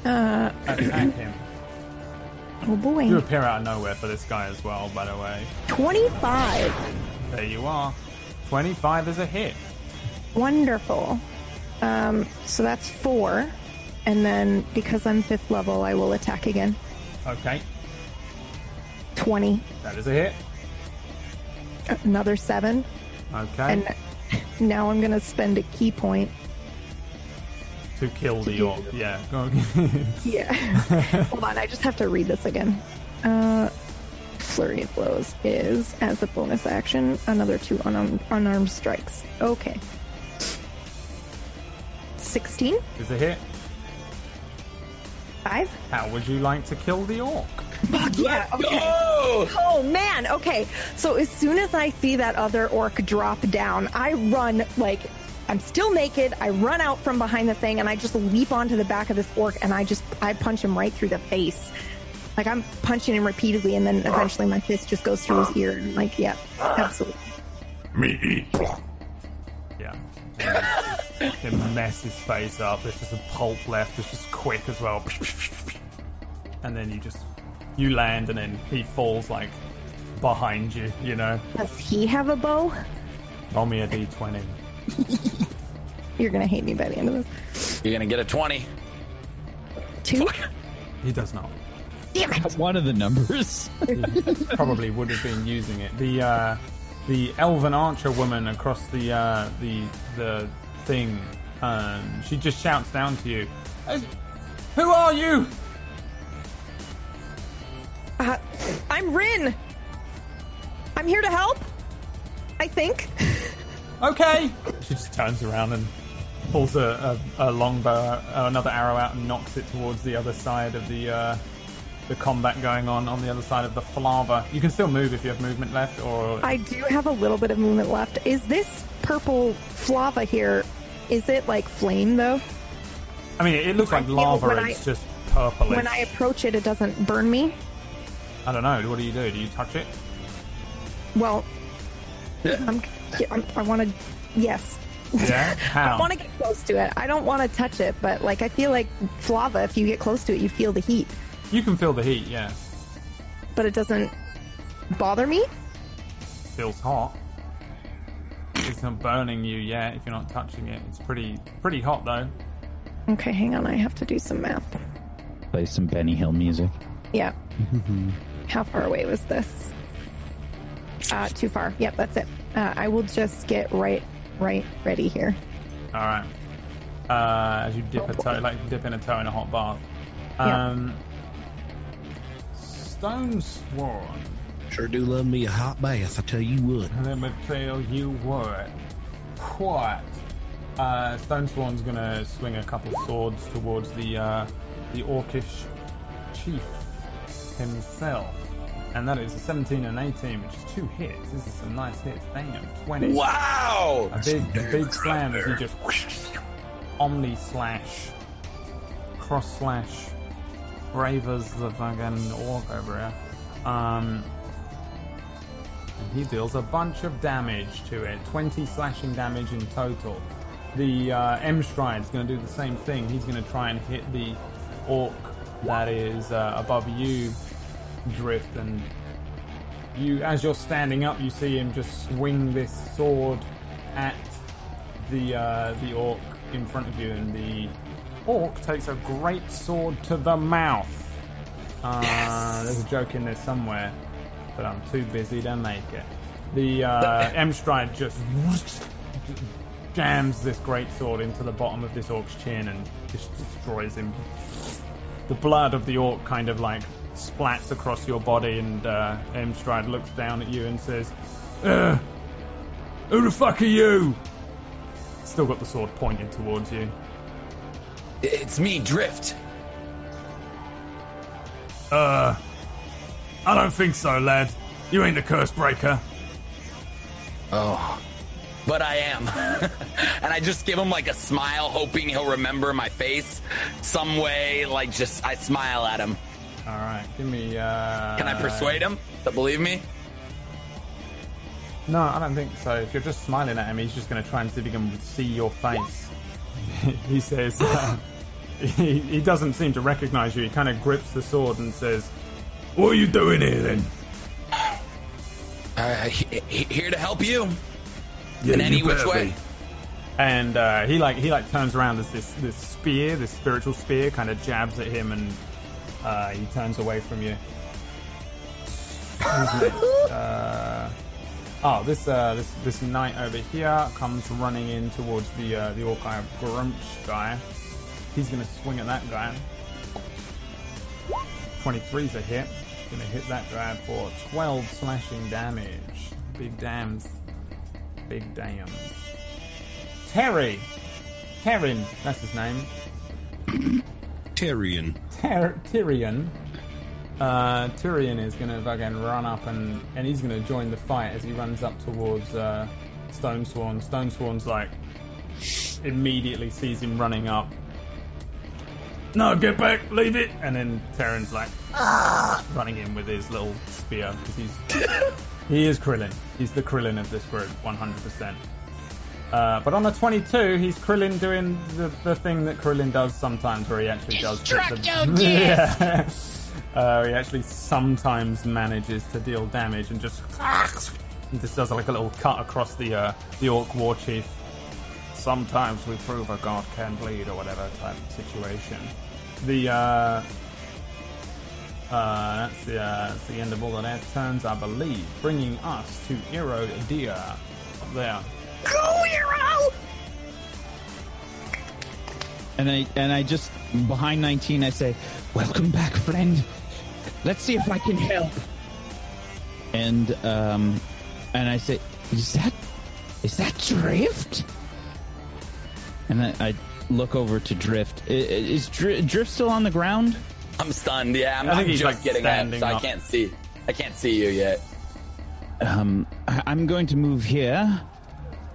Uh, attack him. oh boy. You appear out of nowhere for this guy as well, by the way. 25. There you are. Twenty-five is a hit. Wonderful. Um, so that's four. And then because I'm fifth level, I will attack again. Okay, 20. that is a hit. Another seven. Okay, And now I'm going to spend a ki point. to kill the orc. Yeah. Yeah. Hold on, I just have to read this again. Uh, Flurry of Blows is, as a bonus action, another two unarmed, unarmed strikes. Okay. 16? is a hit. 5? How would you like to kill the orc? Yeah, okay. Oh man, okay. So as soon as I see that other orc drop down, I run like I'm still naked. I run out from behind the thing and I just leap onto the back of this orc and I just I punch him right through the face. Like I'm punching him repeatedly and then eventually my fist just goes through his ear and like yeah, absolutely. Me eat. Yeah. It mess his face up. There's just a pulp left. It's just quick as well. And then you just you land, and then he falls like behind you. You know. Does he have a bow? Roll me a d20. You're gonna hate me by the end of this. You're gonna get a 20. Two? He does not. Damn it! One of the numbers. He probably would have been using it. The uh, the elven archer woman across the uh, the the thing. Um, she just shouts down to you. "Uh, Who are you? Uh, I'm Rin. I'm here to help. I think. Okay. She just turns around and pulls a, a, a longbow, uh, another arrow out, and nocks it towards the other side of the uh, the combat going on on the other side of the flava. You can still move if you have movement left, or I do have a little bit of movement left. Is this purple flava here? Is it like flame though? I mean, it looks like feel lava. when It's I- just purplish. When I approach it, it doesn't burn me. I don't know. What do you do? Do you touch it? Well, I'm, I'm, I want to. Yes. Yeah. How? I want to get close to it. I don't want to touch it, but like I feel like flava. If you get close to it, you feel the heat, You can feel the heat. Yeah. but it doesn't bother me. feels hot. It's not burning you yet if you're not touching it. It's pretty pretty hot though. Okay, hang on. I have to do some math. Play some Benny Hill music. Yeah. How far away was this? Uh, too far. Yep, that's it. Uh, I will just get right, right, ready here. All right. Uh, as you dip a toe, like dipping a toe in a hot bath. Yeah. Um, Stone Sworn. Sure do love me a hot bath, I tell you what. Let me tell you what. What? Uh, Stonesworn's gonna swing a couple swords towards the uh, the orcish chief himself, and that is a 17 and 18, which is two hits. This is some nice hits. Damn, 20. Wow! A big, a big slam as he just omni slash, cross slash, bravers the fucking orc over here. Um, and he deals a bunch of damage to it. 20 slashing damage in total. The uh, Emstride's going to do the same thing. He's going to try and hit the orc that is uh, above you, Drift, and you, as you're standing up, you see him just swing this sword at the uh, the orc in front of you, and the orc takes a great sword to the mouth. Uh, There's a joke in there somewhere, but I'm too busy to make it. The uh, Emstride just jams this great sword into the bottom of this orc's chin and just destroys him. The blood of the orc kind of like splats across your body, and uh, Emstride looks down at you and says, "Who the fuck are you?" Still got the sword pointed towards you. It's me, Drift. Uh, I don't think so, lad. You ain't the curse breaker. Oh. But I am. and I just give him like a smile, hoping he'll remember my face some way. Like, just, I smile at him. All right, give me. Uh, Can I persuade him to believe me? No, I don't think so. If you're just smiling at him, he's just going to try and see if he can see your face. he says. Uh, he, he doesn't seem to recognize you. He kind of grips the sword and says, "What are you doing here, then?" Uh, he- he- here to help you. Yeah, in any you which better way. be. And uh, he like he like turns around as this this spear, this spiritual spear, kind of jabs at him, and uh, he turns away from you. Who's next? Uh, oh, this uh, this this knight over here comes running in towards the uh, the Orkai Grunch guy. He's gonna swing at that guy. 23's a hit. Gonna hit that guy for 12 slashing damage. Big dams. Big damn. Terry! Terran, that's his name. Tyrion. Ter- Tyrion. Uh, Tyrion is gonna fucking run up and, and he's gonna join the fight as he runs up towards, uh, Stonesworn. Stone Sworn's like, immediately sees him running up. No, get back, leave it! And then Terran's like, ah, running in with his little spear, because he's, he is Krillin. He's the Krillin of this group, 100%. Uh, but on a 22, he's Krillin doing the, the thing that Krillin does sometimes, where he actually does hit the, yeah. Uh, he actually sometimes manages to deal damage and just and just does like a little cut across the uh, the orc war chief. Sometimes we prove a god can bleed or whatever type situation. The uh, uh, that's the uh, that's the end of all of their turns, I believe, bringing us to Iro Dia up there. And I and I just behind 19, I say, "Welcome back, friend. Let's see if I can help." And um, and I say, "Is that is that Drift?" And I, I look over to Drift. I- i- Is Dri- Drift still on the ground? I'm stunned. Yeah, I'm, I think I'm he's, just like, getting up, standing so I can't see. I can't see you yet. Um, I- I'm going to move here,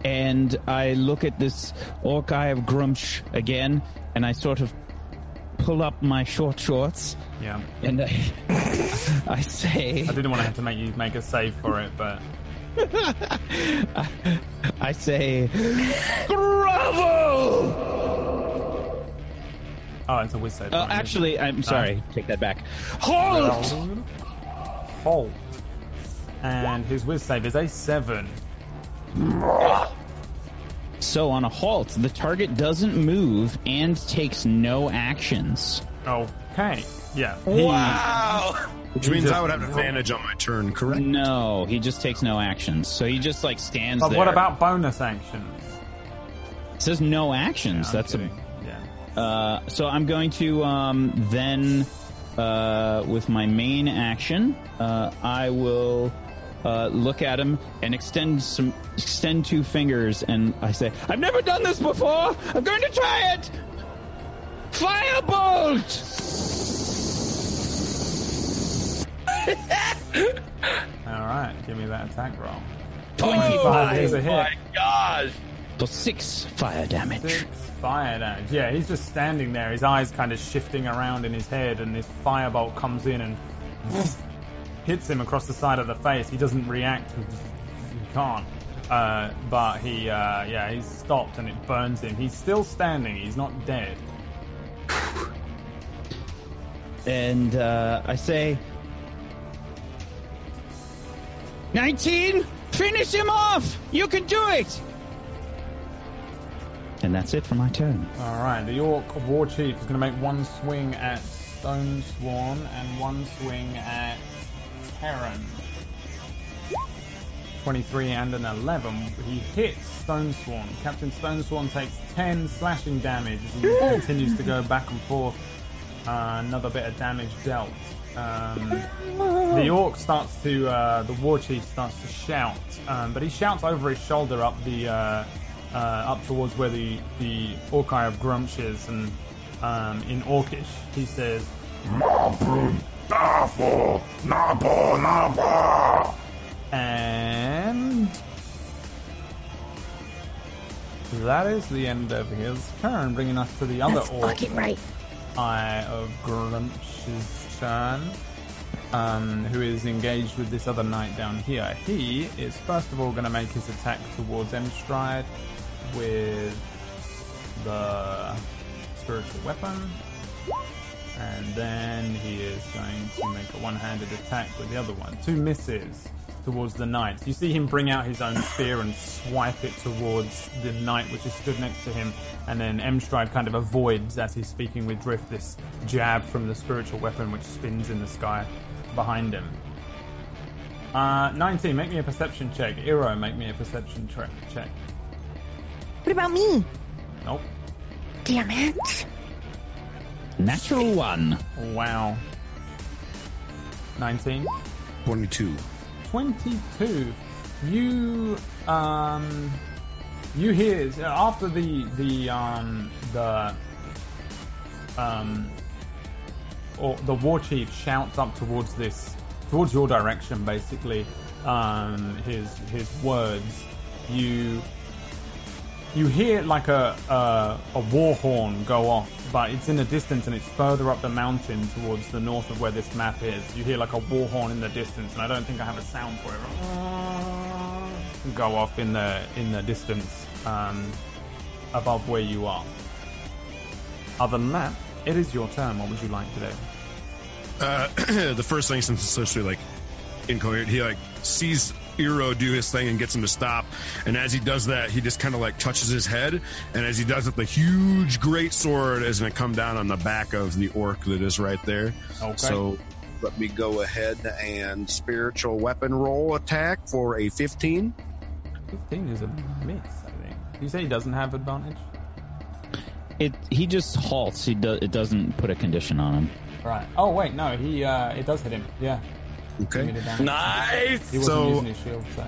and I look at this orc eye of Gruumsh again, and I sort of pull up my short shorts Yeah. and I, I say, I didn't want to have to make you make a save for it, but I say, Bravo! oh, it's a whiz save. Uh, actually, I'm sorry. Take that back. Halt! Halt. And his whiz save is a seven. So on a halt, the target doesn't move and takes no actions. Okay. Yeah. Wow! Which means I would have advantage on my turn, correct? No, he just takes no actions. So he just like stands But there. what about bonus actions? It says no actions. I'm That's kidding. Yeah. a. Uh, so I'm going to um, then, uh, with my main action, uh, I will uh, look at him and extend some, extend two fingers, and I say, "I've never done this before. I'm going to try it. Firebolt." All right. Give me that attack roll. Twenty-five. Here's a hit. gosh. So six fire damage. Six fire damage. Yeah, he's just standing there, his eyes kind of shifting around in his head, and this firebolt comes in and hits him across the side of the face. He doesn't react. He can't. Uh, but he, uh, yeah, he's stopped and it burns him. He's still standing. He's not dead. and uh, I say, 19, finish him off! You can do it! And that's it for my turn. All right, the Orc War Chief is going to make one swing at Stonesworn and one swing at Terran. 23 and an 11. He hits Stonesworn. Captain Stonesworn takes 10 slashing damage as he continues to go back and forth. Uh, another bit of damage dealt. Um, the orc starts to, uh, the war chief starts to shout, um, but he shouts over his shoulder up the, uh, uh, up towards where the the Orc Eye of Gruumsh is, and um, in Orcish he says, Mabrun, Dafo, Nabo, and that is the end of his turn, bringing us to the other That's orc. fucking right. Eye of Gruumsh's turn, um, who is engaged with this other knight down here. He is first of all going to make his attack towards Emstride with the spiritual weapon, and then he is going to make a one-handed attack with the other one. Two misses towards the knight. You see him bring out his own spear and swipe it towards the knight which is stood next to him, and then Emstride kind of avoids as he's speaking with Drift this jab from the spiritual weapon which spins in the sky behind him. Uh, 19, make me a perception check. Eero, make me a perception tre- check. What about me? Nope. Damn it. Natural one. Wow. 19. 22. 22. You um you hear after the the um the um or the war chief shouts up towards this towards your direction basically um his his words you you hear like a, a a war horn go off, but it's in the distance and it's further up the mountain towards the north of where this map is. You hear like a war horn in the distance, and I don't think I have a sound for it. Go off in the in the distance um, above where you are. Other than that, it is your turn. What would you like to do? Uh, the first thing, since it's socially like incoherent, he like sees Eero do his thing and gets him to stop. And as he does that, he just kind of like touches his head. And as he does it, the huge great sword is going to come down on the back of the orc that is right there. Okay. So let me go ahead and spiritual weapon roll attack for a 15. 15 is a miss, I think. You say he doesn't have advantage? It he just halts. He do, it doesn't put a condition on him. Right. Oh wait, no, he uh, it does hit him. Yeah. Okay. Give me the damage. Nice. So- shield, so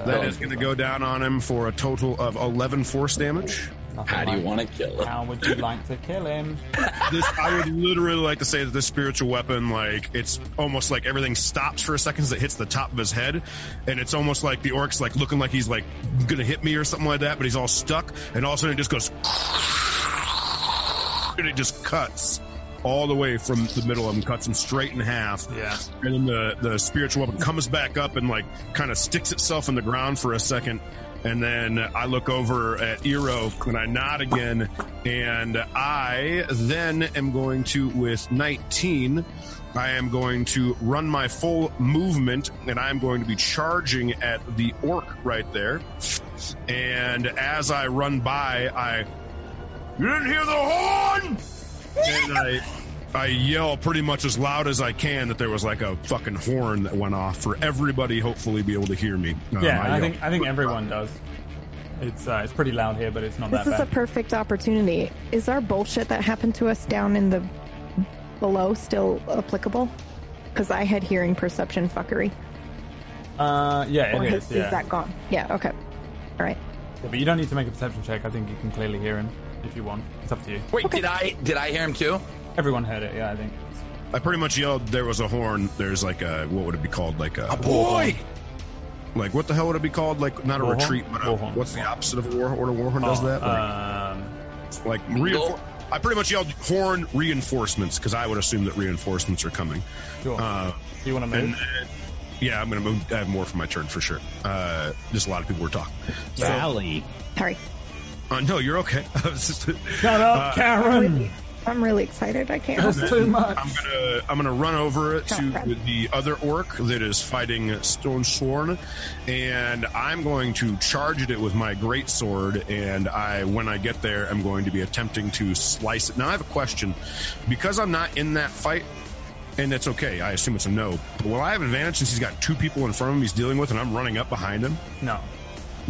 uh, That is going to go down on him for a total of 11 force damage. Nothing How do you like- want to kill him? How would you like to kill him? This, I would literally like to say that this spiritual weapon, like, it's almost like everything stops for a second as it hits the top of his head. And it's almost like the orc's like looking like he's like going to hit me or something like that, but he's all stuck. And all of a sudden it just goes. and it just cuts all the way from the middle of him, cuts him straight in half. Yeah. And then the, the spiritual weapon comes back up and like kind of sticks itself in the ground for a second. And then I look over at Eero and I nod again. And I then am going to, with 19, I am going to run my full movement and I'm going to be charging at the orc right there. And as I run by, I, you didn't hear the horn? And I, I yell pretty much as loud as I can that there was like a fucking horn that went off for everybody, hopefully, be able to hear me. Um, Yeah, I yell. think I think everyone does. It's uh, it's pretty loud here, but it's not that bad. This that is a perfect opportunity. Is our bullshit that happened to us down in the below still applicable? Because I had hearing perception fuckery. Uh, yeah, or it has, is. Yeah. that gone? Yeah, okay. All right. Yeah, but you don't need to make a perception check. I think you can clearly hear him if you want. It's up to you. Wait, did I did I hear him too? Everyone heard it. Yeah, I think. I pretty much yelled, there was a horn. There's like a, what would it be called? Like a, A boy. Like, what the hell would it be called? Like, not a War horn? retreat, but a, horn. what's the opposite of a war horn? A war horn does Oh, that? Like, Um, like reinfor- I pretty much yelled horn reinforcements because I would assume that reinforcements are coming. sure. Uh, Do you want to and move? then, yeah, I'm gonna move. I have more for my turn for sure. Uh, just a lot of people were talking. Sally. Sorry. Uh, no, you're okay. I was just- Shut up, uh, Karen. I'm really excited. I can't. That's too much. I'm gonna I'm gonna run over to Come the other orc that is fighting Stonesworn, and I'm going to charge at it with my great sword. And I, when I get there, I'm going to be attempting to slice it. Now I have a question, because I'm not in that fight, and it's okay. I assume it's a no. But will I have advantage since he's got two people in front of him he's dealing with, and I'm running up behind him? No.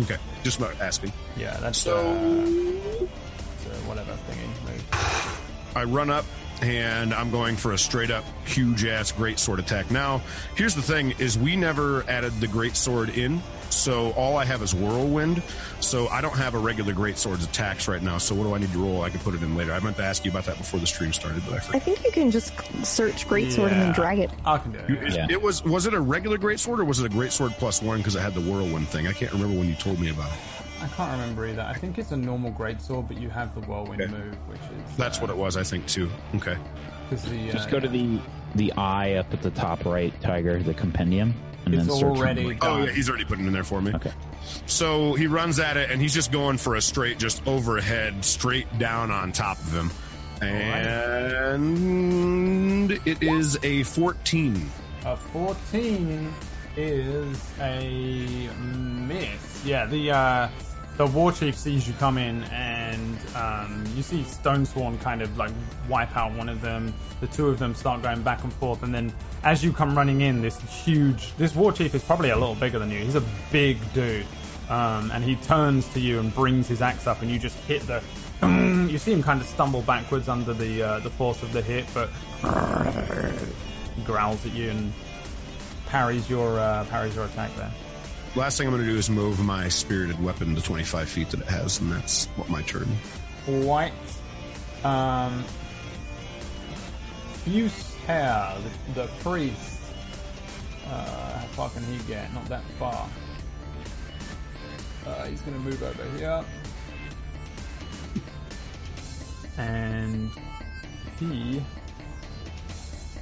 Okay, just not asking. Yeah, that's So- uh, so whatever thingy. Move. I run up and I'm going for a straight up huge ass great sword attack. Now, here's the thing is we never added the great sword in, so all I have is whirlwind. So I don't have a regular great sword's attacks right now. So what do I need to roll? I can put it in later. I meant to ask you about that before the stream started, but I I think you can just search greatsword and then drag it. I can do it. It, Yeah. it was was it a regular great sword or was it a great sword plus one because I had the whirlwind thing? I can't remember when you told me about it. I can't remember either. I think it's a normal greatsword, but you have the whirlwind Okay. move, which is That's what it was, I think too. Okay. The uh, Just go to the the eye up at the top right, Tiger, the compendium, and It's then search. already Oh yeah, he's already putting it in there for me. Okay. So he runs at it, and he's just going for a straight, just overhead, straight down on top of him. And it is a 14. A 14 is a miss. Yeah, the uh, the war chief sees you come in, and um, you see Stonesworn kind of like wipe out one of them. The two of them start going back and forth, and then as you come running in, this huge this war chief is probably a little bigger than you. He's a big dude, um, and he turns to you and brings his axe up, and you just hit the. You see him kind of stumble backwards under the uh, the force of the hit, but growls at you and parries your uh, parries your attack there. Last thing I'm going to do is move my spirited weapon to 25 feet that it has, and that's what my turn. What? um, Fuse Hair, the, priest. Uh, how far can he get? Not that far. Uh, he's gonna move over here, and he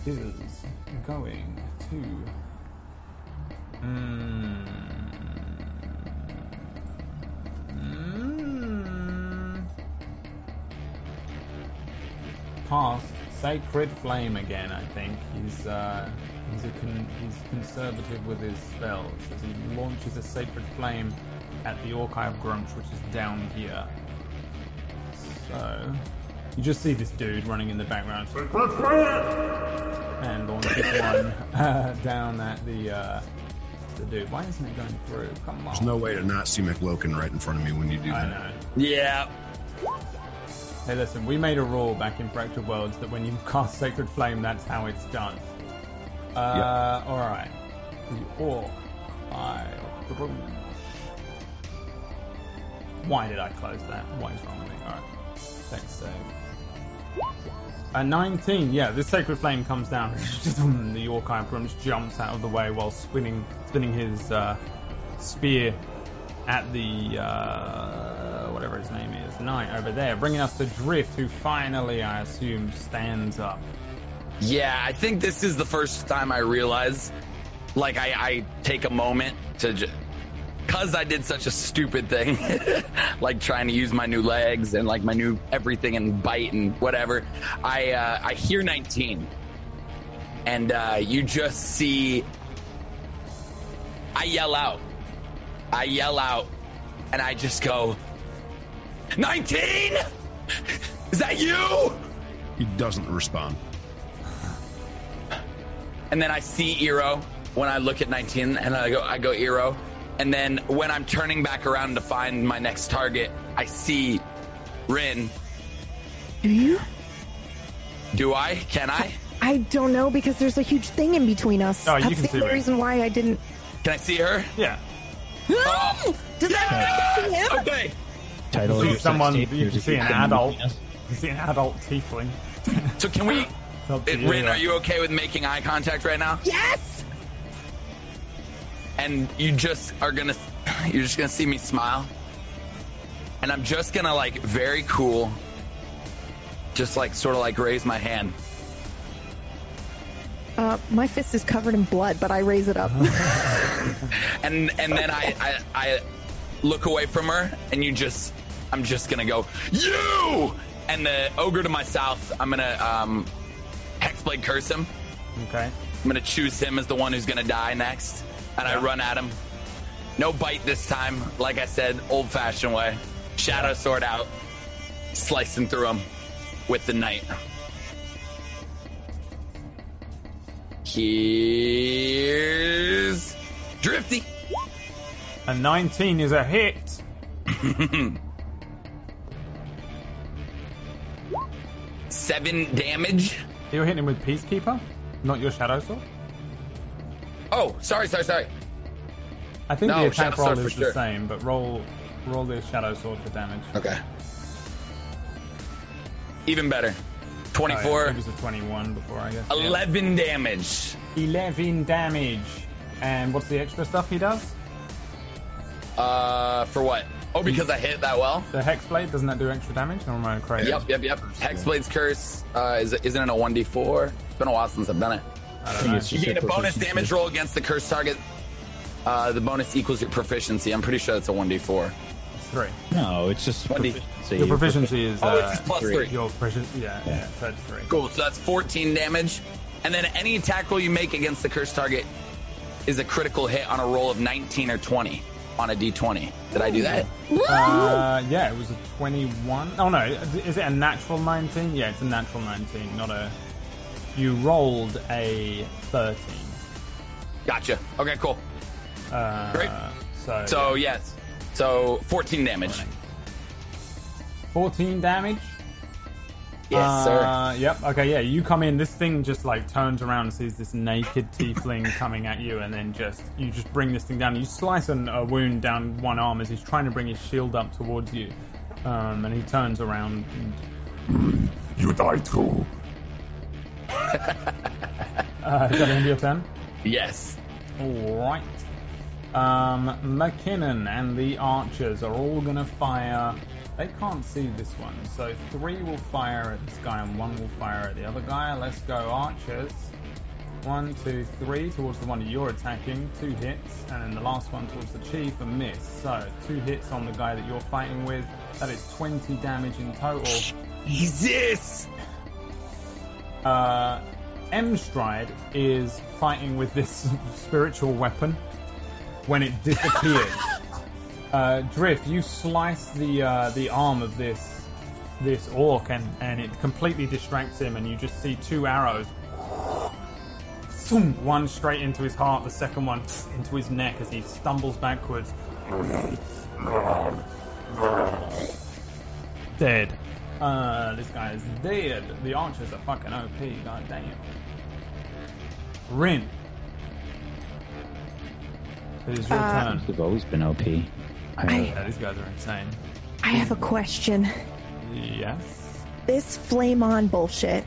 is going to. Mm, mm, cast Sacred Flame again. I think he's uh, he's a con- he's conservative with his spells as he launches a Sacred Flame at the Orc Eye of Gruumsh, which is down here. So you just see this dude running in the background and launches one uh, down at the uh, the dude. Why isn't it going through? Come on. There's no way to not see McLoken right in front of me when you do I that. know. Yeah. Hey, listen, we made a rule back in Fractured Worlds that when you cast Sacred Flame, that's how it's done. Uh, alright. The Orc. I. Why did I close that? What is wrong with me? Alright. Thanks, save. A 19, yeah, this Sacred Flame comes down. the Orc Eye Gruumsh jumps out of the way while spinning, spinning his uh, spear at the uh, whatever his name is, knight over there, bringing us to Drift, who finally, I assume, stands up. Yeah, I think this is the first time I realize, like, I, I take a moment to just. Cause I did such a stupid thing, like trying to use my new legs and like my new everything and bite and whatever. I uh, I hear 19, and uh, you just see. I yell out, I yell out, and I just go, 19. Is that you? He doesn't respond. And then I see Eero when I look at 19 and I go, I go Eero. And then when I'm turning back around to find my next target, I see Rin. Do you? Do I? Can I? I don't know because there's a huge thing in between us. Oh, you That's can the see only me. reason why I didn't. Can I see her? Yeah. Oh, Does that see him? okay. Title You see someone, tape, you can see an adult. between. You can see an adult tiefling. So can we? It's up to you, Rin, are you okay with making eye contact right now? Yes. and you just are gonna you're just gonna see me smile and i'm just gonna like very cool just like sort of like raise my hand Uh, my fist is covered in blood, but I raise it up. and and then I, I i look away from her and you just i'm just gonna go you! And the ogre to my south i'm gonna um hexblade curse him. Okay. i'm gonna choose him as the one who's gonna die next and i run at him. No bite this time like i said old fashioned way. Shadow sword out slicing through him with the knight here's drifty A 19 is a hit. seven damage You're hitting him with Peacekeeper, not your Shadow Sword. oh sorry sorry sorry I think No, the attack Shadow roll is the sure. same, but roll roll the Shadow Sword for damage. okay even better Oh, 24 yeah, it was a 21 before, I guess. yeah. 11 damage 11 damage. And what's the extra stuff he does? uh for what oh because i hit that well The Hexblade, doesn't that do extra damage? Or am I crazy? Yep, yep, yep. Hexblade's Curse uh, is, isn't it a 1d4? It's been a while since I've done it. I don't know. You just gain a bonus damage roll against the cursed target. Uh, the bonus equals your proficiency. I'm pretty sure it's a 1d4. It's three. No, it's just What do you- proficiency. Your proficiency is Oh, uh, it's just plus three. your proficiency. Yeah, yeah, so it's three. Cool, so that's 14 damage. And then any attack roll you make against the cursed target is a critical hit on a roll of 19 or 20 on a d20. Did I do that? Uh, yeah, it was a 21. Oh no, is it a natural 19? Yeah, it's a natural 19, not a. You rolled a 13. Gotcha. Okay, cool. Uh, Great. So, So, yeah. yes. So, 14 damage. 14 damage. Yes, sir. Uh, yep. Okay. Yeah. You come in. This thing just like turns around and sees this naked tiefling coming at you, and then just you just bring this thing down. You slice an, a wound down one arm as he's trying to bring his shield up towards you, um, and he turns around. And, You die too. uh, is that the end of your turn? Yes. All right. Um, McKinnon and the archers are all gonna fire. They can't see this one, so three will fire at this guy and one will fire at the other guy. Let's go, archers. One, two, three towards the one you're attacking, two hits, and then the last one towards the chief, a miss. So two hits on the guy that you're fighting with. That is 20 damage in total. Jesus! Uh, Emstride is fighting with this spiritual weapon when it disappears. uh, Drift, you slice the uh, the arm of this this orc and, and it completely distracts him, and you just see two arrows. One straight into his heart, the second one into his neck as he stumbles backwards. Dead. Uh, this guy is dead. The archers are fucking OP, god damn. Rin. It is your Uh, turn. They've always been OP. I, Yeah, these guys are insane. I have a question. Yes. This flame on bullshit.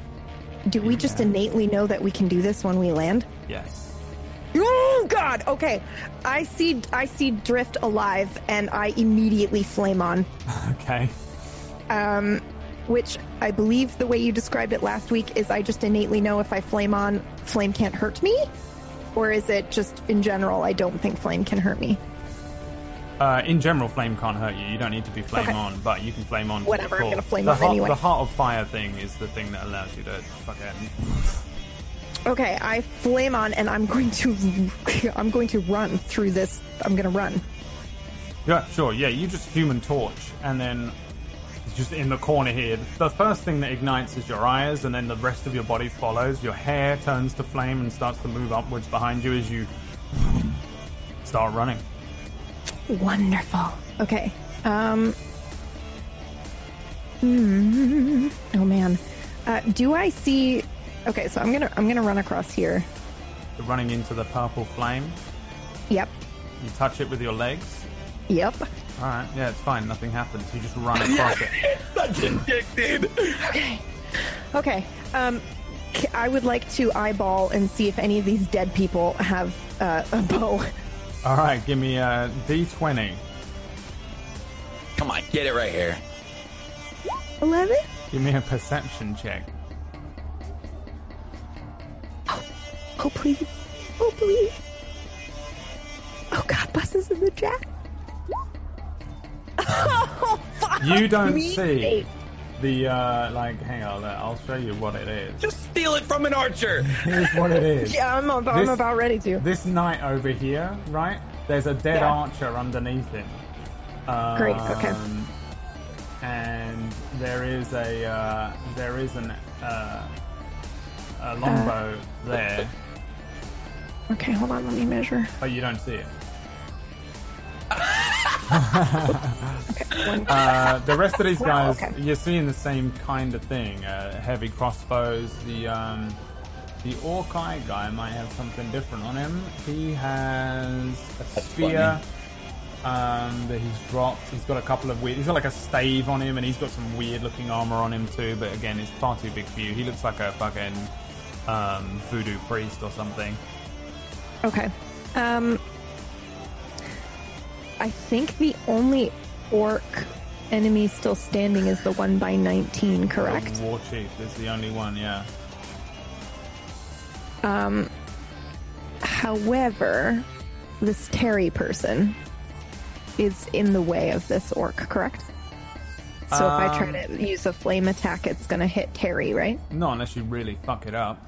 Do we just Yeah. innately know that we can do this when we land? Yes. Oh God. Okay. I see. I see Drift alive, and I immediately flame on. Okay. Um, which I believe the way you described it last week is I just innately know if I flame on, flame can't hurt me, or is it just in general I don't think flame can hurt me? Uh, in general, flame can't hurt you. You don't need to be flame Okay. on, but you can flame on. Whatever, I'm gonna flame the on heart, anyway. The heart of fire thing is the thing that allows you to fuck it. Okay, I flame on, and I'm going to, I'm going to run through this. I'm gonna run. Yeah, sure. Yeah, you just human torch, and then just in the corner here. The first thing that ignites is your eyes, and then the rest of your body follows. Your hair turns to flame and starts to move upwards behind you as you start running. Wonderful. Okay. Um. hmm, Oh man. Uh, do I see? Okay, so I'm gonna I'm gonna run across here. You're running into the purple flame. Yep. You touch it with your legs. Yep. All right. Yeah, it's fine. Nothing happens. You just run across it. Such a dick, dude. Okay. Okay. Um, c- I would like to eyeball and see if any of these dead people have uh, a bow. All right. Give me a d20. Come on, get it right here. Eleven. Give me a perception check. Oh please. Oh please. Oh God, Bus is in the chat. Oh fuck. You don't me. see the uh like. Hang on. I'll show you what it is. Just steal it from an archer. Here's what it is. Yeah, I'm about, I'm about ready to. This knight over here, right? There's a dead Yeah. archer underneath him. Um, Great, okay. And there is a uh, there is an uh, a longbow there, Okay, hold on, let me measure. but you don't see it. One- Uh, the rest of these Wow, guys, okay. you're seeing the same kind of thing. Uh, heavy crossbows. The um, the Orc Eye guy might have something different on him. He has a That's spear um, that he's dropped. He's got a couple of weird. He's got like a stave on him, and he's got some weird looking armor on him too. But again, it's far too big for you. He looks like a fucking um, voodoo priest or something. Okay. Um, I think the only orc enemy still standing is the one by 19, correct? The War chief is the only one. Yeah. Um, however, this Terry person is in the way of this orc, correct? So if I try Um, to use a flame attack, it's gonna hit Terry, right? No, unless you really fuck it up.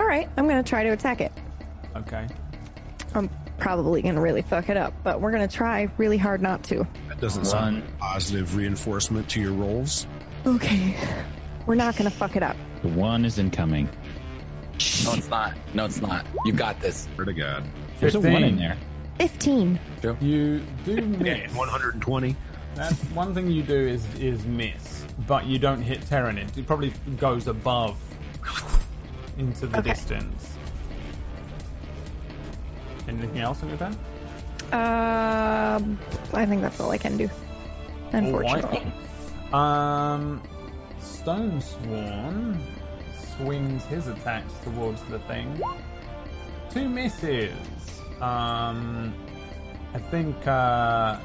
All right, I'm gonna try to attack it. Okay. I'm probably gonna really fuck it up, but we're gonna try really hard not to. That doesn't sound like positive reinforcement to your rolls. Okay, we're not gonna fuck it up. The one is incoming. No, it's not. No, it's not. You got this. Swear to God. There's a one in there. 15. You do miss. 120. That's one thing you do is is miss, but you don't hit Terran. It It probably goes above into the Okay. distance. Anything else on your turn? Um, I think that's all I can do. Unfortunately. Um, Stonesworn swings his attacks towards the thing. Two misses. Um, I think uh,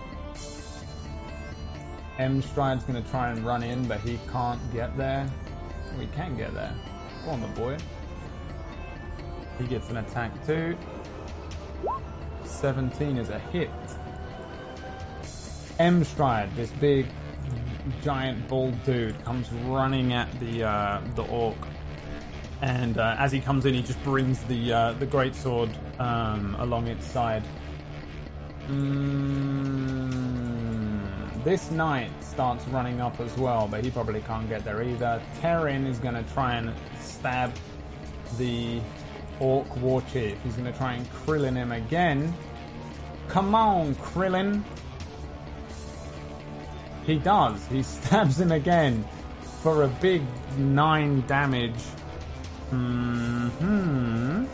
Emstride's going to try and run in, but he can't get there. We can get there. Go on, the boy. He gets an attack too. 17 is a hit. Emstride, this big giant bald dude, comes running at the uh, the orc, and uh, as he comes in, he just brings the uh, the great sword um, along its side. Mm, this knight starts running up as well, but he probably can't get there either. Terran is going to try and stab the orc war chief. He's going to try and Krillin him again. Come on, Krillin. He does. He stabs him again for a big nine damage. Hmm.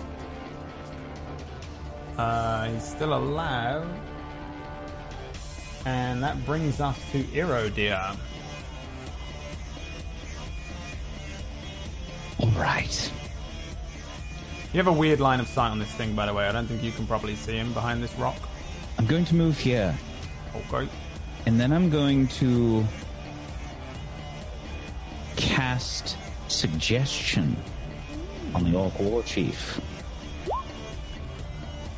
Uh, he's still alive. And that brings us to Erodir. All right. You have a weird line of sight on this thing, by the way. I don't think you can probably see him behind this rock. I'm going to move here, oh, Okay. and then I'm going to cast suggestion on the Orc War Chief.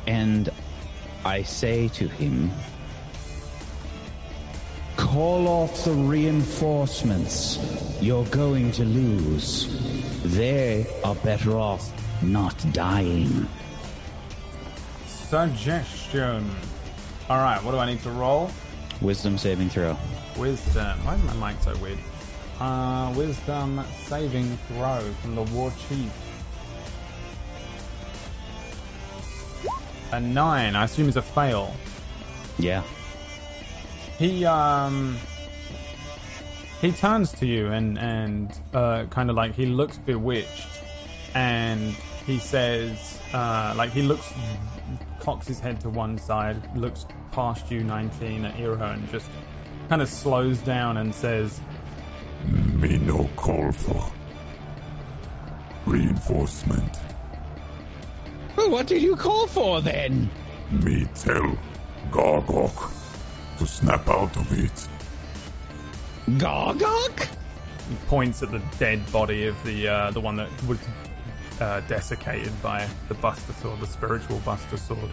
And I say to him, Call off the reinforcements. You're going to lose. They are better off not dying. Suggestion. All right. What do I need to roll? Wisdom saving throw. Wisdom. Why is my mic so weird? Uh, wisdom saving throw from the war chief. A nine. I assume is a fail. Yeah. He um he turns to you and and uh, kind of like he looks bewitched and he says uh, like he looks cocks his head to one side looks past you 19 at Eero and just kind of slows down and says Me no call for reinforcement. Well, what did you call for then? Me tell Gargok to snap out of it. Gargok? he points at the dead body of the uh, the one that was uh, desiccated by the Buster Sword, the spiritual Buster Sword.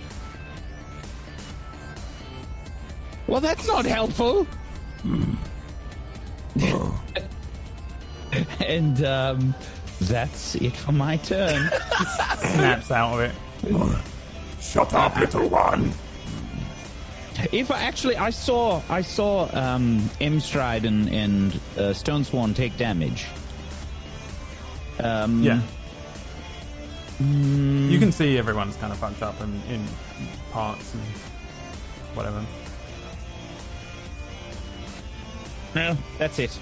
Well, that's not helpful. and um, that's it for my turn. Snaps out of it. Shut up, little one. if I actually, I saw, I saw um, Emstride and, and uh, Stonesworn take damage. Um, Yeah. Mm, You can see everyone's kind of fucked up in, in parts and whatever. No, that's it.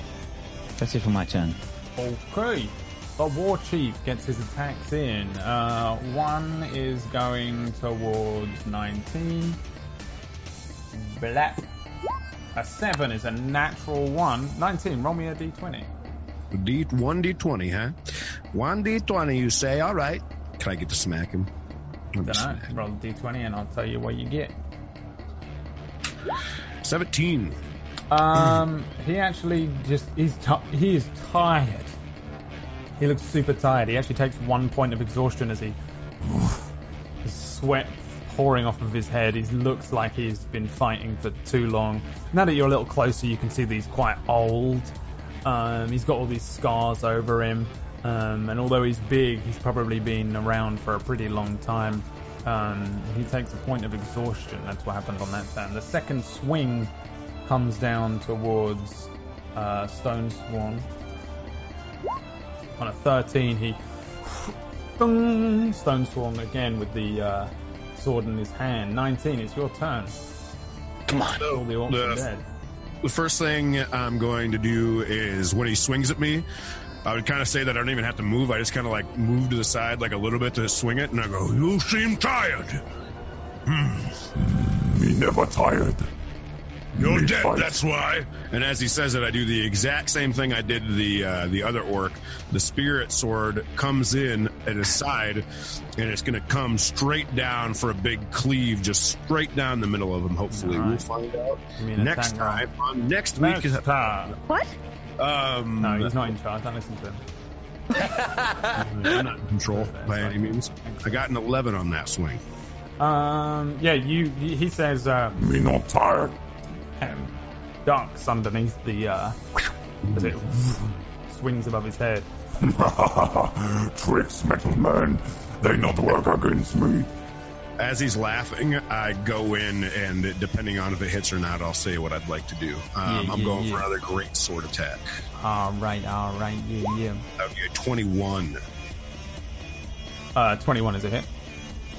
That's it for my turn. Okay. The war chief gets his attacks in. Uh, one is going towards 19. Blap. A 7 is a natural 1. 19, roll me a d20. D one D twenty, huh? One D twenty, you say? All right. Can I get to smack him? Let me Dunno. smack. Roll a d20 and I'll tell you what you get. Seventeen. Um, he actually just he's ti he is tired. He looks super tired. He actually takes one point of exhaustion as he his sweat pouring off of his head. He looks like he's been fighting for too long. Now that you're a little closer, you can see that he's quite old. Um, he's got all these scars over him, um, and although he's big, he's probably been around for a pretty long time. Um, he takes a point of exhaustion. That's what happened on that turn. The second swing comes down towards uh, Stonesworn. On a 13, he Ding! Stonesworn again with the uh, sword in his hand. 19, it's your turn. Come on. All the orcs are the- dead. The first thing I'm going to do is when he swings at me, I would kind of say that I don't even have to move. I just kind of like move to the side like a little bit to swing it, and I go, "You seem tired. Hmm. Me never tired. You're Me dead. fight. That's why." And as he says it, I do the exact same thing I did to the uh, the other orc. The spirit sword comes in at his side, and it's going to come straight down for a big cleave, just straight down the middle of him. Hopefully, we'll find out Give me an next time on next week. Next time. What? Um, No, he's not in charge. Don't listen to him. I'm not in control by any means. I got an 11 on that swing. Um, yeah, you. He he says, uh, Me not tired. um, ducks underneath the, uh, as it swings above his head. Tricks, metal man. They not work against me. As he's laughing, I go in, and depending on if it hits or not, I'll say what I'd like to do. Um, Yeah, I'm going yeah. for another great sword attack. Alright, alright, yeah, yeah. That would be a 21. Uh, 21 is a hit.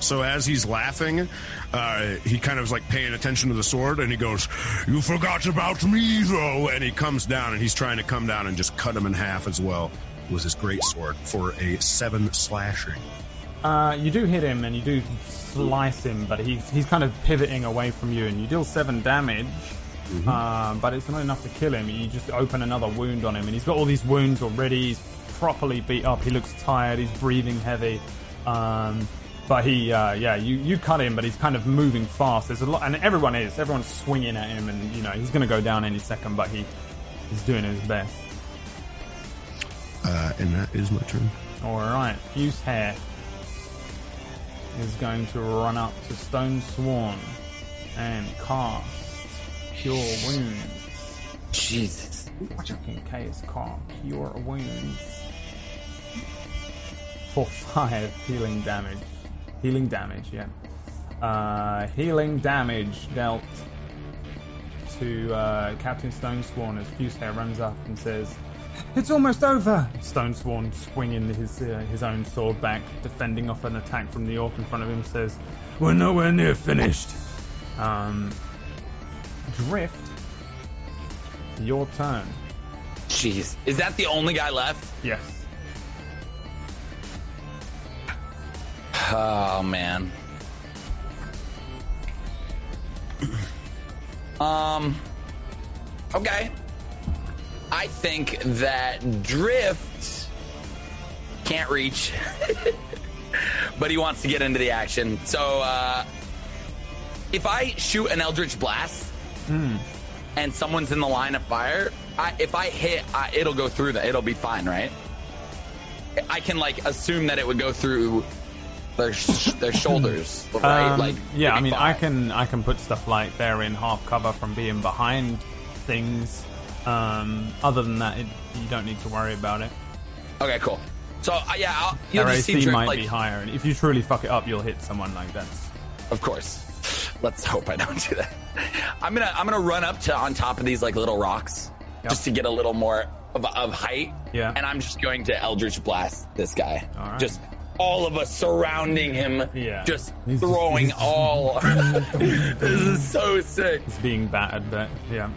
So as he's laughing, uh, he kind of is like paying attention to the sword, and he goes, "You forgot about me, though." And he comes down, and he's trying to come down and just cut him in half as well with his great sword for a seven slashing. Uh, you do hit him and you do slice him, but he's he's kind of pivoting away from you, and you deal seven damage. Uh, but it's not enough to kill him. You just open another wound on him, and he's got all these wounds already. He's properly beat up. He looks tired. He's breathing heavy. Um, but he, uh, yeah, you, you cut him, but he's kind of moving fast. There's a lot, and everyone is. Everyone's swinging at him, and you know he's going to go down any second, but he, he's doing his best. Uh, and that is my turn. All right, Fuse Hair is going to run up to Stonesworn and cast Cure Wounds. Jesus. In case call Cure Wounds for five healing damage. Healing damage, yeah. Uh, healing damage dealt to uh, Captain Stonesworn as Fuse Hair runs up and says, "It's almost over." Stonesworn, swinging his uh, his own sword back, defending off an attack from the orc in front of him, says, "We're nowhere near finished." Um, Drift, your turn. Jeez. Is that the only guy left? Yes. Oh man. Um. Okay. I think that Drift can't reach, but he wants to get into the action. So, uh, if I shoot an Eldritch Blast Hmm. and someone's in the line of fire, I, if I hit, I, it'll go through that. It'll be fine, right? I can like assume that it would go through their sh- their shoulders, right? Um, like yeah, I mean, I can I can put stuff like they're in half cover from being behind things. Um, other than that, it, you don't need to worry about it. Okay, cool. So uh, yeah, I'll, you'll Their just see might like be higher, and if you truly fuck it up, you'll hit someone like that. Of course. Let's hope I don't do that. I'm gonna I'm gonna run up to on top of these like little rocks just to get a little more of, of height. Yeah. And I'm just going to Eldritch Blast this guy. All right. Just all of us surrounding him. Yeah. Just He's- throwing he's- all. this is so sick. It's being battered, but yeah.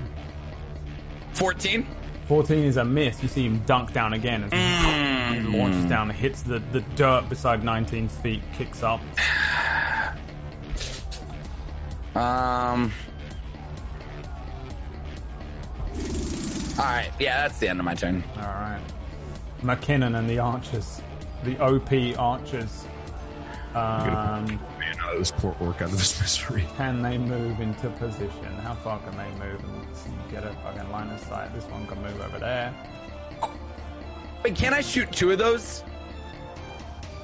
14. 14 is a miss. You see him dunk down again as he Mm. launches down, hits the, the dirt beside 19's feet, kicks up. Um. All right. Yeah, that's the end of my turn. All right. McKinnon and the archers, the OP archers. Um, Man, out of this poor orc out of this misery. can they move into position? How far can they move and get a fucking line of sight? This one can move over there. Wait, can I shoot two of those?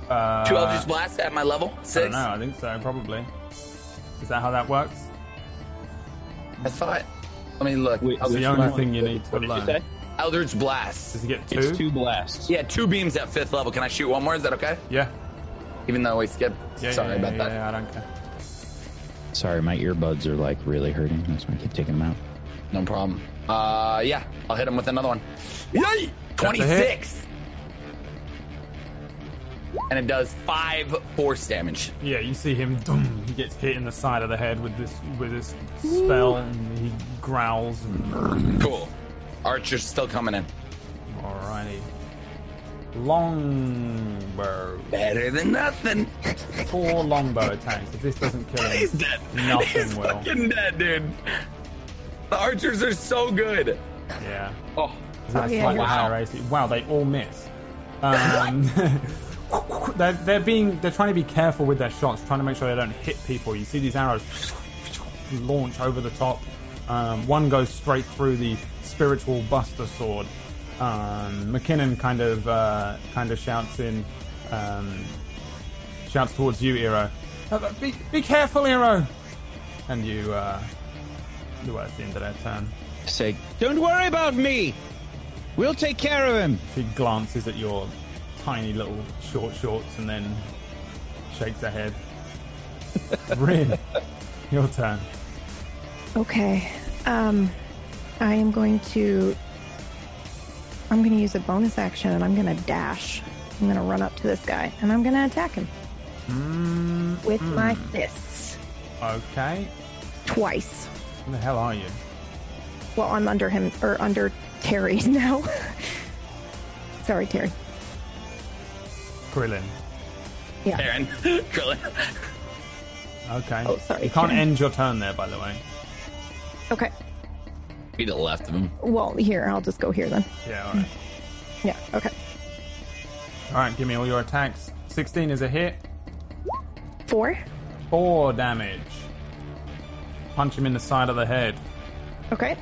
Uh, Two Eldritch Blasts at my level? I don't Six? know. I think so. Probably. Is that how that works? I thought. Let me look. Wait, the only one? thing you need to What did you say? Eldritch Blast. Does he get two? It's two blasts. Yeah, two beams at fifth level. Can I shoot one more? Is that okay? Yeah. Even though we skipped. Yeah. Sorry yeah, about yeah, that. Yeah, I don't care. Sorry, my earbuds are like really hurting. That's why I keep taking them out. No problem. Uh, yeah, I'll hit him with another one. Yay! 26. And it does five force damage. Yeah, you see him. Dum, he gets hit in the side of the head with this with this spell, and he growls. And, Cool. Archer's still coming in. alrighty. Longbow. Better than nothing. Four longbow attacks. If this doesn't kill him, He's dead. Nothing He's will. fucking dead, dude. The archers are so good. yeah. Oh, Is that Oh, yeah, slightly higher AC? Wow, they all miss. Um, they're, they're being they're trying to be careful with their shots, trying to make sure they don't hit people. You see these arrows launch over the top. Um, one goes straight through the spiritual buster sword. Um, McKinnon kind of uh, kind of shouts in, um, shouts towards you, Eero. "Uh, Be, be careful, Eero! And you, uh, well, it's the end of that turn. Say, don't worry about me. We'll take care of him. She glances at your tiny little short shorts and then shakes her head. Rin, your turn. Okay. Um, I am going to. I'm going to use a bonus action and I'm going to dash. I'm going to run up to this guy and I'm going to attack him Mm, with mm. my fists Okay. twice. Where the hell are you? Well, I'm under him or under Terry now. Sorry, Terry. Krillin. Yeah. Aaron. Krillin. Okay. Oh, sorry, You can't Karen. end your turn there, by the way. Okay. Be to the left of him. Well, here I'll just go here then. Yeah, alright. Yeah. Okay. Alright, give me all your attacks. 16 is a hit. Four. Four damage. Punch him in the side of the head. Okay.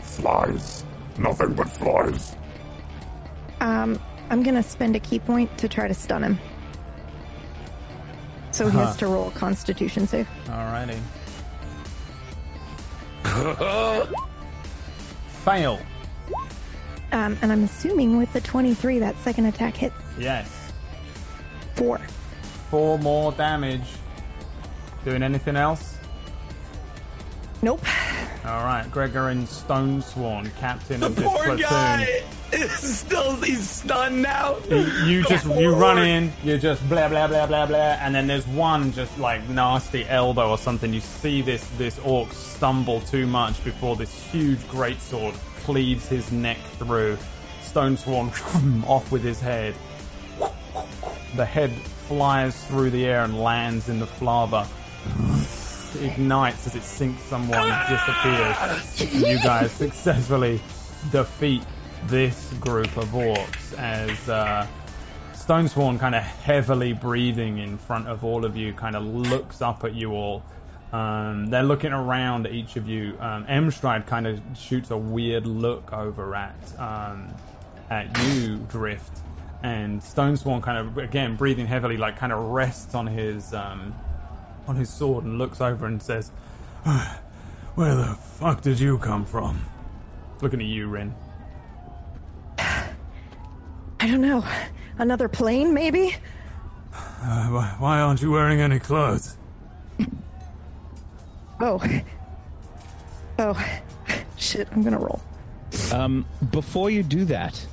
Flies. Nothing but flies. Um, I'm gonna spend a ki point to try to stun him. So he Huh. has to roll a Constitution save. Alrighty. Fail. Um, and I'm assuming with the 23, that second attack hit Yes. four. Four more damage. Doing anything else? Nope. Alright, Gregorin Stonesworn, captain of this Poor platoon. guy is still he's stunned now. You, you just you run in, you just blah blah blah blah blah, and then there's one just like nasty elbow or something. You see this this orc stumble too much before this huge greatsword cleaves his neck through. Stonesworn off with his head. The head flies through the air and lands in the flava. Ignites as it sinks someone, disappears. You guys successfully defeat this group of orcs as uh, Stonesworn, kind of heavily breathing in front of all of you, kind of looks up at you all. Um, they're looking around at each of you. Um, Emstride kind of shoots a weird look over at um, at you, Drift, and Stonesworn kind of again breathing heavily, like kind of rests on his um, on his sword and looks over and says, Where the fuck did you come from? looking at you, Rin. I don't know. Another plane, maybe? Uh, why, why aren't you wearing any clothes? Oh. Oh. Shit, I'm gonna roll. Um, before you do that,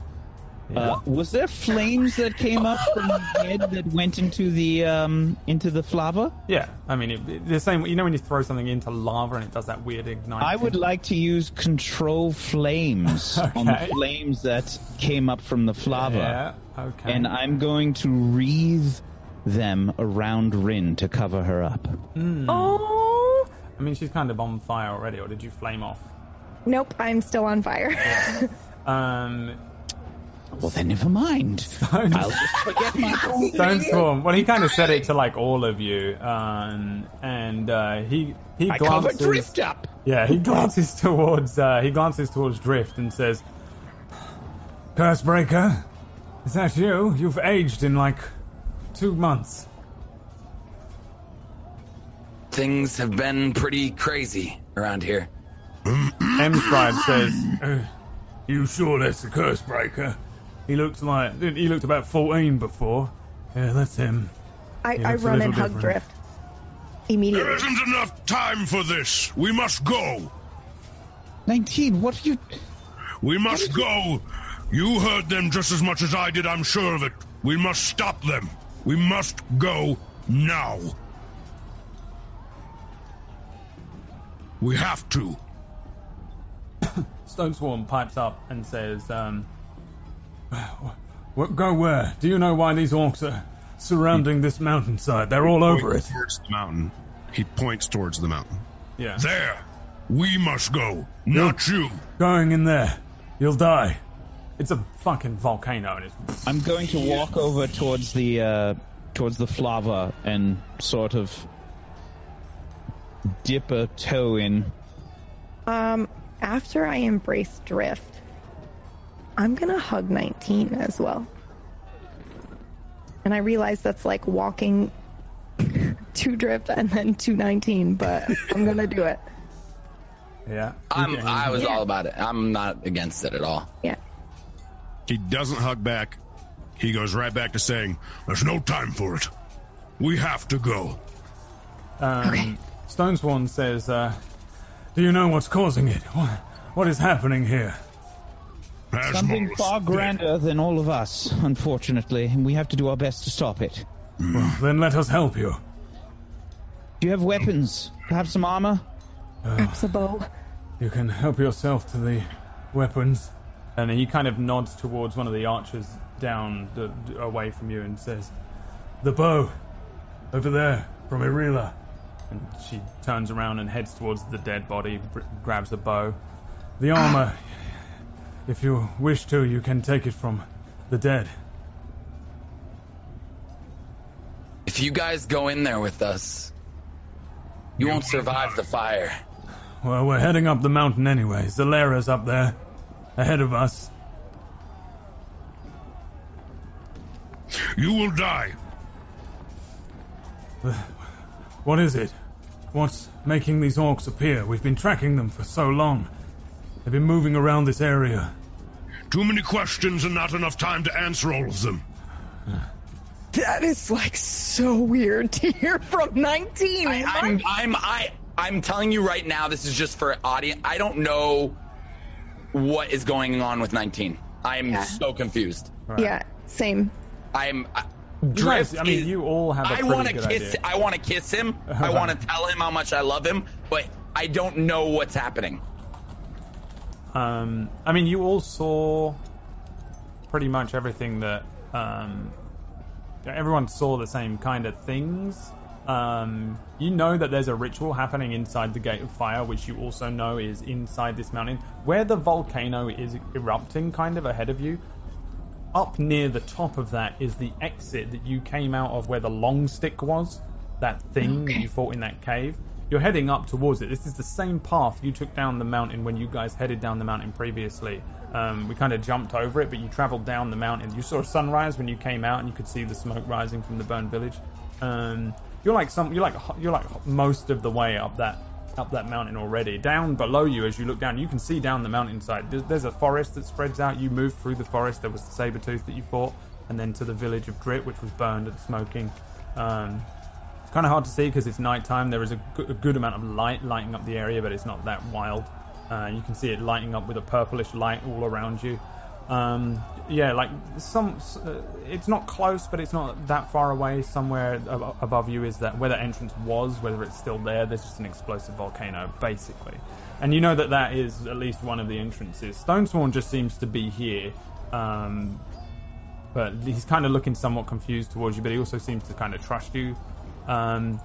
uh, was there flames that came up from the head that went into the um, into the flava? Yeah, I mean, it, it- the same. You know when you throw something into lava and it does that weird ignite. I would like to use control flames on the flames that came up from the flava, Yeah. Okay. and I'm going to wreathe them around Rin to cover her up. Hmm. Oh! I mean, she's kind of on fire already, or did you flame off? Nope, I'm still on fire. Um, Well, then never mind. Stone, I'll just forget my Stone Storm. Well, he kind of said it to like all of you, um, and uh, he he I covered glances. Drift up. Yeah, he glances towards uh, he glances towards Drift and says, Cursebreaker? Is that you? You've aged in like two months. Things have been pretty crazy around here. Emstride says, Uh, you sure that's the Cursebreaker? He looks like he looked about fourteen before. Yeah, that's him. I, I run little and hug different. Drift. Immediately. There isn't enough time for this. We must go. 19. What are you? We must go. You heard them just as much as I did, I'm sure of it. We must stop them. We must go now. We have to. Stonesworn pipes up and says, um, What, go where? Do you know why these orcs are surrounding this mountainside? They're all over it. Towards the mountain. He points towards the mountain. yeah. There. We must go. Not you. Going in there. You'll die. It's a fucking volcano and it's I'm going to walk over towards the uh, towards the flava and sort of dip a toe in. Um, after I embrace Drift, I'm gonna hug 19 as well. And I realize that's like walking to Drift and then to 19, but I'm gonna do it. yeah. I'm, I was Yeah. all about it. I'm not against it at all. Yeah. He doesn't hug back. He goes right back to saying, There's no time for it. We have to go. Um, Okay. Stonesworn says, uh, Do you know what's causing it? What, what is happening here? Something Hasmol is far dead. grander than all of us, unfortunately, and we have to do our best to stop it. Hmm. Well, then let us help you. Do you have weapons? Perhaps some armor? Perhaps a bow. You can help yourself to the weapons. and he kind of nods towards one of the archers down the, away from you and says, The bow. Over there, from Irila. and she turns around and heads towards the dead body, grabs the bow. The armor. If you wish to, you can take it from the dead. If you guys go in there with us, you won't survive the fire. Well, we're heading up the mountain anyway. Zalera's up there, ahead of us. You will die. Uh, what is it? What's making these orcs appear? We've been tracking them for so long. They've been moving around this area. Too many questions and not enough time to answer all of them. That is like so weird to hear from 19. I, I'm, I'm, I, I'm telling you right now, this is just for audience. I don't know what is going on with 19. I'm Yeah. so confused. Yeah, same. I'm. I- You guys, Drift I mean, is- you all have a I want to kiss. idea. I want to kiss him. I want to tell him how much I love him, but I don't know what's happening. Um, I mean, you all saw pretty much everything that um, everyone saw the same kind of things. Um, you know that there's a ritual happening inside the Gate of Fire, which you also know is inside this mountain, where the volcano is erupting, kind of ahead of you. Up near the top of that is the exit that you came out of, where the long stick was. That thing that you fought in that cave. You're heading up towards it. This is the same path you took down the mountain when you guys headed down the mountain previously. Um, we kind of jumped over it, but you traveled down the mountain. You saw sunrise when you came out, and you could see the smoke rising from the burned village. Um, you're like some, you're like you're like most of the way up that up that mountain already. Down below you, as you look down, you can see down the mountainside. There's, there's a forest that spreads out. You move through the forest. There was the saber tooth that you fought, and then to the village of Drit, which was burned and smoking. Um, kind of hard to see because it's nighttime. There is a good, good amount of light lighting up the area, but it's not that wild. Uh, you can see it lighting up with a purplish light all around you. Um, yeah, like some, uh, it's not close, but it's not that far away. Somewhere ab- above you is that where the entrance was, whether it's still there. There's just an explosive volcano, basically, and you know that that is at least one of the entrances. Stonesworn just seems to be here, um, but he's kind of looking somewhat confused towards you, but he also seems to kind of trust you. Um,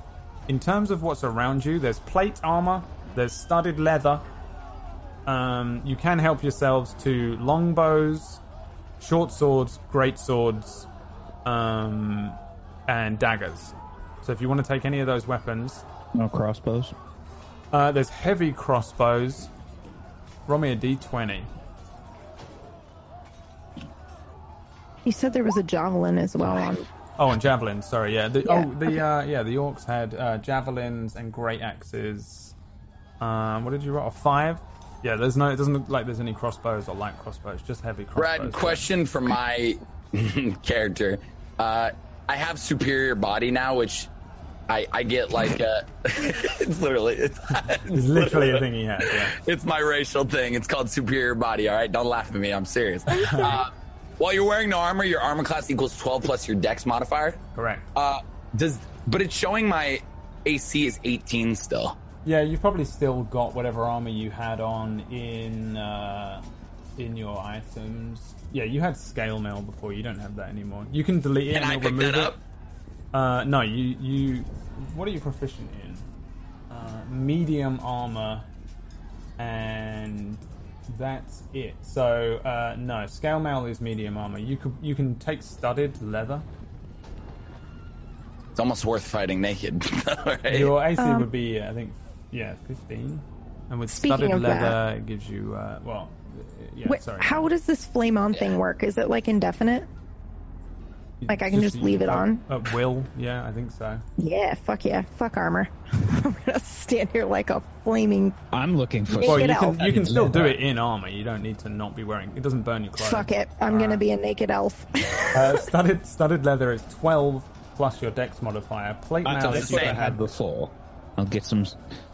in terms of what's around you, there's plate armor, there's studded leather. Um, you can help yourselves to longbows, short swords, great swords, um, and daggers. So if you want to take any of those weapons, No crossbows. uh, there's heavy crossbows. Roll me a d20. You said there was a javelin as well on. Oh, and javelins. Sorry, yeah. The, Yeah, Oh, the uh, yeah, the orcs had uh, javelins and great axes. Um, what did you roll? A five. Yeah, there's no. It doesn't look like there's any crossbows or light crossbows. Just heavy crossbows. Brad, question for my character. Uh, I have superior body now, which I, I get like uh it's literally it's, It's literally a thing he has. Yeah. it's my racial thing. It's called superior body. All right, don't laugh at me. I'm serious. Uh, while you're wearing no armor, your armor class equals 12 plus your dex modifier. Correct. Uh, does but it's showing my AC is 18 still. Yeah, you've probably still got whatever armor you had on in uh, in your items. Yeah, you had scale mail before. You don't have that anymore. You can delete it Can and I pick remove that it. up? Uh, no, you you. What are you proficient in? Uh, medium armor, and that's it. So uh, no, scale mail is medium armor. You could you can take studded leather. It's almost worth fighting naked. right? Your AC Um, would be, I think, yeah, fifteen. And with studded leather, that- it gives you uh, well, yeah. Wait, sorry. how does this flame on thing work? Is it like indefinite? like, I can just leave it on? At will, yeah, I think so. Yeah, fuck yeah, fuck armor. I'm gonna stand here like a flaming. I'm looking for. Well, you elf. can you can still do it in armor. You don't need to not be wearing. It doesn't burn your clothes. Fuck it, I'm gonna be a naked elf. Uh, studded studded leather is twelve plus your dex modifier. Plate That's, mail that's is what I your had before. I'll get some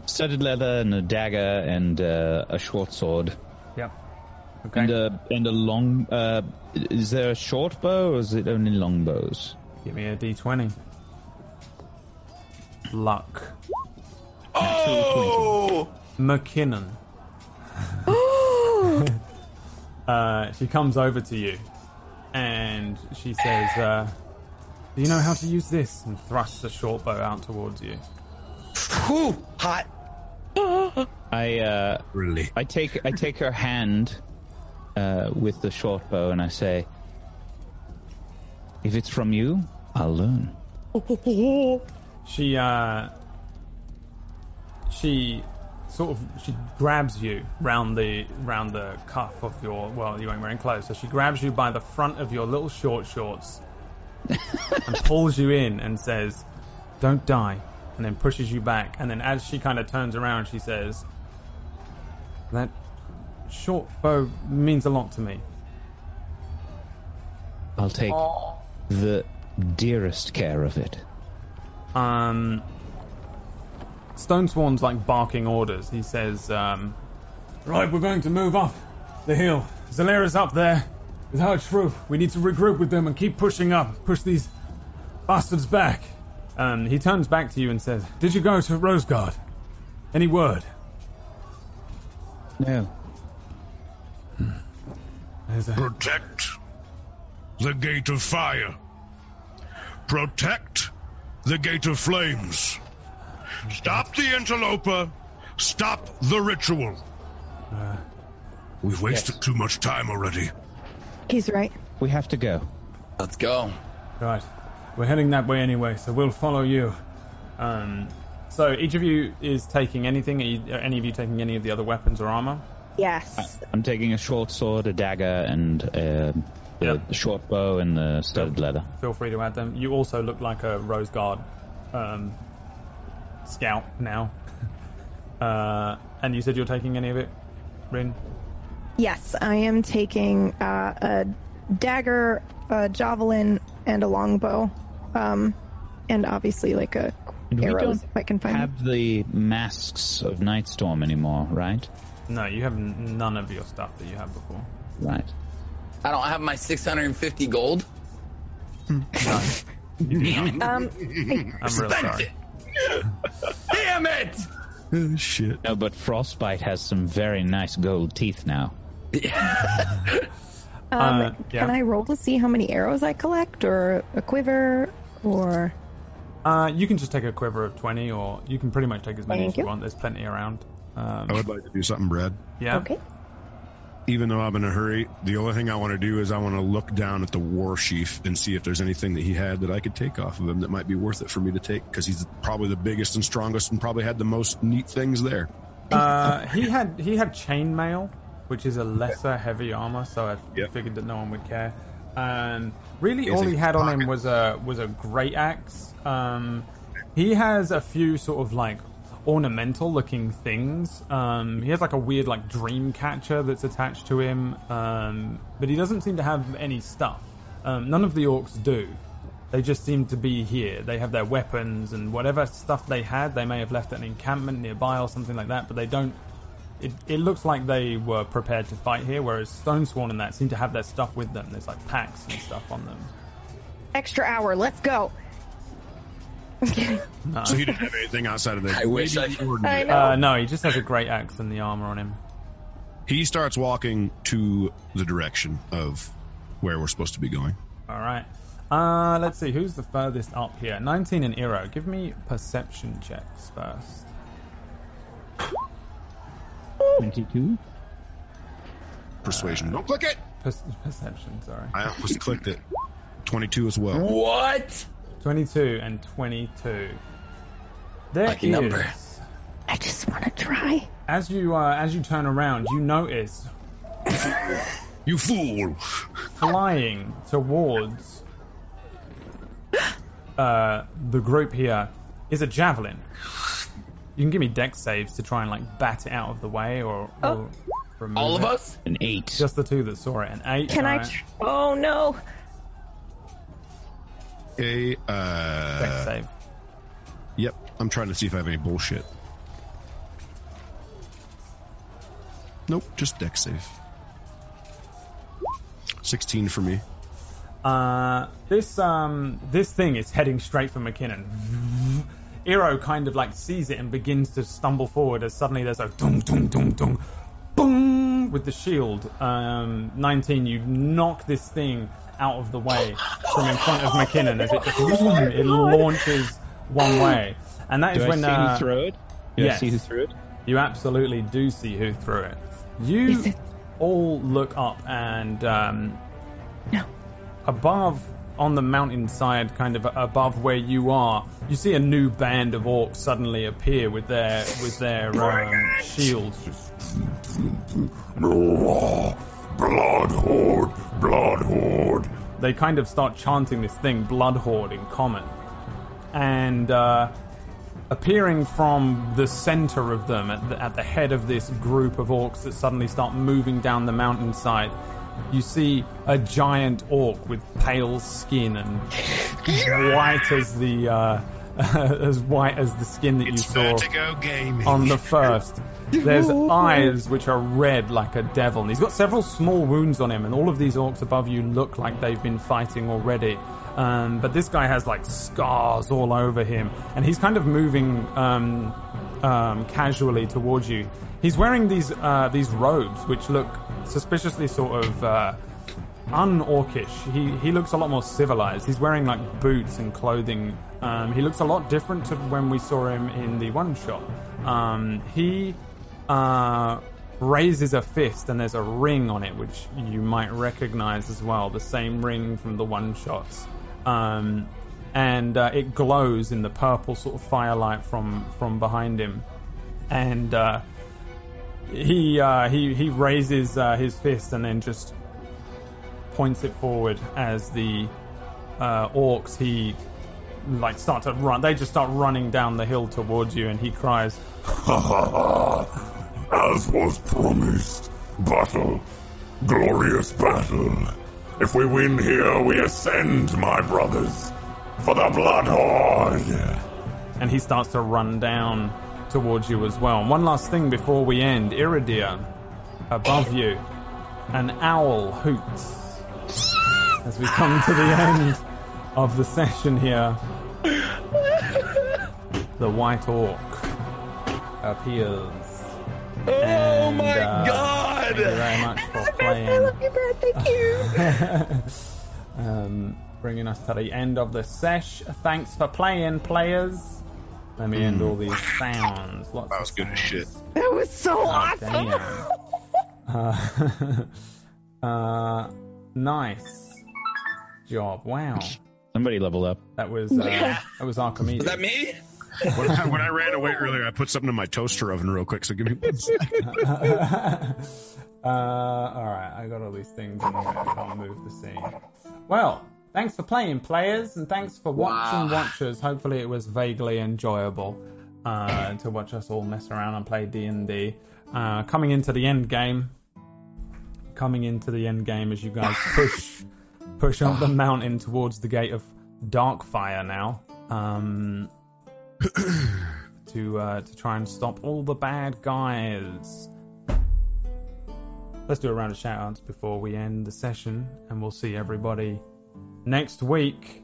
studded leather and a dagger and uh, a short sword. Yep. Okay. And a and a long. Uh, is there a short bow or is it only long bows? Give me a d20. Luck. Oh! McKinnon. uh, she comes over to you and she says, uh, Do you know how to use this? And thrusts a short bow out towards you. Whew, hot. I uh, Really? I take I take her hand uh, with the short bow and I say, "If it's from you, I'll learn." she uh, she sort of she grabs you round the round the cuff of your well you ain't wearing clothes. So she grabs you by the front of your little short shorts and pulls you in and says don't die and then pushes you back. And then as she kind of turns around she says that short bow means a lot to me. I'll take the dearest care of it. Um, Stonesworn's like barking orders. He says, um, Right, we're going to move up the hill. Zalera's up there with Hard Shrew. We need to regroup with them and keep pushing up. Push these bastards back. Um, he turns back to you and says, Did you go to Rosegard? Any word? No. There's a- Protect the gate of fire. Protect the gate of flames. Stop the interloper. Stop the ritual. Uh, We've wasted too much time already. He's right. We have to go. Let's go. Right. We're heading that way anyway, so we'll follow you. Um, so each of you is taking anything. Are, you, are any of you taking any of the other weapons or armor? Yes. I'm taking a short sword, a dagger, and uh, the, Yep. the short bow and the studded leather. Feel free to add them. You also look like a Rose Guard um, scout now. uh, and you said you're taking any of it, Rin? Yes, I am taking uh, a dagger, a javelin, and a longbow. Um, and obviously like a And arrows if I can find them. have the masks of Nightstorm anymore, right? No, you have none of your stuff that you had before. Right. I don't have my 650 gold. Um, I'm real Spent sorry. it. Damn it! Oh, shit. No, but Frostbite has some very nice gold teeth now. um, Uh, yeah. Can I roll to see how many arrows I collect, or a quiver, or Uh, you can just take a quiver of 20, or you can pretty much take as many Thank as you you. want. There's plenty around. Um, I would like to do something, Brad. yeah. okay? Even though I'm in a hurry, the only thing I want to do is I want to look down at the war sheaf and see if there's anything that he had that I could take off of him that might be worth it for me to take because he's probably the biggest and strongest and probably had the most neat things there. Uh, he had he had chainmail, which is a lesser heavy armor, so I Yep. figured that no one would care. And really, all he had on him was a was a great axe. Um, he has a few sort of like ornamental looking things. Um, he has like a weird like dream catcher that's attached to him, um, but he doesn't seem to have any stuff. Um, none of the orcs do. They just seem to be here. They have their weapons and whatever stuff they had, they may have left at an encampment nearby or something like that, but they don't. It, it looks like they were prepared to fight here, whereas Stonesworn and that seem to have their stuff with them. There's like packs and stuff on them. Extra hour. Let's go. I'm kidding. No. So he didn't have anything outside of the. I wish I- ordinary. I know. Uh, no, he just has a great axe and the armor on him. He starts walking to the direction of where we're supposed to be going. All right. Uh, let's see who's the furthest up here. 19 and Eero. Give me perception checks first. 22? Persuasion. Don't click it. Per- perception, sorry. I almost clicked it. Twenty-two as well. What? 22 and 22. There Lucky is- number. I just want to try. As you uh, as you turn around, you notice You fool! flying towards uh, the group here is a javelin. You can give me dex saves to try and like bat it out of the way or, or Oh. remove All of it. us? An 8. Just the two that saw it. An eight. Can I? alright. Tr- oh no. A uh. save? Yep. I'm trying to see if I have any bullshit. Nope. Just dex save. Sixteen for me. Uh, this um this thing is heading straight for McKinnon. Eero kind of like sees it and begins to stumble forward as suddenly there's a dung dung dung dung boom with the shield. Um, 19, you knock this thing out of the way from in front of McKinnon as it just it launches one way, and that is Do I when see uh, who threw it? Do yes. I see who threw it? you absolutely do see who threw it. You it- all look up and um, No. above on the mountainside, kind of above where you are, you see a new band of orcs suddenly appear with their with their um, shields. Blood Horde, Blood Horde. They kind of start chanting this thing, Blood Horde, in common, and uh, appearing from the center of them, at the, at the head of this group of orcs that suddenly start moving down the mountainside. You see a giant orc with pale skin and white as the uh, as white as the skin that you saw on the first. There's eyes which are red like a devil, and he's got several small wounds on him, and all of these orcs above you look like they've been fighting already. Um, but this guy has like scars all over him, and he's kind of moving um, um, casually towards you. He's wearing these uh, these robes which look suspiciously sort of uh, un-orcish. He he looks a lot more civilized. He's wearing like boots and clothing. Um, he looks a lot different to when we saw him in the one shot. Um, he uh, raises a fist and there's a ring on it which you might recognize as well, the same ring from the one shots. Um, and uh, it glows in the purple sort of firelight from from behind him. And uh, he uh, he he raises uh, his fist and then just points it forward as the uh, orcs he like start to run. They just start running down the hill towards you, and he cries, As was promised, battle, glorious battle. If we win here, we ascend, my brothers, for the Blood Horde. and he starts to run down towards you as well. And one last thing before we end, Iridia, above you, an owl hoots as we come to the end of the session here. The white orc appears. Oh And, my uh, god! Thank you very much for playing. I love you, Brad. Thank um, bringing us to the end of the sesh. Thanks for playing, players. Let me end all these sounds. Lots That was good as shit. That was so Oh, awesome. damn. Uh, uh, nice job. Wow, Somebody level up. that was uh, that was Archimedes. Was that me? When I, when I ran away earlier, I put something in my toaster oven real quick. So give me one second. uh, all right, I got all these things and I can't move the scene. Well, thanks for playing, players, and thanks for watching, Wow. watchers. Hopefully, it was vaguely enjoyable uh, to watch us all mess around and play D and D. Uh, Coming into the end game, coming into the end game as you guys push push up the mountain towards the gate of Darkfire now. Um, to uh, to try and stop all the bad guys. Let's do a round of shout outs before we end the session, and we'll see everybody next week.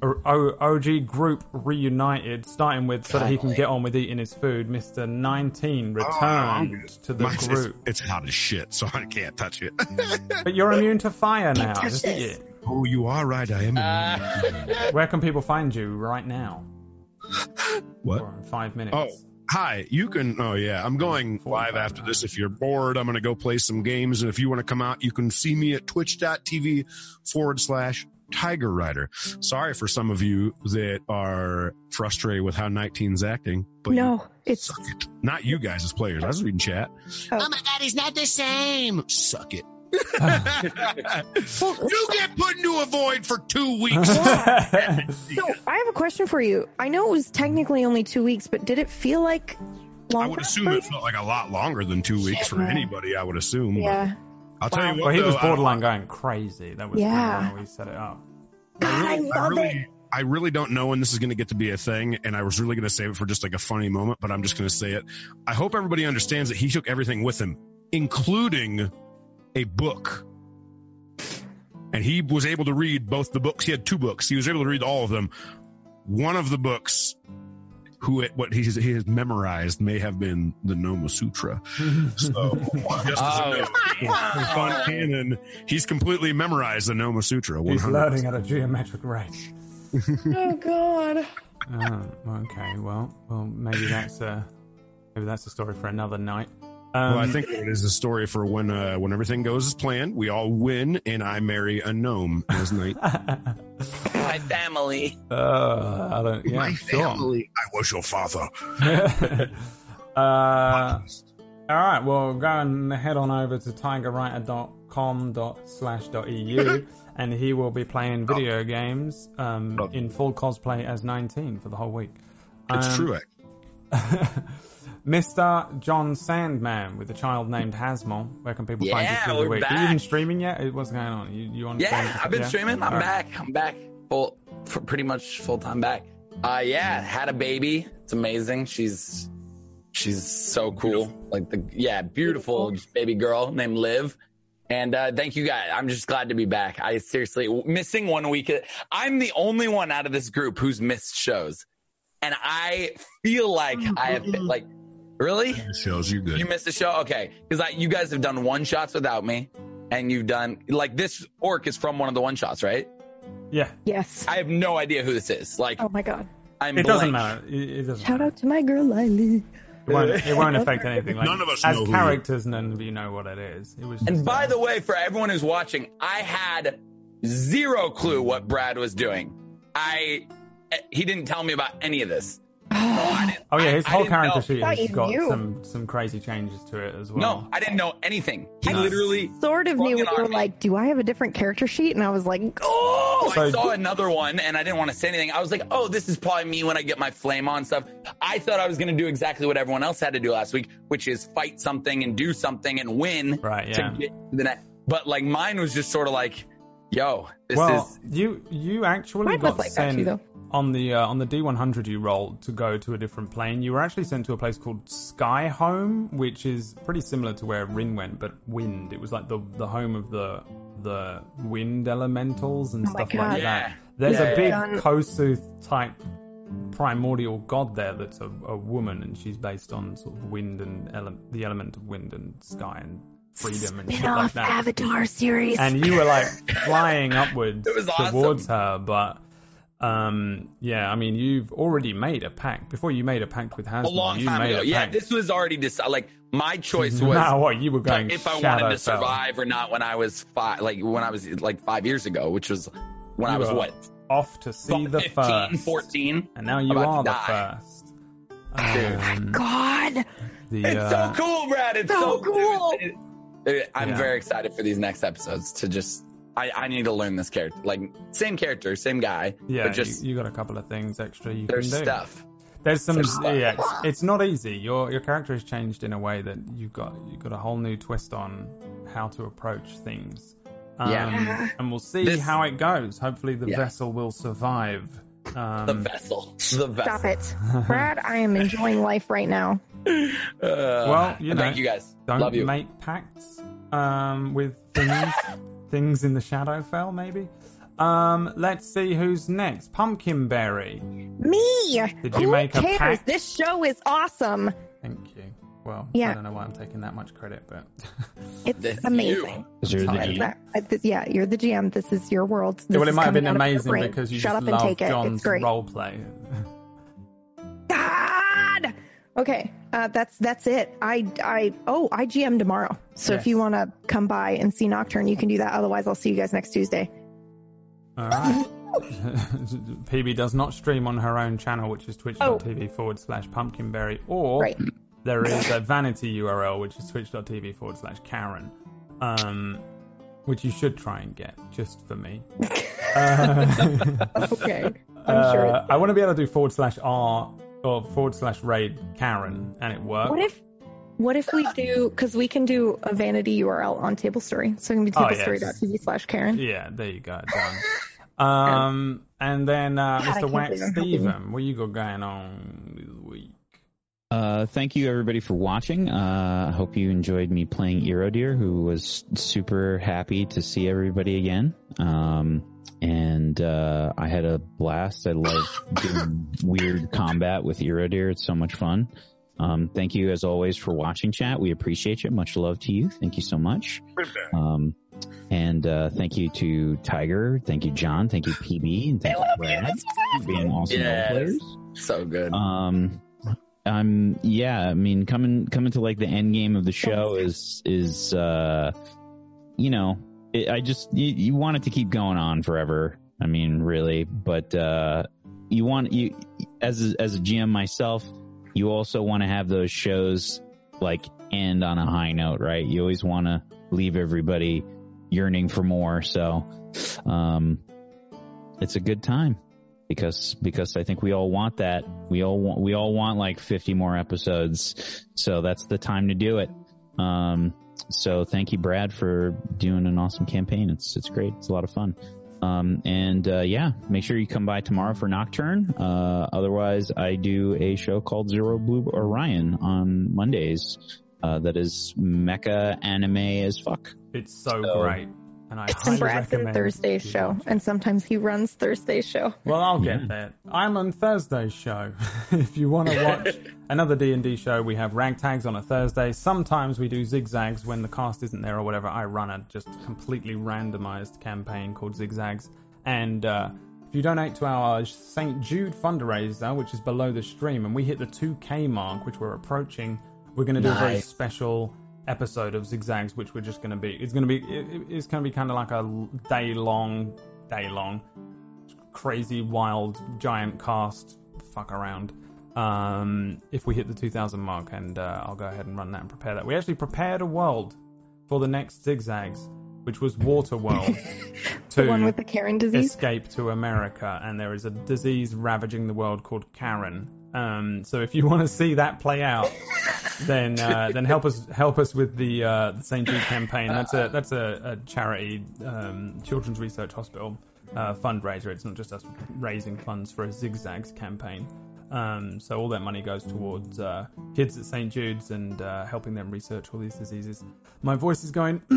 O- O- OG group reunited, starting with so that he can get on with eating his food. Mr. 19 returned to the Mine's- group, It's, it's hot as shit, so I can't touch it. but you're immune to fire now. touch Just this. eat it. oh, you are right. I am. Uh, Where can people find you right now? what? Or in five minutes. Oh, hi. You can. Oh, yeah. I'm going live after this. If you're bored, I'm going to go play some games. And if you want to come out, you can see me at twitch.tv forward slash Tiger Rider. Sorry for some of you that are frustrated with how 19's acting. But No, it's Suck it. Not you guys as players. I was reading chat. Oh. oh my god, he's not the same. Suck it. you get put into a void for two weeks. So I have a question for you. I know it was technically only two weeks, but did it feel like longer? I would assume it felt like a lot longer than two weeks for anybody. I would assume. but Yeah. I'll tell you what. well, he was though, I- borderline going crazy. That was Yeah. how we set it up. God, I I love really, it. I really don't know when this is going to get to be a thing, and I was really going to save it for just like a funny moment, but I'm just going to say it. I hope everybody understands that he took everything with him, including a book. And he was able to read both the books. He had two books. He was able to read all of them. One of the books, who it, what he has, he has memorized, may have been the Noma Sutra. So, just as a Oh. note, for fun canon, he's completely memorized the Noma Sutra. He's 100%. learning at a geometric rate. Oh God. Oh, okay. Well, well, maybe that's a maybe that's a story for another night. Um, well, I think it is a story for when uh, when everything goes as planned. We all win, and I marry a gnome as knight. My family. uh, I don't. Yeah, My sure. family. I was your father. uh, all right, well, go and head on over to tigerwriter.com slash.eu and he will be playing video games um, in full cosplay as 19 for the whole week. It's Um, true. Mr. John Sandman with a child named Hasmol. Where can people find you Yeah, through the week? Are you even streaming yet? What's going on? You, you on? Yeah, I've been yeah? streaming. I'm right. back. I'm back. Full, pretty much full time back. Uh, yeah, had a baby. It's amazing. She's, she's so cool. Like the, yeah, beautiful, baby girl named Liv. And, uh, thank you guys. I'm just glad to be back. I seriously, missing one week. I'm the only one out of this group who's missed shows. And I feel like I have, been, like, really? Shows you good. You missed the show? Okay. Because like you guys have done one shots without me. And you've done, like, this orc is from one of the one shots, right? Yeah, Yes. I have no idea who this is. Like, Oh my god. I'm it doesn't matter. It, it doesn't. Shout out to my girl Lily. It won't, it won't affect anything. Like, None of us as know who characters, none of you know what it is. It was. And just, by uh, the way, for everyone who's watching, I had zero clue what Brad was doing. I, he didn't tell me about any of this. No, I didn't. Oh yeah, his I- I whole didn't character sheet Thought has got knew. some some crazy changes to it as well. No, I didn't know anything. He Nice. literally. Sort of knew it when you were like, "Do I have a different character sheet?" And I was like, "Oh." So I saw another one and I didn't want to say anything. I was like, oh, this is probably me when I get my flame on stuff. I thought I was going to do exactly what everyone else had to do last week, which is fight something and do something and win Right, yeah. to get to the net. But like mine was just sort of like, yo, this well, is. you you actually Mine got was like that sent too, though. On the uh, on the D100 you rolled to go to a different plane. You were actually sent to a place called Sky Home, which is pretty similar to where Rin went, but wind. It was like the the home of the the wind elementals and Oh stuff like Yeah. that. There's Yeah, a big yeah. Kossuth type primordial god there that's a, a woman, and she's based on sort of wind and ele- the element of wind and sky and freedom and shit like Spin-off that Avatar series. and you were like flying upwards awesome. towards her, but um, yeah, I mean, you've already made a pact before you made a pact with Hasbro. A long you time made ago. Yeah, pact. this was already decided. Like my choice was matter what, you were going. if I wanted to fell. survive or not when I was five, like when I was like five years ago, which was when You I was what, off to see the 15, first, 14. and now you are the die. first. Dude. Um, God. the, It's uh, so cool, Brad. It's So so, cool. it- it- I'm Yeah. very excited for these next episodes to just. I, I need to learn this character. Like same character, same guy. Yeah, but just you, you got a couple of things extra you there's can do. stuff. There's some, There's stuff. yeah. It's, it's not easy. Your your character has changed in a way that you've got you've got a whole new twist on how to approach things. Um, Yeah. and we'll see This- how it goes. Hopefully, the Yeah. vessel will survive. Um, The vessel. The vessel. Stop it. Brad, I am enjoying life right now. Uh, Well, you know, thank you guys. Don't Love you. make pacts um, with things things in the Shadowfell. Maybe. Um, let's see who's next. Pumpkinberry. Me. Did you Who make a cares? pact? This show is awesome. Thank you. Well, Yeah. I don't know why I'm taking that much credit, but It's That's amazing. Is there the GM? That- I- th- yeah, you're the GM. This is your world. This well, it might have been coming out of your amazing because you Shut just up and love take it. John's It's great. role play. God. Okay, uh, that's that's it. I I oh I GM tomorrow. So Yes. if you want to come by and see Nocturne, you can do that. Otherwise, I'll see you guys next Tuesday. All right. PB does not stream on her own channel, which is twitch.tv forward slash pumpkinberry, or Right. there is a vanity URL, which is twitch.tv forward slash Karen, um, which you should try and get just for me. Uh, Okay. I'm sure uh, I want to be able to do forward slash R or forward slash raid Karen, and it works. What if what if we do because we can do a vanity URL on Table Story, so it can be Oh, yes. tablestory.tv slash Karen. Yeah, there you go. Done. Um, and then uh, God, Mr. Wax believe I'm helping you. Steven, what you got going on this week? Uh, thank you everybody for watching. Uh, I hope you enjoyed me playing Erodeer, who was super happy to see everybody again. Um, and uh, I had a blast. I love doing weird combat with Erodeer. It's so much fun. Um, thank you as always for watching, chat. We appreciate you. Much love to you. Thank you so much. Um, and uh, thank you to Tiger. Thank you, John. Thank you, PB. And thank you, Brad, for being awesome role Yes. players. So good. Um, I'm yeah. I mean, coming coming to like the end game of the show is is uh, you know, it, I just you, you want it to keep going on forever. I mean, really, but uh, you want you as a, as a GM myself, you also want to have those shows like end on a high note, right? You always want to leave everybody yearning for more. So, um, it's a good time because because I think we all want that. We all want we all want like 50 more episodes. So that's the time to do it. Um, so thank you, Brad, for doing an awesome campaign. It's it's great. It's a lot of fun. Um, and uh, yeah, make sure you come by tomorrow for Nocturne. Uh, otherwise, I do a show called Zero Blue Orion on Mondays. Uh, that is mecha anime as fuck. It's so, So- great. And I And highly Brad's recommend Thursday's show, watch and sometimes he runs Thursday's show. Well, I'll get Yeah. there. I'm on Thursday's show. if you want to watch another D&D show, we have ragtags on a Thursday. Sometimes we do zigzags when the cast isn't there or whatever. I run a just completely randomized campaign called Zigzags. And uh, if you donate to our St. Jude fundraiser, which is below the stream, and we hit the 2K mark, which we're approaching, we're going to do a very special episode of Zigzags, which we're just going to be. It's going to be. It, it's going to be kind of like a day long, day long crazy, wild, giant cast fuck around. Um, if we hit the 2000 mark, and uh, I'll go ahead and run that and prepare that. We actually prepared a world for the next zigzags, which was Water World, The one with the Karen disease. escape to America, and there is a disease ravaging the world called Karen. Um, so if you want to see that play out, then uh, then help us help us with the uh, the St Jude campaign. That's a that's a, a charity um, children's research hospital uh, fundraiser. It's not just us raising funds for a zigzags campaign. Um, so all that money goes towards uh, kids at St Jude's and uh, helping them research all these diseases. My voice is going.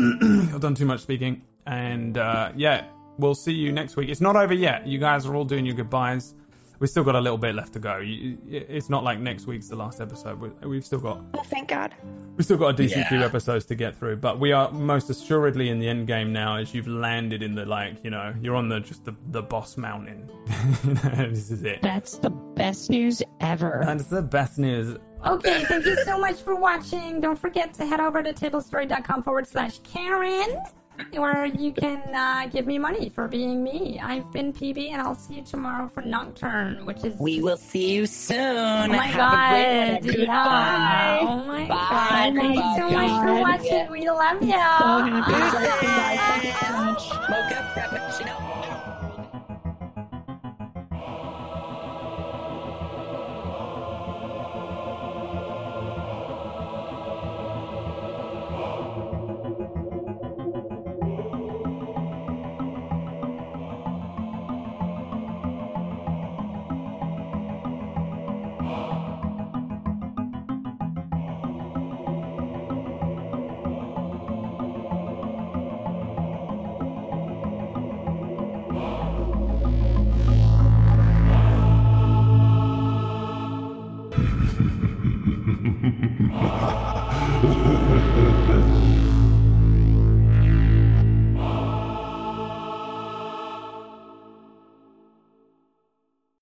I've done too much speaking, and uh, yeah, we'll see you next week. It's not over yet. You guys are all doing your goodbyes. We've still got a little bit left to go. It's not like next week's the last episode. We- We've still got Oh, thank God. We've still got a decent few Yeah. episodes to get through, but we are most assuredly in the end game now. As you've landed in the like, you know, you're on the just the the boss mountain. this is it. That's the best news ever. That's the best news. Okay, thank you so much for watching. Don't forget to head over to tablestory.com forward slash Karen, where you can uh, give me money for being me. I've been PB, and I'll see you tomorrow for Nocturne, which is. We will see you soon. Oh my Have god! a great one. yeah. Oh my Bye. god! Thank you so much for Bye. watching. We love you. So happy. Thank you so much. Mocha Frappuccino.